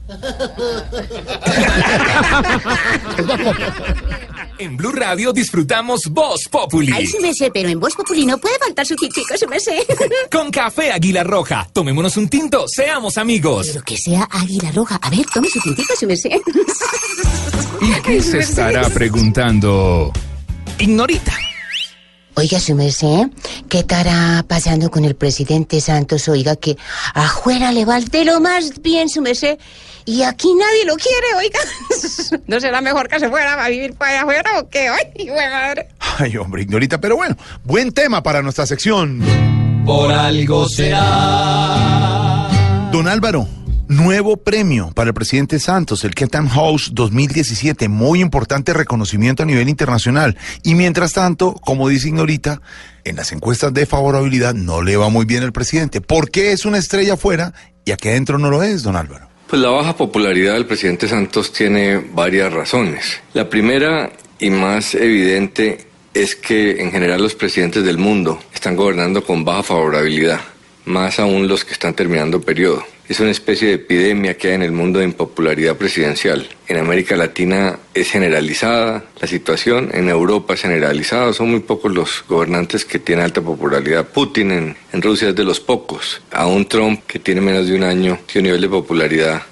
*laughs* En Blue Radio disfrutamos Voz Populi. Ay, sí me sé, pero en Voz Populi no puede faltar su tintico, su me sé. *laughs* Con café Águila Roja. Tomémonos un tinto, seamos amigos. Pero que sea águila roja. A ver, tome su tintico, su me sé. ¿Y qué se estará preguntando? Ignorita. Oiga, su merced, ¿qué estará pasando con el presidente Santos? Oiga, que afuera le va de lo más bien, su merced, y aquí nadie lo quiere, oiga. *laughs* ¿No será mejor que se fuera a vivir para allá afuera o qué? Ay, madre. Ay, hombre, ignorita, pero bueno, buen tema para nuestra sección. Por algo será. Don Álvaro, nuevo premio para el presidente Santos, el Chatham House 2017, muy importante reconocimiento a nivel internacional. Y mientras tanto, como dice Ignorita, en las encuestas de favorabilidad no le va muy bien al presidente. ¿Por qué es una estrella afuera y aquí adentro no lo es, don Álvaro? Pues la baja popularidad del presidente Santos tiene varias razones. La primera y más evidente es que en general los presidentes del mundo están gobernando con baja favorabilidad, más aún los que están terminando periodo. Es una especie de epidemia que hay en el mundo de impopularidad presidencial. En América Latina es generalizada la situación, en Europa es generalizada, son muy pocos los gobernantes que tienen alta popularidad. Putin en, Rusia es de los pocos. Aún Trump, que tiene menos de un año, tiene un nivel de popularidad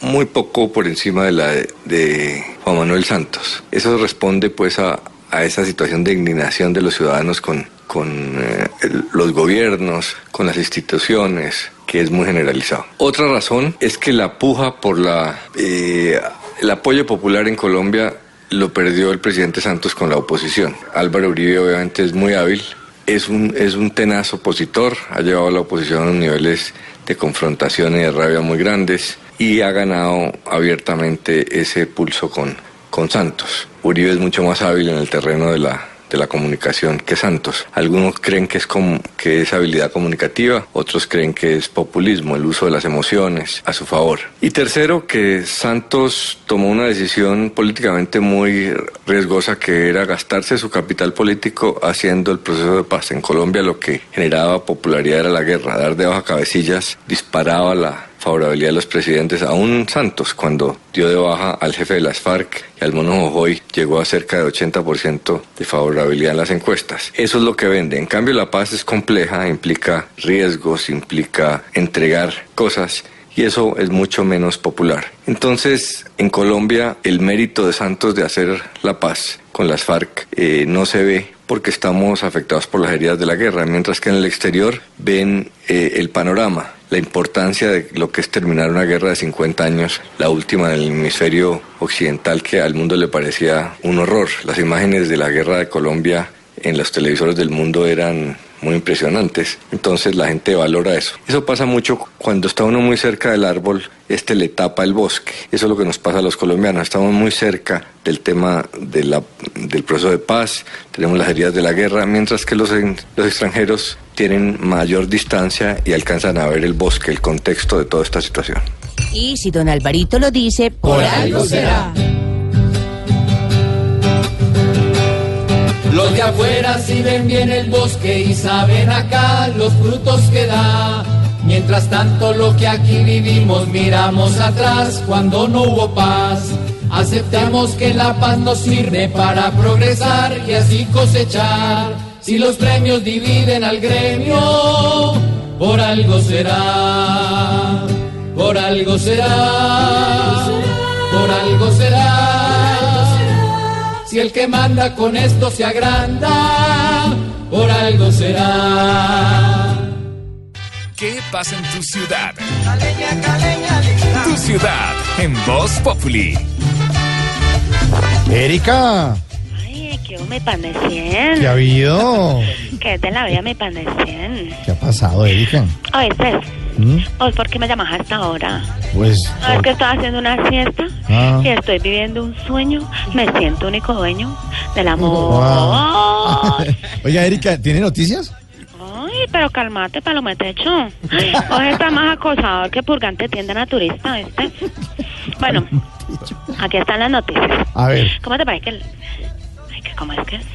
muy poco por encima de la de Juan Manuel Santos. Eso responde pues a, a esa situación de indignación de los ciudadanos con, con eh, el- los gobiernos, con las instituciones, que es muy generalizado. Otra razón es que la puja por la, eh, el apoyo popular en Colombia lo perdió el presidente Santos con la oposición. Álvaro Uribe obviamente es muy hábil, es un, es un tenaz opositor, ha llevado a la oposición a unos niveles de confrontación y de rabia muy grandes y ha ganado abiertamente ese pulso con, con Santos. Uribe es mucho más hábil en el terreno de la, de la comunicación que Santos. Algunos creen que es, que es habilidad comunicativa, otros creen que es populismo, el uso de las emociones a su favor. Y tercero, que Santos tomó una decisión políticamente muy riesgosa que era gastarse su capital político haciendo el proceso de paz. En Colombia lo que generaba popularidad era la guerra, dar de baja cabecillas disparaba la favorabilidad de los presidentes, aún Santos, cuando dio de baja al jefe de las FARC y al mono Jojoy, llegó a cerca de 80% de favorabilidad en las encuestas. Eso es lo que vende. En cambio, la paz es compleja, implica riesgos, implica entregar cosas. Y eso es mucho menos popular. Entonces, en Colombia, el mérito de Santos de hacer la paz con las FARC eh, no se ve porque estamos afectados por las heridas de la guerra, mientras que en el exterior ven eh, el panorama, la importancia de lo que es terminar una guerra de 50 años, la última del hemisferio occidental que al mundo le parecía un horror. Las imágenes de la guerra de Colombia en los televisores del mundo eran muy impresionantes. Entonces la gente valora eso. Eso pasa mucho cuando está uno muy cerca del árbol, este le tapa el bosque. Eso es lo que nos pasa a los colombianos. Estamos muy cerca del tema de la- del proceso de paz, tenemos las heridas de la guerra, mientras que los, los extranjeros tienen mayor distancia y alcanzan a ver el bosque, el contexto de toda esta situación. Y si don Alvarito lo dice, por, algo será. Los de afuera sí ven bien el bosque y saben acá los frutos que da. Mientras tanto lo que aquí vivimos miramos atrás cuando no hubo paz. Aceptamos que la paz nos sirve para progresar y así cosechar. Si los premios dividen al gremio, por algo será, por algo será, por algo será. Si el que manda con esto se agranda, por algo será. ¿Qué pasa en tu ciudad? Tu ciudad en Voz Populi. Erika, Que me pan de 100. ¿qué ha habido? Es de la vida mi pan de 100. ¿Qué ha pasado, Erika? Oíste, ¿Mm? ¿Hoy por qué me llamas hasta ahora? Pues, No, es que estoy haciendo una siesta Ah. y estoy viviendo un sueño. Me siento único dueño del amor. Wow. *laughs* Oiga, Erika, ¿tiene noticias? Ay, pero calmate, palometecho. Hoy está más acosador que purgante tienda naturista, ¿viste? Bueno, aquí están las noticias. A ver. ¿Cómo te parece que el... ¿cómo es que es?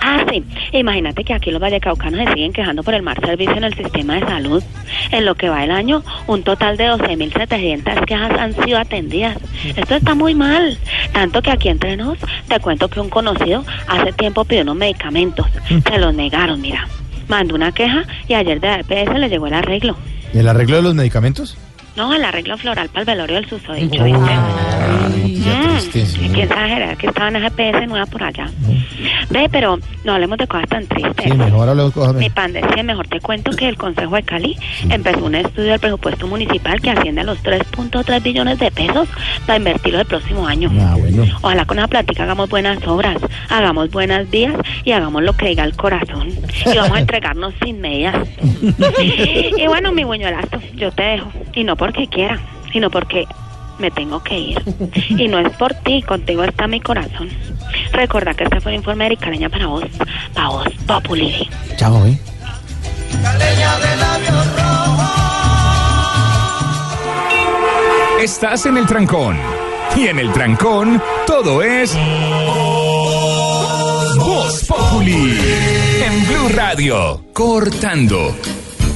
Ah, sí. Imagínate que aquí los vallecaucanos se siguen quejando por el mal servicio en el sistema de salud. En lo que va el año, un total de 12.700 quejas han sido atendidas. Esto está muy mal. Tanto que aquí entre nos, te cuento que un conocido hace tiempo pidió unos medicamentos. Se los negaron, mira. Mandó una queja y ayer de la EPS le llegó el arreglo. ¿Y el arreglo de los medicamentos? No, el arreglo floral para el velorio del susodicho, ¿viste? Qué Mm, triste, ¿y ¿Quién sabe que estaba en GPS nueva por allá? Ve, pero no hablemos de cosas tan tristes. Sí, mejor hablamos cosas. Mi pan decía, mejor te cuento que el Consejo de Cali empezó un estudio del presupuesto municipal que asciende a los 3.3 billones de pesos para invertirlo el próximo año. Ah, bueno. Ojalá con esa plática hagamos buenas obras, hagamos buenas vías y hagamos lo que diga el corazón. Y vamos a *laughs* entregarnos sin medias. *laughs* y bueno, mi buñuelazo, yo te dejo. Y no porque quiera, sino porque me tengo que ir. Y no es por ti, contigo está mi corazón. Recuerda que este fue un informe de Ericaleña para vos, para vos, Populi. Chao, ¿eh? Estás en el trancón. Y en el trancón, todo es. Voz Populi. En Blue Radio. Cortando.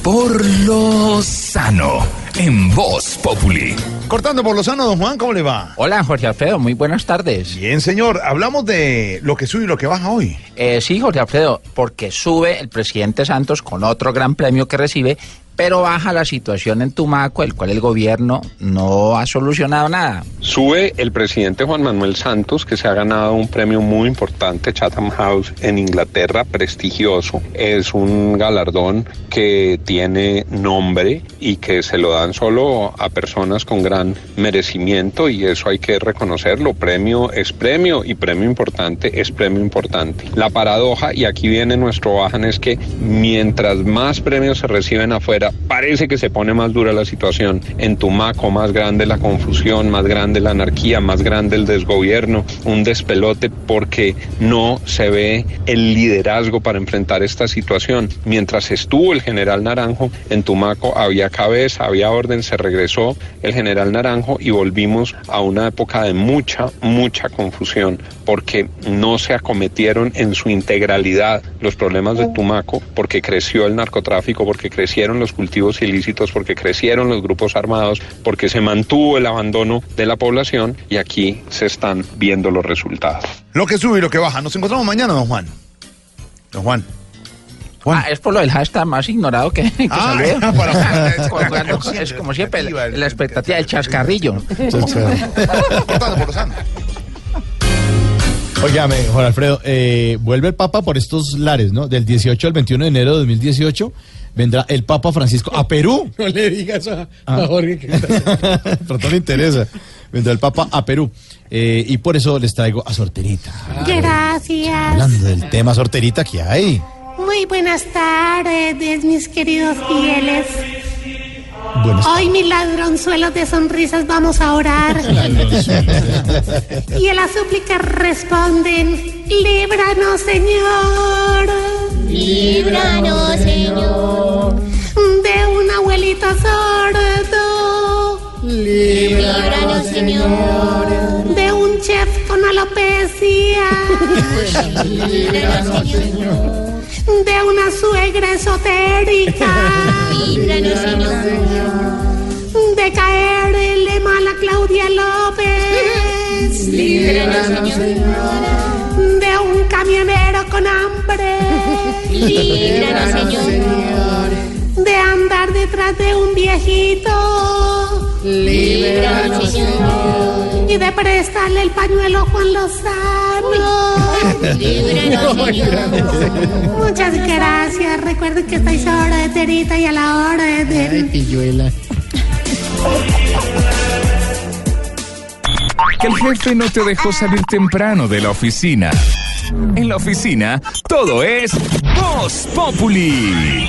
Por lo sano. En Voz Populi. Cortando por Lozano, don Juan, ¿cómo le va? Hola, Jorge Alfredo, muy buenas tardes. Bien, señor. Hablamos de lo que sube y lo que baja hoy. Eh, sí, Jorge Alfredo, porque sube el presidente Santos con otro gran premio que recibe, pero baja la situación en Tumaco, el cual el gobierno no ha solucionado nada. Sube el presidente Juan Manuel Santos, que se ha ganado un premio muy importante, Chatham House, en Inglaterra, prestigioso. Es un galardón que tiene nombre y que se lo dan solo a personas con gran merecimiento y eso hay que reconocerlo. Premio es premio y premio importante es premio importante. La paradoja, y aquí viene nuestro bajan, es que mientras más premios se reciben afuera, parece que se pone más dura la situación. En Tumaco, más grande la confusión, más grande la anarquía, más grande el desgobierno, un despelote porque no se ve el liderazgo para enfrentar esta situación. Mientras estuvo el general Naranjo, en Tumaco había cabeza, había orden, se regresó el general Naranjo y volvimos a una época de mucha, mucha confusión porque no se acometieron en su integralidad los problemas de Tumaco, porque creció el narcotráfico, porque crecieron los cultivos ilícitos, porque crecieron los grupos armados, porque se mantuvo el abandono de la población y aquí se están viendo los resultados. Lo que sube y lo que baja. Nos encontramos mañana, don Juan. Don Juan. Ah, es por lo del hashtag más ignorado que, que Ah, salió. ya, para- *laughs* Cuando- cuando- es como siempre, la, la expectativa del chascarrillo. Óigame, *laughs* Juan Alfredo, eh, vuelve el Papa por estos lares, ¿no? Del 18 al 21 de enero de 2018 vendrá el Papa Francisco a Perú. *laughs* No le digas a, Ah. a Jorge que *laughs* Pero no le interesa. Vendrá el Papa a Perú. Eh, y por eso les traigo a Sorterita. Gracias. Hablando del tema Sorterita que hay. Muy buenas tardes, mis queridos fieles. Buenas Hoy, mis ladronzuelos de sonrisas, vamos a orar. *laughs* y a la súplica responden: Líbranos, Señor. Líbranos, Señor. De un abuelito sordo. Líbranos, Señor. De un chef con alopecia. Líbranos, Señor. De una suegra esotérica. Líbranos, Señor. De caerle mal a Claudia López. Líbranos, Señor. De un camionero con hambre. *laughs* Líbranos, Señor. De andar detrás de un viejito. Líbranos, Señor. Y de prestarle el pañuelo a Juan Lozano. Líbranos, Señor. Muchas gracias. Recuerden que estáis a hora de terita y a la hora de... Ay, pilluela. Que el jefe no te dejó salir temprano de la oficina. En la oficina, todo es Voz Populi.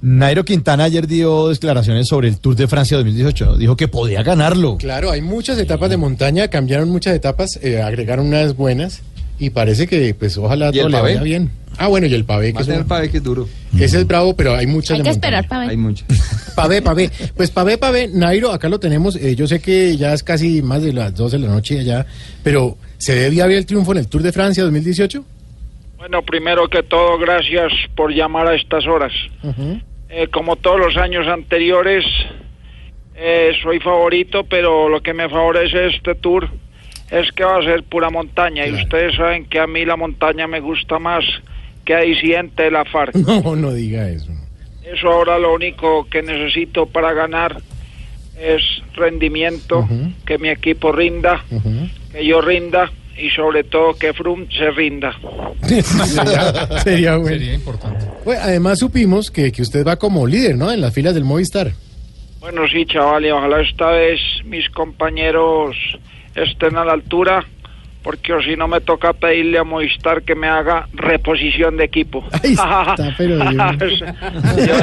Nairo Quintana ayer dio declaraciones sobre el Tour de Francia 2018. Dijo que podía ganarlo. Claro, hay muchas etapas de montaña, cambiaron muchas etapas, eh, agregaron unas buenas y parece que, pues, ojalá ¿Y el todo le pavé? vaya bien. Ah, bueno, y el pavé. Que es el una- pavé que es duro. Ese es bravo, pero hay muchas Hay que montaña. esperar ver. Hay muchas. *laughs* Pavé, pavé. Pues pavé, pavé. Nairo, acá lo tenemos. eh, yo sé que ya es casi más de las 12 de la noche allá, pero ¿se debía haber el triunfo en el Tour de Francia 2018? Bueno, primero que todo, gracias por llamar a estas horas. Eh, como todos los años anteriores, eh, soy favorito, pero lo que me favorece este tour es que va a ser pura montaña. Y ustedes saben que a mí la montaña me gusta más que a disidente de la FARC. *laughs* No, no diga eso. Eso ahora lo único que necesito para ganar es rendimiento, que mi equipo rinda, que yo rinda y sobre todo que Froome se rinda. *laughs* sería, sería bueno. importante. Bueno, además supimos que, que usted va como líder, ¿no? En las filas del Movistar. Bueno, sí, chaval, y ojalá esta vez mis compañeros estén a la altura, porque o si no me toca pedirle a Movistar que me haga reposición de equipo. *laughs* Ahí está, *laughs* pero. Yo.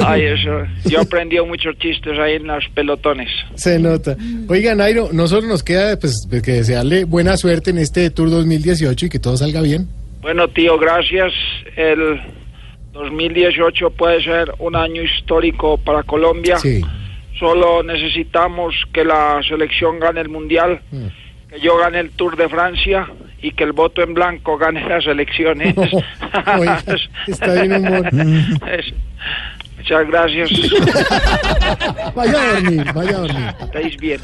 *laughs* Ay, eso. Yo aprendí muchos chistes ahí en los pelotones. Se nota. Oiga, Nairo, no solo nos queda pues, que desearle buena suerte en este Tour 2018 y que todo salga bien. Bueno, tío, gracias. El 2018 puede ser un año histórico para Colombia. Sí. Solo necesitamos que la selección gane el Mundial, que yo gane el Tour de Francia y que el voto en blanco gane las elecciones. *laughs* Oiga, está bien humor. *laughs* Es- Muchas gracias. *laughs* Vaya a dormir, vaya a dormir. Estáis bien.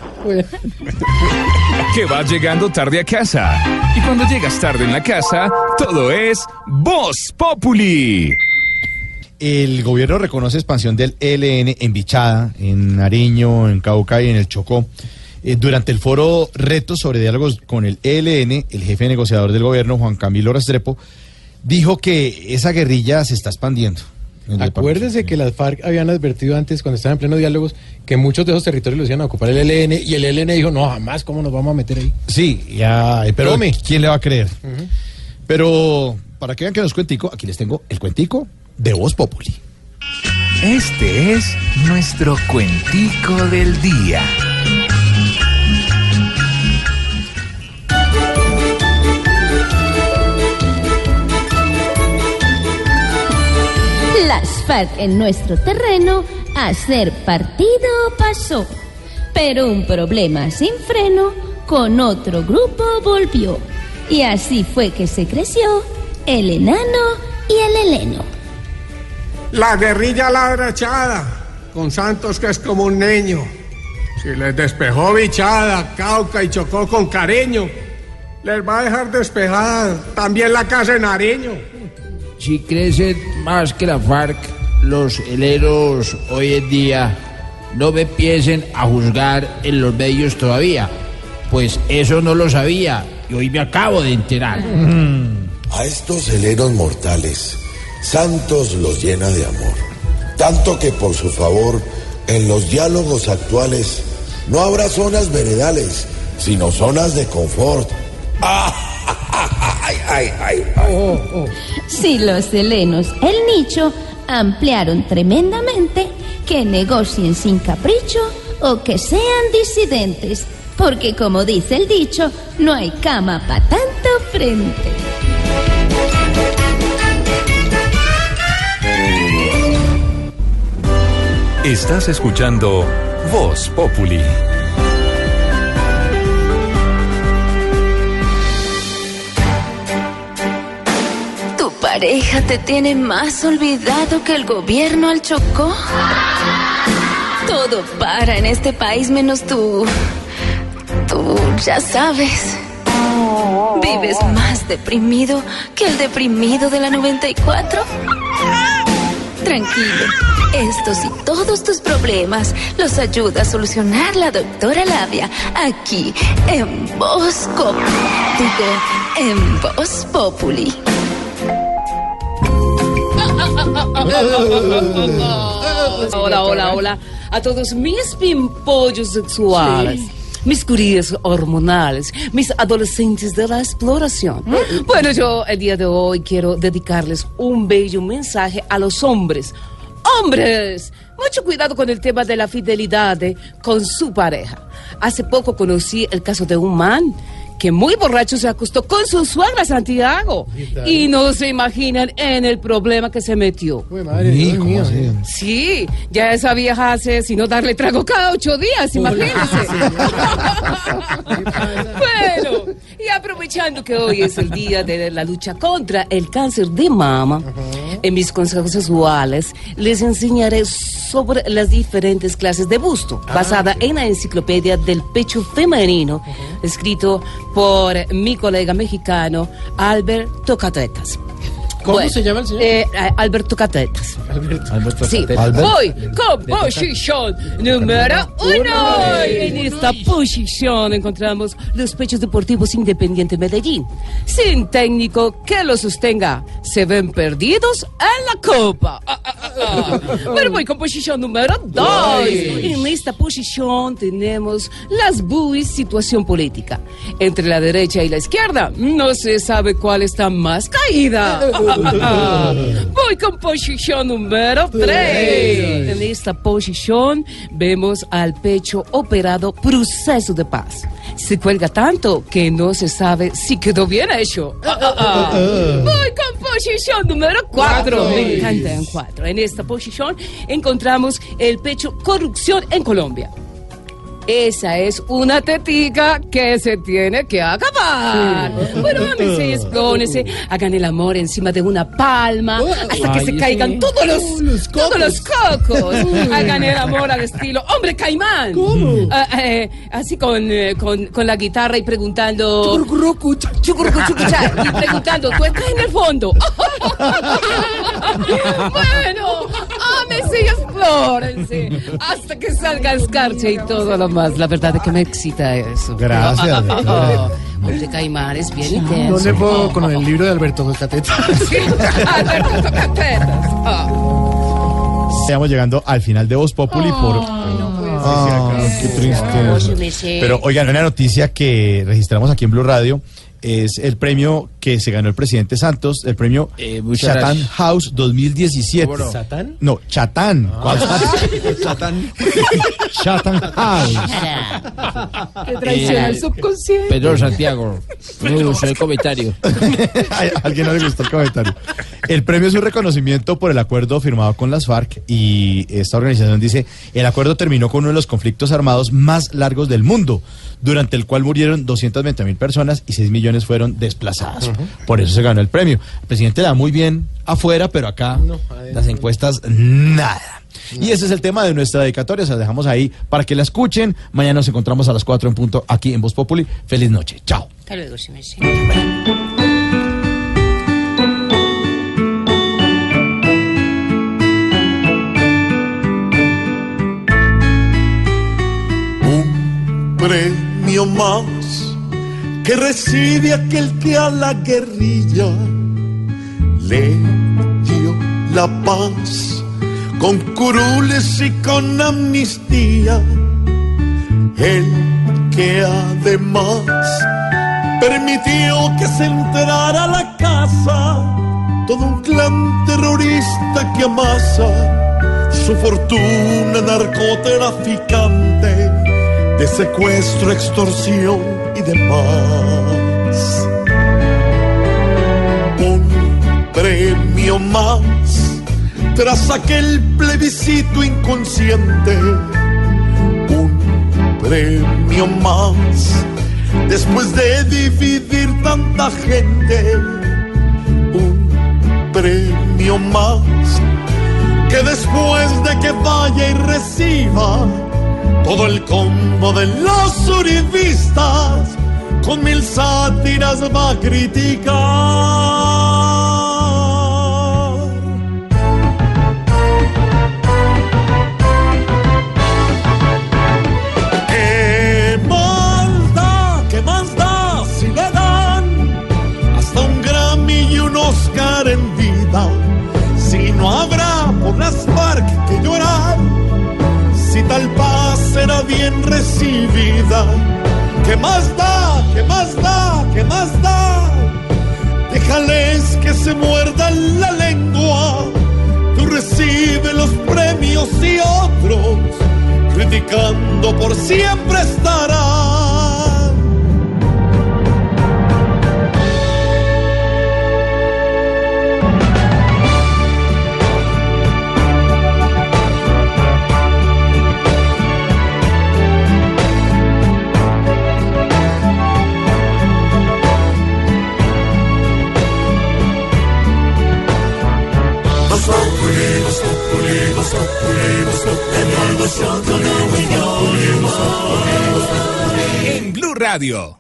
Que vas llegando tarde a casa. Y cuando llegas tarde en la casa, todo es Voz Populi. El gobierno reconoce expansión del ELN en Bichada, en Nariño, en Cauca y en el Chocó. Eh, durante el foro Retos sobre diálogos con el ELN, el jefe negociador del gobierno, Juan Camilo Restrepo, dijo que esa guerrilla se está expandiendo. Acuérdese que las FARC habían advertido antes, cuando estaban en pleno diálogos, que muchos de esos territorios los iban a ocupar el ELN y el ELN dijo, no, jamás, ¿cómo nos vamos a meter ahí? Sí, ya, pero Tome. ¿quién le va a creer? Pero para que vean que no es cuentico, aquí les tengo el cuentico de Voz Populi. Este es nuestro cuentico del día. Las FARC en nuestro terreno a ser partido pasó. Pero un problema sin freno con otro grupo volvió. Y así fue que se creció el enano y el heleno. La guerrilla ladra echada, con Santos que es como un niño. Si les despejó bichada, cauca y chocó con cariño, les va a dejar despejada también la casa de Nariño. Si crecen más que la FARC, los heleros hoy en día no me empiecen a juzgar en los medios todavía, pues eso no lo sabía y hoy me acabo de enterar. *laughs* A estos heleros mortales, Santos los llena de amor. Tanto que por su favor, en los diálogos actuales, no habrá zonas veredales, sino zonas de confort. *laughs* ¡Ay, ay, ay! ay. Si los helenos, el nicho, ampliaron tremendamente, que negocien sin capricho o que sean disidentes, porque como dice el dicho, no hay cama para tanto frente. Estás escuchando Voz Populi. ¿Tu pareja te tiene más olvidado que el gobierno al Chocó? Todo para en este país menos tú. Tú ya sabes. ¿Vives más deprimido que el deprimido de la 94? Tranquilo. Estos y todos tus problemas los ayuda a solucionar la doctora Labia aquí en Voz Populi. Digo, en Voz Populi. *laughs* Hola, hola, hola a todos mis pimpollos sexuales. Mis curías hormonales, mis adolescentes de la exploración. Bueno, yo el día de hoy quiero dedicarles un bello mensaje a los hombres. ¡Hombres! Mucho cuidado con el tema de la fidelidad eh, con su pareja. Hace poco conocí el caso de un man que muy borracho se acostó con su suegra Santiago. Y no se imaginan en el problema que se metió. Dios mío. Sí, ya esa vieja hace sino darle trago cada ocho días, imagínense. *laughs* bueno, y aprovechando que hoy es el día de la lucha contra el cáncer de mama, en mis consejos sexuales les enseñaré sobre las diferentes clases de busto, basada en la enciclopedia del pecho femenino, escrito por mi colega mexicano Albert Tocatetas. ¿Cómo se llama el señor? Eh, eh, Alberto Catetas. Sí, voy con posición número uno. Y en esta posición encontramos los pechos deportivos Independiente Medellín. Sin técnico que lo sostenga, se ven perdidos en la copa. Ah, ah, ah, ah. *laughs* Voy con posición número dos. En esta posición tenemos las buis situación política. Entre la derecha y la izquierda no se sabe cuál está más caída. *laughs* *laughs* Voy con posición número 3. En esta posición vemos al pecho operado proceso de paz. Se cuelga tanto que no se sabe si quedó bien hecho. Voy con posición número 4. Me encanta en 4. En esta posición encontramos el pecho corrupción en Colombia. Esa es una tetica que se tiene que acabar. Bueno, ámense explónense, hagan el amor encima de una palma hasta que Ay, se caigan todos los, todos los cocos. hagan el amor al estilo hombre caimán. Ah, eh, así con, eh, con, con la guitarra y preguntando. Y preguntando, ¿tú estás en el fondo? *laughs* *laughs* bueno, ámense y explórense hasta que salga escarcha y todo lo más. La verdad es que me excita eso. Gracias, doctora. Hombre caimán es bien intenso. ¿Dónde puedo con el libro de Alberto Cateta? *laughs* *laughs* Alberto Tocatetas. Ah. Estamos llegando al final de Voz Populi por... Ah, qué triste. Pero oigan, una noticia que registramos aquí en Blue Radio es el premio que se ganó el presidente Santos, el premio muchas Chatán gracias. House 2017. ¿Cómo no? ¿Satán? No, Chatán. ¿Cuál Chatán. *laughs* Chatán *laughs* House. Que traiciona el subconsciente. Pedro Santiago. No, soy comentario. *laughs* A alguien no le gustó el comentario. El premio es un reconocimiento por el acuerdo firmado con las FARC y esta organización dice, el acuerdo terminó con uno de los conflictos armados más largos del mundo, durante el cual murieron 220 mil personas y 6 millones fueron desplazadas. Por eso se ganó el premio. El presidente da muy bien afuera, pero acá las encuestas nada. Y ese es el tema de nuestra dedicatoria, se la dejamos ahí para que la escuchen. Mañana nos encontramos a las 4 en punto aquí en Voz Populi. Feliz noche. Chao. Hasta luego, señor. premio más que recibe aquel que a la guerrilla le dio la paz con curules y con amnistía. El que además permitió que se entrara a la casa todo un clan terrorista que amasa su fortuna narcotraficante de secuestro, extorsión y demás. Un premio más tras aquel plebiscito inconsciente. Un premio más después de dividir tanta gente. Un premio más que después de que vaya y reciba todo el combo de los uribistas, con mil sátiras va a criticar. Será bien recibida. ¿Qué más da? ¿Qué más da? ¿Qué más da? Déjales que se muerdan la lengua. Tú recibes los premios y otros criticando por siempre estarán. En Blue Radio.